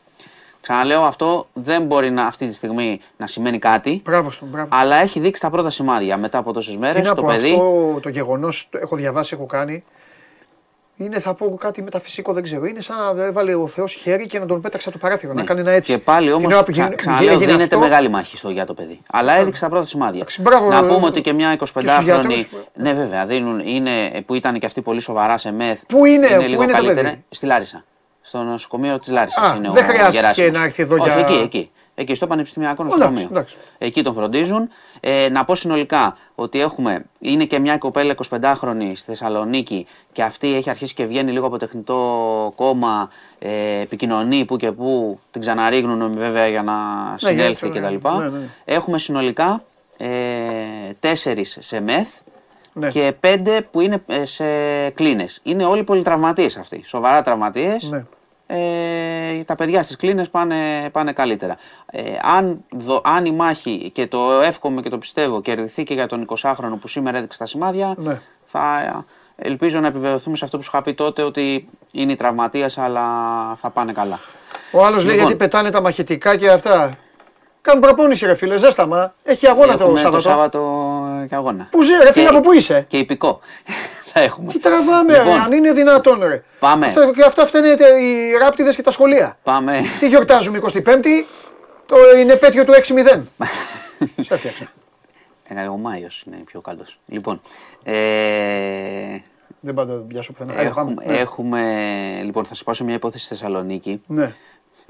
Speaker 6: Ξαναλέω, αυτό δεν μπορεί να, αυτή τη στιγμή να σημαίνει κάτι.
Speaker 1: Μπράβο στον, μπράβο.
Speaker 6: Αλλά έχει δείξει τα πρώτα σημάδια μετά από τόσες
Speaker 1: Τι
Speaker 6: μέρε.
Speaker 1: να
Speaker 6: Το
Speaker 1: πω,
Speaker 6: παιδί.
Speaker 1: αυτό το γεγονός, έχω διαβάσει, έχω κάνει. Είναι, θα πω κάτι μεταφυσικό, δεν ξέρω. Είναι σαν να έβαλε ο Θεός χέρι και να τον πέταξε από το παράθυρο. Να κάνει ένα έτσι.
Speaker 6: Ναι. Και πάλι
Speaker 1: Την
Speaker 6: όμως,
Speaker 1: ώρα που γίνει-
Speaker 6: ξαναλέω,
Speaker 1: έγινε
Speaker 6: δίνεται
Speaker 1: αυτό,
Speaker 6: μεγάλη μάχη στο για το παιδί. Αλλά έδειξε τα πρώτα σημάδια.
Speaker 1: Εντάξει, μπράβο,
Speaker 6: να
Speaker 1: ε,
Speaker 6: πούμε ότι και μια
Speaker 1: και στους
Speaker 6: 25χρονη.
Speaker 1: γιατρούς.
Speaker 6: Ναι, βέβαια, δίνουν, είναι, που ήταν και αυτή πολύ σοβαρά σε μεθ.
Speaker 1: Πού είναι, πού
Speaker 6: λίγο
Speaker 1: είναι το
Speaker 6: καλύτερα.
Speaker 1: παιδί;
Speaker 6: Στη Λάρισα. Στο νοσοκομείο της Λάρισας
Speaker 1: Α,
Speaker 6: είναι
Speaker 1: δεν
Speaker 6: ο
Speaker 1: χρειάστηκε
Speaker 6: Γεράσιμος.
Speaker 1: να έρθει εδώ
Speaker 6: Όχι,
Speaker 1: για-
Speaker 6: εκεί, εκεί. Εκεί στο Πανεπιστημιακό
Speaker 1: Εντάξει,
Speaker 6: Νοσοκομείο.
Speaker 1: εντάξει.
Speaker 6: Εκεί τον φροντίζουν. Ε, να πω συνολικά ότι έχουμε, είναι και μια κοπέλα 25χρονη στη Θεσσαλονίκη και αυτή έχει αρχίσει και βγαίνει λίγο από τεχνητό κόμμα, ε, επικοινωνεί που και που, την ξαναρίγνουν βέβαια για να συνέλθει
Speaker 1: γιατί,
Speaker 6: κτλ.
Speaker 1: ναι, ναι.
Speaker 6: Έχουμε συνολικά ε, τέσσερις σε μεθ
Speaker 1: Ναι.
Speaker 6: και πέντε που είναι ε, σε κλίνες. Είναι όλοι πολυτραυματίες αυτοί, σοβαρά τραυματίες.
Speaker 1: Ναι.
Speaker 6: Ε, τα παιδιά στις κλίνες πάνε, πάνε καλύτερα. Ε, αν, δο- αν η μάχη, και το εύχομαι και το πιστεύω, κερδιθεί και για τον 20χρονο που σήμερα έδειξε τα σημάδια,
Speaker 1: Ναι.
Speaker 6: θα ελπίζω να επιβεβαιωθούμε σε αυτό που σου είχα πει τότε ότι είναι οι τραυματίες αλλά θα πάνε καλά.
Speaker 1: Ο άλλος λέει
Speaker 6: Λοιπόν.
Speaker 1: γιατί πετάνε τα μαχητικά και αυτά. Κάνουν προπόνηση, ρε φίλε, ζέσταμα. Έχει αγώνα το
Speaker 6: Έχουμε
Speaker 1: Σάββατο.
Speaker 6: το Σάββατο και αγώνα.
Speaker 1: Πού ζει, ρε φίλε,
Speaker 6: Και-
Speaker 1: από πού είσαι;
Speaker 6: Και υπηκό. (laughs) θα έχουμε.
Speaker 1: Τι τραβάμε,
Speaker 6: Λοιπόν.
Speaker 1: ρε, αν είναι δυνατόν, ρε.
Speaker 6: Πάμε.
Speaker 1: Αυτό, και αυτά φταίνε οι ράπτιδες και τα σχολεία.
Speaker 6: Πάμε.
Speaker 1: Τι γιορτάζουμε 25η, το είναι επέτειο του 6-0. (laughs) Σε έφτιαξα.
Speaker 6: Ε, ο Μάιος είναι πιο καλός. Λοιπόν. Ε,
Speaker 1: Δεν πάντα τον πιάσω πουθενά. Έλα,
Speaker 6: έχουμε,
Speaker 1: πάμε. Ναι.
Speaker 6: έχουμε, λοιπόν, θα σας πάω σε μια υπόθεση στη Θεσσαλονίκη
Speaker 1: Ναι.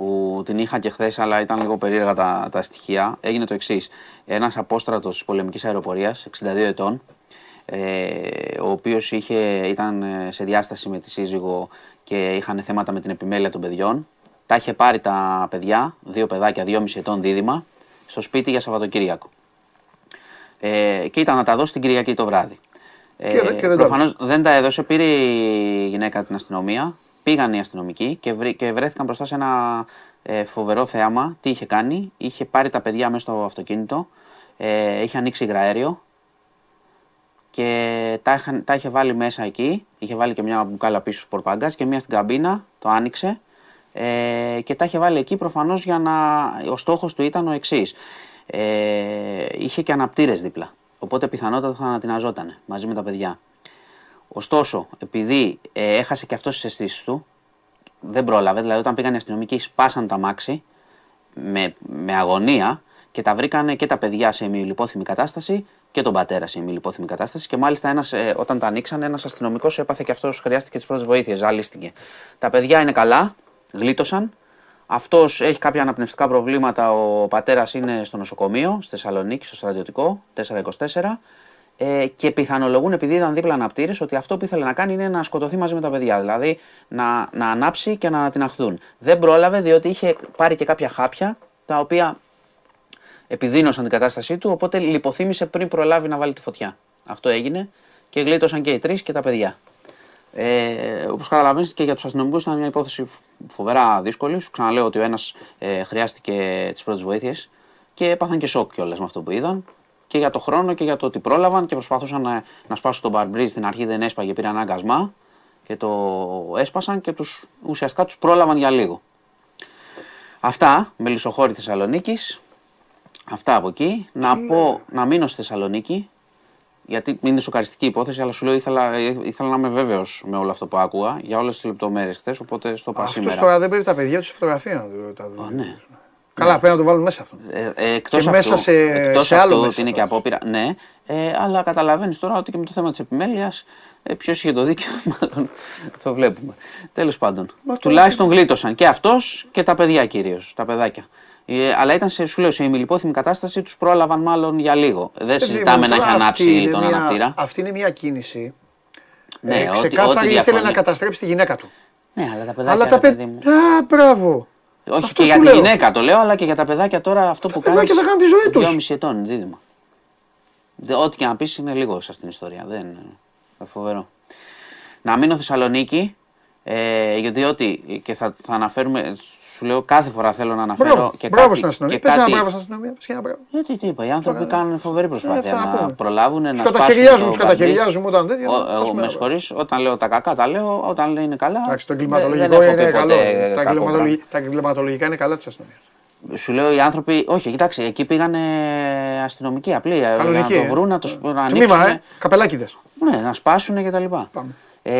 Speaker 6: Που την είχα και χθες, αλλά ήταν λίγο περίεργα τα, τα στοιχεία. Έγινε το εξής. Ένας απόστρατος της πολεμικής αεροπορίας, 62 ετών, ε, ο οποίος ήταν ε, σε διάσταση με τη σύζυγο και είχαν θέματα με την επιμέλεια των παιδιών. Τα είχε πάρει τα παιδιά, δύο παιδάκια, 2,5 ετών δίδυμα, στο σπίτι για Σαββατοκύριακο. Ε, και ήταν να τα δώσει την Κυριακή το βράδυ. Ε,
Speaker 1: Και δεν- και δεν τα
Speaker 6: προφανώς δεν τα έδωσε, πήρε η γυναίκα την αστυνομία, πήγαν οι αστυνομικοί και, βρή- και βρέθηκαν μπροστά σε ένα ε, φοβερό θέαμα. Τι είχε κάνει, είχε πάρει τα παιδιά μέσα στο αυτοκίνητο, ε, είχε ανοίξει υγραέριο και τα, είχαν- τα είχε βάλει μέσα εκεί. Είχε βάλει και μια μπουκάλα πίσω στους πορπάγκας και μια στην καμπίνα. Το άνοιξε. Ε, και τα είχε βάλει εκεί προφανώς για να. Ο στόχος του ήταν ο εξής. Ε, είχε και αναπτήρες δίπλα. Οπότε πιθανότατα θα ανατιναζόταν μαζί με τα παιδιά. Ωστόσο, επειδή ε, έχασε και αυτός τις αισθήσεις του, δεν πρόλαβε. Δηλαδή, όταν πήγαν οι αστυνομικοί, σπάσαν τα μάξι με, με αγωνία και τα βρήκανε και τα παιδιά σε ημιλιπόθυμη κατάσταση και τον πατέρα σε ημιλιπόθυμη κατάσταση. Και μάλιστα ένας, ε, όταν τα ανοίξανε, ένας αστυνομικός έπαθε και αυτός χρειάστηκε τις πρώτες βοήθειες, ζαλίστηκε. Τα παιδιά είναι καλά, γλίτωσαν. Αυτός έχει κάποια αναπνευστικά προβλήματα. Ο πατέρας είναι στο νοσοκομείο, στη Θεσσαλονίκη, στο στρατιωτικό, 424. Ε, και πιθανολογούν, επειδή ήταν δίπλα αναπτήρε, ότι αυτό που ήθελε να κάνει είναι να σκοτωθεί μαζί με τα παιδιά. Δηλαδή να, να ανάψει και να ανατιναχθούν. Δεν πρόλαβε διότι είχε πάρει και κάποια χάπια τα οποία επιδίνωσαν την κατάστασή του, οπότε λιποθύμησε πριν προλάβει να βάλει τη φωτιά. Αυτό έγινε και γλίτωσαν και οι τρεις και τα παιδιά. Ε, Όπως καταλαβαίνεις και για τους αστυνομικούς ήταν μια υπόθεση φ- φοβερά δύσκολη. Σου ξαναλέω ότι ο ένας ε, χρειάστηκε τις πρώτες βοήθειες και έπαθαν και σοκ κιόλας με αυτό που είδαν. Και για το χρόνο και για το ότι πρόλαβαν και προσπαθούσαν να, να σπάσουν τον μπαρμπρίζ. Στην αρχή δεν έσπαγε, πήρε ανάγκασμα και το έσπασαν και τους, ουσιαστικά τους πρόλαβαν για λίγο. Αυτά με λισοχώρη Θεσσαλονίκης. Αυτά από εκεί. Να πω να μείνω στη Θεσσαλονίκη. Γιατί είναι σοκαριστική υπόθεση, αλλά σου λέω ήθελα, ήθελα να είμαι βέβαιος με όλο αυτό που άκουγα για όλες τις λεπτομέρειες χθες. Οπότε στο είπα
Speaker 1: Αυτός
Speaker 6: σήμερα.
Speaker 1: τώρα δεν πρέπει τα παιδιά του σε φωτογραφία να το- τα δουν.
Speaker 6: Α, ναι.
Speaker 1: Καλά, πρέπει να το βάλουν μέσα αυτό.
Speaker 6: Ε, ε, εκτός
Speaker 1: Και
Speaker 6: αυτού,
Speaker 1: μέσα σε-
Speaker 6: εκτός
Speaker 1: σε άλλο
Speaker 6: αυτού
Speaker 1: μέσα
Speaker 6: ότι είναι και
Speaker 1: τώρα.
Speaker 6: απόπειρα, ναι, ε, αλλά καταλαβαίνεις τώρα ότι και με το θέμα της επιμέλειας, ε, ποιος είχε το δίκιο, (laughs) μάλλον το βλέπουμε. Τέλος πάντων.
Speaker 1: Μα το-
Speaker 6: Τουλάχιστον γλίτωσαν και αυτός και τα παιδιά κυρίως, τα παιδάκια. Ε, αλλά ήταν σε, σου λέω, σε ημιλιπόθυμη κατάσταση, τους πρόλαβαν μάλλον για λίγο. Δεν
Speaker 1: Παιδί
Speaker 6: συζητάμε
Speaker 1: μου,
Speaker 6: να
Speaker 1: τώρα
Speaker 6: είχε
Speaker 1: αυτή
Speaker 6: ανάψει
Speaker 1: είναι
Speaker 6: τον
Speaker 1: μια-
Speaker 6: αναπτήρα.
Speaker 1: Αυτή είναι μια κίνηση.
Speaker 6: Ναι,
Speaker 1: ε,
Speaker 6: ό,τι-
Speaker 1: ξεκάθαρη
Speaker 6: ό,τι
Speaker 1: ήθελε
Speaker 6: διαφωνεί.
Speaker 1: να καταστρέψει τη γυναίκα του.
Speaker 6: Ναι, αλλά τα παιδάκια.
Speaker 1: Αλλά τα
Speaker 6: ρε παιδί
Speaker 1: παιδιά.
Speaker 6: μου.
Speaker 1: Α, μπράβο.
Speaker 6: Όχι
Speaker 1: Αυτό
Speaker 6: και για
Speaker 1: σου
Speaker 6: τη
Speaker 1: λέω.
Speaker 6: γυναίκα το λέω, αλλά και για τα παιδάκια τώρα αυτό που κάνεις.
Speaker 1: παιδάκια θα κάνουν τη ζωή τους.
Speaker 6: Δυόμιση ετών, δίδυμα. Δε- Ό,τι και να πεις είναι λίγο σε αυτήν την ιστορία. Δεν είναι φοβερό. Να μείνω Θεσσαλονίκη, ε, διότι και θα, θα αναφέρουμε, σου λέω κάθε φορά θέλω να αναφέρω
Speaker 1: Μπράβο,
Speaker 6: και
Speaker 1: μπράβο
Speaker 6: κάτι.
Speaker 1: στην αστυνομία.
Speaker 6: και
Speaker 1: Πες ένα
Speaker 6: κάτι-
Speaker 1: μπράβο στην αστυνομία. Πες ένα μπράβο.
Speaker 6: γιατί τι είπα, οι άνθρωποι κάνουν φοβερή προσπάθεια
Speaker 1: Ε, θα
Speaker 6: να
Speaker 1: πούμε.
Speaker 6: προλάβουν, να
Speaker 1: Τους
Speaker 6: σπάσουν
Speaker 1: καταχαιριάζουμε,
Speaker 6: το
Speaker 1: τους
Speaker 6: μπαρμπί.
Speaker 1: καταχαιριάζουμε όταν τέτοια.
Speaker 6: Ο-
Speaker 1: να
Speaker 6: Εγώ
Speaker 1: σπάσουμε
Speaker 6: με
Speaker 1: ένα
Speaker 6: συγχωρείς, όταν λέω τα κακά τα λέω, όταν λέει είναι καλά.
Speaker 1: Εντάξει, το
Speaker 6: δεν-
Speaker 1: εγκληματολογικό
Speaker 6: δεν έχω
Speaker 1: είναι
Speaker 6: πει
Speaker 1: καλό.
Speaker 6: ποτέ
Speaker 1: Τα
Speaker 6: κακό
Speaker 1: εγκληματολογι-
Speaker 6: πράγμα.
Speaker 1: Τα εγκληματολογικά είναι καλά της αστυνομίας.
Speaker 6: Σου λέω οι άνθρωποι, όχι, κοιτάξτε, εκεί πήγανε αστυνομικοί απλοί. για
Speaker 1: Κανονική.
Speaker 6: να το βρουν, να το σπ- να
Speaker 1: Τμήμα,
Speaker 6: ανοίξουν.
Speaker 1: ε. Καπελάκιδες.
Speaker 6: Ναι, να σπάσουν και τα λοιπά.
Speaker 1: Πάμε.
Speaker 6: Ε,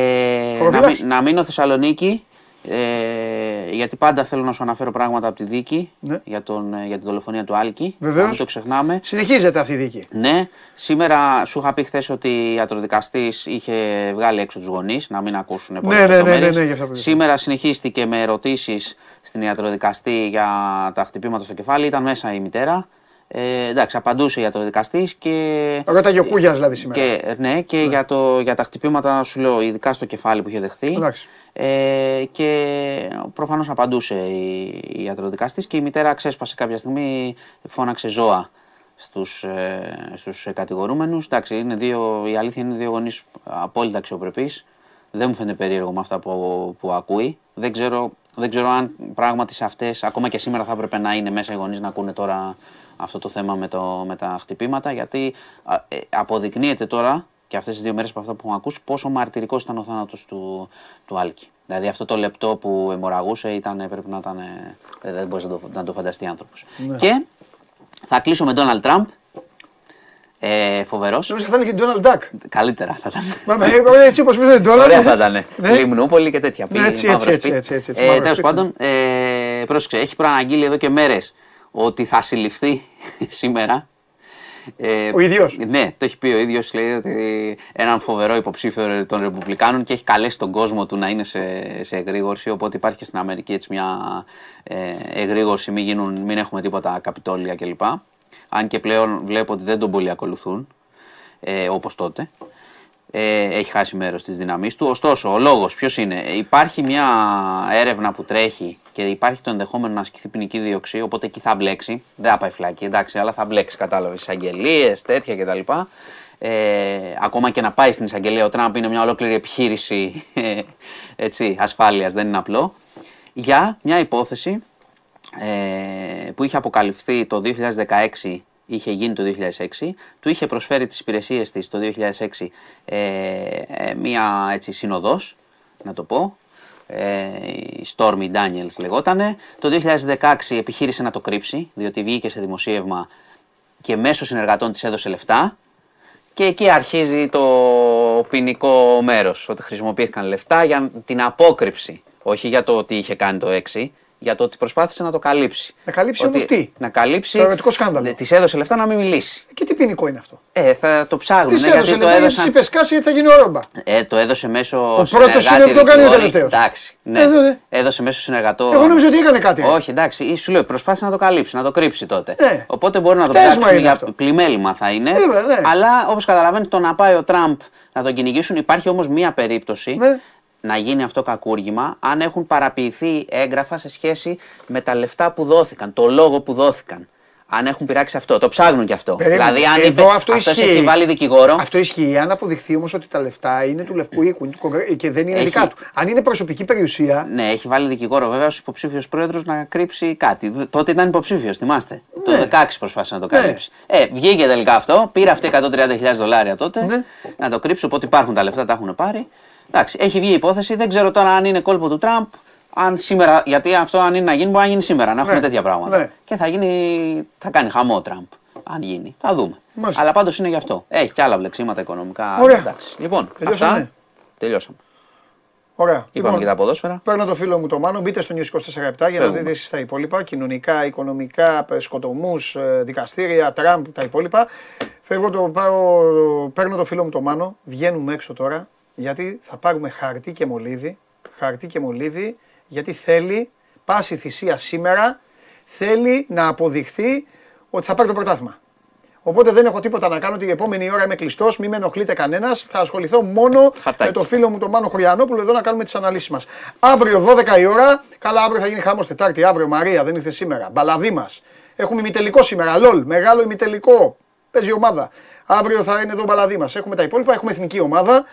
Speaker 6: να,
Speaker 1: Προφυλάξεις.
Speaker 6: μει- να μείνω Θεσσαλονίκη, ε, γιατί πάντα θέλω να σου αναφέρω πράγματα από τη δίκη
Speaker 1: Ναι.
Speaker 6: για, τον, ε, για την δολοφονία του Άλκη.
Speaker 1: Βεβαίως.
Speaker 6: Να Μην το ξεχνάμε.
Speaker 1: Συνεχίζεται αυτή η δίκη.
Speaker 6: Ναι, σήμερα σου είχα πει χθες ότι η ιατροδικαστής είχε βγάλει έξω τους γονείς να μην ακούσουν πολλέ
Speaker 1: ναι, ναι, ναι, ναι, γι' αυτό που είπα.
Speaker 6: Σήμερα συνεχίστηκε με ερωτήσεις στην ιατροδικαστή για τα χτυπήματα στο κεφάλι. Ήταν μέσα η μητέρα. Ε, εντάξει, απαντούσε η ιατροδικαστής και.
Speaker 1: Ρώταγε ο Κούγιας δηλαδή σήμερα.
Speaker 6: Και, ναι, και Για, το, για τα χτυπήματα σου λέω, ειδικά στο κεφάλι που είχε δεχθεί.
Speaker 1: Εντάξει.
Speaker 6: Ε, και προφανώς απαντούσε η, η ιατροδικαστής και η μητέρα ξέσπασε κάποια στιγμή, φώναξε ζώα στους, ε, στους κατηγορούμενους. Εντάξει, είναι δύο, η αλήθεια είναι δύο γονείς απόλυτα αξιοπρεπείς. Δεν μου φαίνεται περίεργο με αυτά που, που ακούει. Δεν ξέρω, δεν ξέρω αν πράγματι σε αυτές, ακόμα και σήμερα θα έπρεπε να είναι μέσα οι γονείς να ακούνε τώρα αυτό το θέμα με, το, με τα χτυπήματα, γιατί α, ε, αποδεικνύεται τώρα και αυτές τις δύο μέρες από αυτά που έχουμε ακούσει πόσο μαρτυρικός ήταν ο θάνατος του, του Άλκη. Δηλαδή αυτό το λεπτό που αιμορραγούσε ήταν, πρέπει να ήταν, ε, δεν, δεν μπορείς να το, να το φανταστεί άνθρωπος. Και θα κλείσω με Donald Trump, ε, φοβερός.
Speaker 1: Νομίζω θα είναι και Donald Duck.
Speaker 6: Καλύτερα θα ήταν.
Speaker 1: Μα με- ε, Έτσι όπως πήγε Donald.
Speaker 6: Ωραία θα ήταν.
Speaker 1: Ναι.
Speaker 6: Λιμνούπολη και τέτοια.
Speaker 1: Ναι,
Speaker 6: Πήγε
Speaker 1: έτσι,
Speaker 6: μαύρος
Speaker 1: έτσι,
Speaker 6: σπίτι.
Speaker 1: έτσι, έτσι, έτσι,
Speaker 6: Ε,
Speaker 1: μαύρος
Speaker 6: Τέλος
Speaker 1: σπίτι.
Speaker 6: πάντων, ε, πρόσεξε, έχει προαναγγείλει εδώ και μέρες ότι θα συλληφθεί (laughs) σήμερα. Ε,
Speaker 1: Ο ίδιος;
Speaker 6: Ναι, το έχει πει ο ίδιος. Λέει ότι έναν φοβερό υποψήφιο των Ρεπουμπλικάνων και έχει καλέσει τον κόσμο του να είναι σε, σε εγρήγορση. Οπότε υπάρχει και στην Αμερική έτσι μια ε, εγρήγορση, μην, γίνουν, μην έχουμε τίποτα καπιτόλια κλπ. Αν και πλέον βλέπω ότι δεν τον πολύ ακολουθούν ε, όπως τότε. Ε, έχει χάσει μέρος της δύναμής του. Ωστόσο, ο λόγος ποιος είναι; Υπάρχει μια έρευνα που τρέχει και υπάρχει το ενδεχόμενο να ασκηθεί ποινική δίωξη, οπότε εκεί θα μπλέξει. Δεν θα πάει φυλακή, εντάξει, αλλά θα μπλέξει, κατάλαβες. Εισαγγελίες, τέτοια κτλ. Ε, ακόμα και να πάει στην εισαγγελία ο Τραμπ είναι μια ολόκληρη επιχείρηση ε, έτσι, ασφάλειας, δεν είναι απλό. Για μια υπόθεση ε, που είχε αποκαλυφθεί το 2016 είχε γίνει το 2006. Του είχε προσφέρει τις υπηρεσίες της το 2006 ε, ε, μία έτσι συνοδός, να το πω. Ε, η Stormy Daniels λεγότανε. Το 2016 επιχείρησε να το κρύψει, διότι βγήκε σε δημοσίευμα και μέσω συνεργατών της έδωσε λεφτά. Και εκεί αρχίζει το ποινικό μέρος, ότι χρησιμοποιήθηκαν λεφτά για την απόκρυψη, όχι για το ότι είχε κάνει το 6, για το ότι προσπάθησε να το καλύψει.
Speaker 1: Να καλύψει
Speaker 6: Ότι-
Speaker 1: όμως τι;
Speaker 6: Να καλύψει.
Speaker 1: Το ερωτικό σκάνδαλο.
Speaker 6: Της έδωσε λεφτά να μην μιλήσει.
Speaker 1: Και τι ποινικό είναι αυτό;
Speaker 6: Ε, θα το ψάχνουν.
Speaker 1: Τι
Speaker 6: ναι,
Speaker 1: έδωσε,
Speaker 6: γιατί το
Speaker 1: λεφτά, γιατί
Speaker 6: έδωσαν.
Speaker 1: είπες σκάσει γιατί θα γίνει ο Ρόμπα.
Speaker 6: Ε, το έδωσε μέσω
Speaker 1: Ο πρώτος
Speaker 6: συνεργάτη
Speaker 1: είναι που το κάνει ο
Speaker 6: δικηγόρη.
Speaker 1: τελευταίος.
Speaker 6: Εντάξει. Ναι.
Speaker 1: Ε, ναι.
Speaker 6: Έδωσε μέσω συνεργατό.
Speaker 1: Εγώ νόμιζα ότι έκανε κάτι. ρε.
Speaker 6: Όχι, εντάξει, ή σου λέω προσπάθησε να το καλύψει, να το κρύψει τότε.
Speaker 1: Ναι.
Speaker 6: Οπότε μπορεί να το
Speaker 1: Πτέσμα
Speaker 6: πράξουν
Speaker 1: είναι
Speaker 6: για
Speaker 1: αυτό.
Speaker 6: πλημέλημα θα είναι.
Speaker 1: Βέβαια, ναι.
Speaker 6: Αλλά όπως καταλαβαίνετε, το να πάει ο Τραμπ να τον κυνηγήσουν, υπάρχει όμως μία περίπτωση
Speaker 1: Ναι.
Speaker 6: Να γίνει αυτό κακούργημα αν έχουν παραποιηθεί έγγραφα σε σχέση με τα λεφτά που δόθηκαν, το λόγο που δόθηκαν. Αν έχουν πειράξει αυτό, το ψάχνουν κι αυτό.
Speaker 1: Περίμενε.
Speaker 6: Δηλαδή, αν
Speaker 1: Εδώ
Speaker 6: είπε,
Speaker 1: αυτό
Speaker 6: αυτός
Speaker 1: ισχύει.
Speaker 6: έχει βάλει δικηγόρο.
Speaker 1: Αυτό ισχύει. Αν αποδειχθεί όμως ότι τα λεφτά είναι του Λευκού Οίκου είναι του Κογκρέ- και δεν είναι
Speaker 6: Έχει-
Speaker 1: δικά του. Αν είναι προσωπική περιουσία.
Speaker 6: Ναι, έχει βάλει δικηγόρο βέβαια ω υποψήφιος πρόεδρος να κρύψει κάτι. Τότε ήταν υποψήφιος, θυμάστε. Το 16 προσπάθησε να το
Speaker 1: Ναι.
Speaker 6: καλύψει. Ε, βγήκε τελικά αυτό, πήρε αυτή 130.000 δολάρια τότε
Speaker 1: Ναι.
Speaker 6: να το κρύψει. Οπότε υπάρχουν τα λεφτά, τα έχουν πάρει. Εντάξει, έχει βγει η υπόθεση. Δεν ξέρω τώρα αν είναι κόλπο του Τραμπ. Αν σήμερα, γιατί αυτό αν είναι να γίνει, μπορεί να γίνει σήμερα, να έχουμε
Speaker 1: Ναι.
Speaker 6: τέτοια πράγματα.
Speaker 1: Ναι.
Speaker 6: Και θα γίνει, θα κάνει χαμό ο Τραμπ. Αν γίνει. Θα δούμε.
Speaker 1: Μάλιστα.
Speaker 6: Αλλά πάντως είναι γι' αυτό. Έχει και άλλα βλεξίματα οικονομικά.
Speaker 1: Ωραία.
Speaker 6: Εντάξει. Λοιπόν,
Speaker 1: Τελειώσαμε.
Speaker 6: αυτά. Τελειώσαμε.
Speaker 1: Ωραία.
Speaker 6: Είπαμε και τα ποδόσφαιρα.
Speaker 1: Παίρνω το φίλο μου το Μάνο, μπείτε στο News 24 για να
Speaker 6: Φεύγουμε.
Speaker 1: δείτε εσείς τα υπόλοιπα. Κοινωνικά, οικονομικά, σκοτωμούς, δικαστήρια, Τραμπ, τα υπόλοιπα. Φεύγω το πάω, παίρνω το φίλο μου το Μάνο, βγαίνουμε έξω τώρα, γιατί θα πάρουμε χαρτί και μολύβι. Χαρτί και μολύβι, γιατί θέλει, πάση θυσία σήμερα, θέλει να αποδειχθεί ότι θα πάρει το πρωτάθλημα. Οπότε δεν έχω τίποτα να κάνω. Την επόμενη ώρα είμαι κλειστός. Μην με ενοχλείτε κανένας. Θα ασχοληθώ μόνο
Speaker 6: Χαρτάκι.
Speaker 1: με το φίλο μου τον Μάνο Χωριανόπουλο εδώ να κάνουμε τις αναλύσεις μας. Αύριο 12 η ώρα. Καλά, αύριο θα γίνει χάμος Τετάρτη. Αύριο Μαρία δεν ήρθε σήμερα. Μπαλαδί μας. Έχουμε ημιτελικό σήμερα. Λολ. Μεγάλο ημιτελικό. Παίζει η ομάδα. Αύριο θα είναι εδώ μπαλαδί μας. Έχουμε τα υπόλοιπα. Έχουμε εθνική ομάδα.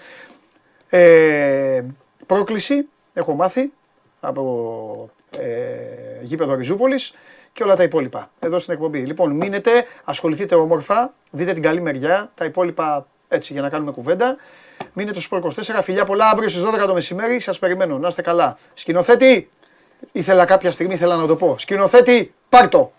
Speaker 1: Ε, πρόκληση. Έχω μάθει από ε, γήπεδο Ριζούπολης και όλα τα υπόλοιπα εδώ στην εκπομπή. Λοιπόν, μείνετε, ασχοληθείτε όμορφα, δείτε την καλή μεριά, τα υπόλοιπα έτσι για να κάνουμε κουβέντα. Μείνετε στο Sport 24, φιλιά πολλά, αύριο στις 12 το μεσημέρι, σας περιμένω, να είστε καλά. Σκηνοθέτη, ήθελα κάποια στιγμή, ήθελα να το πω. Σκηνοθέτη, πάρ' το.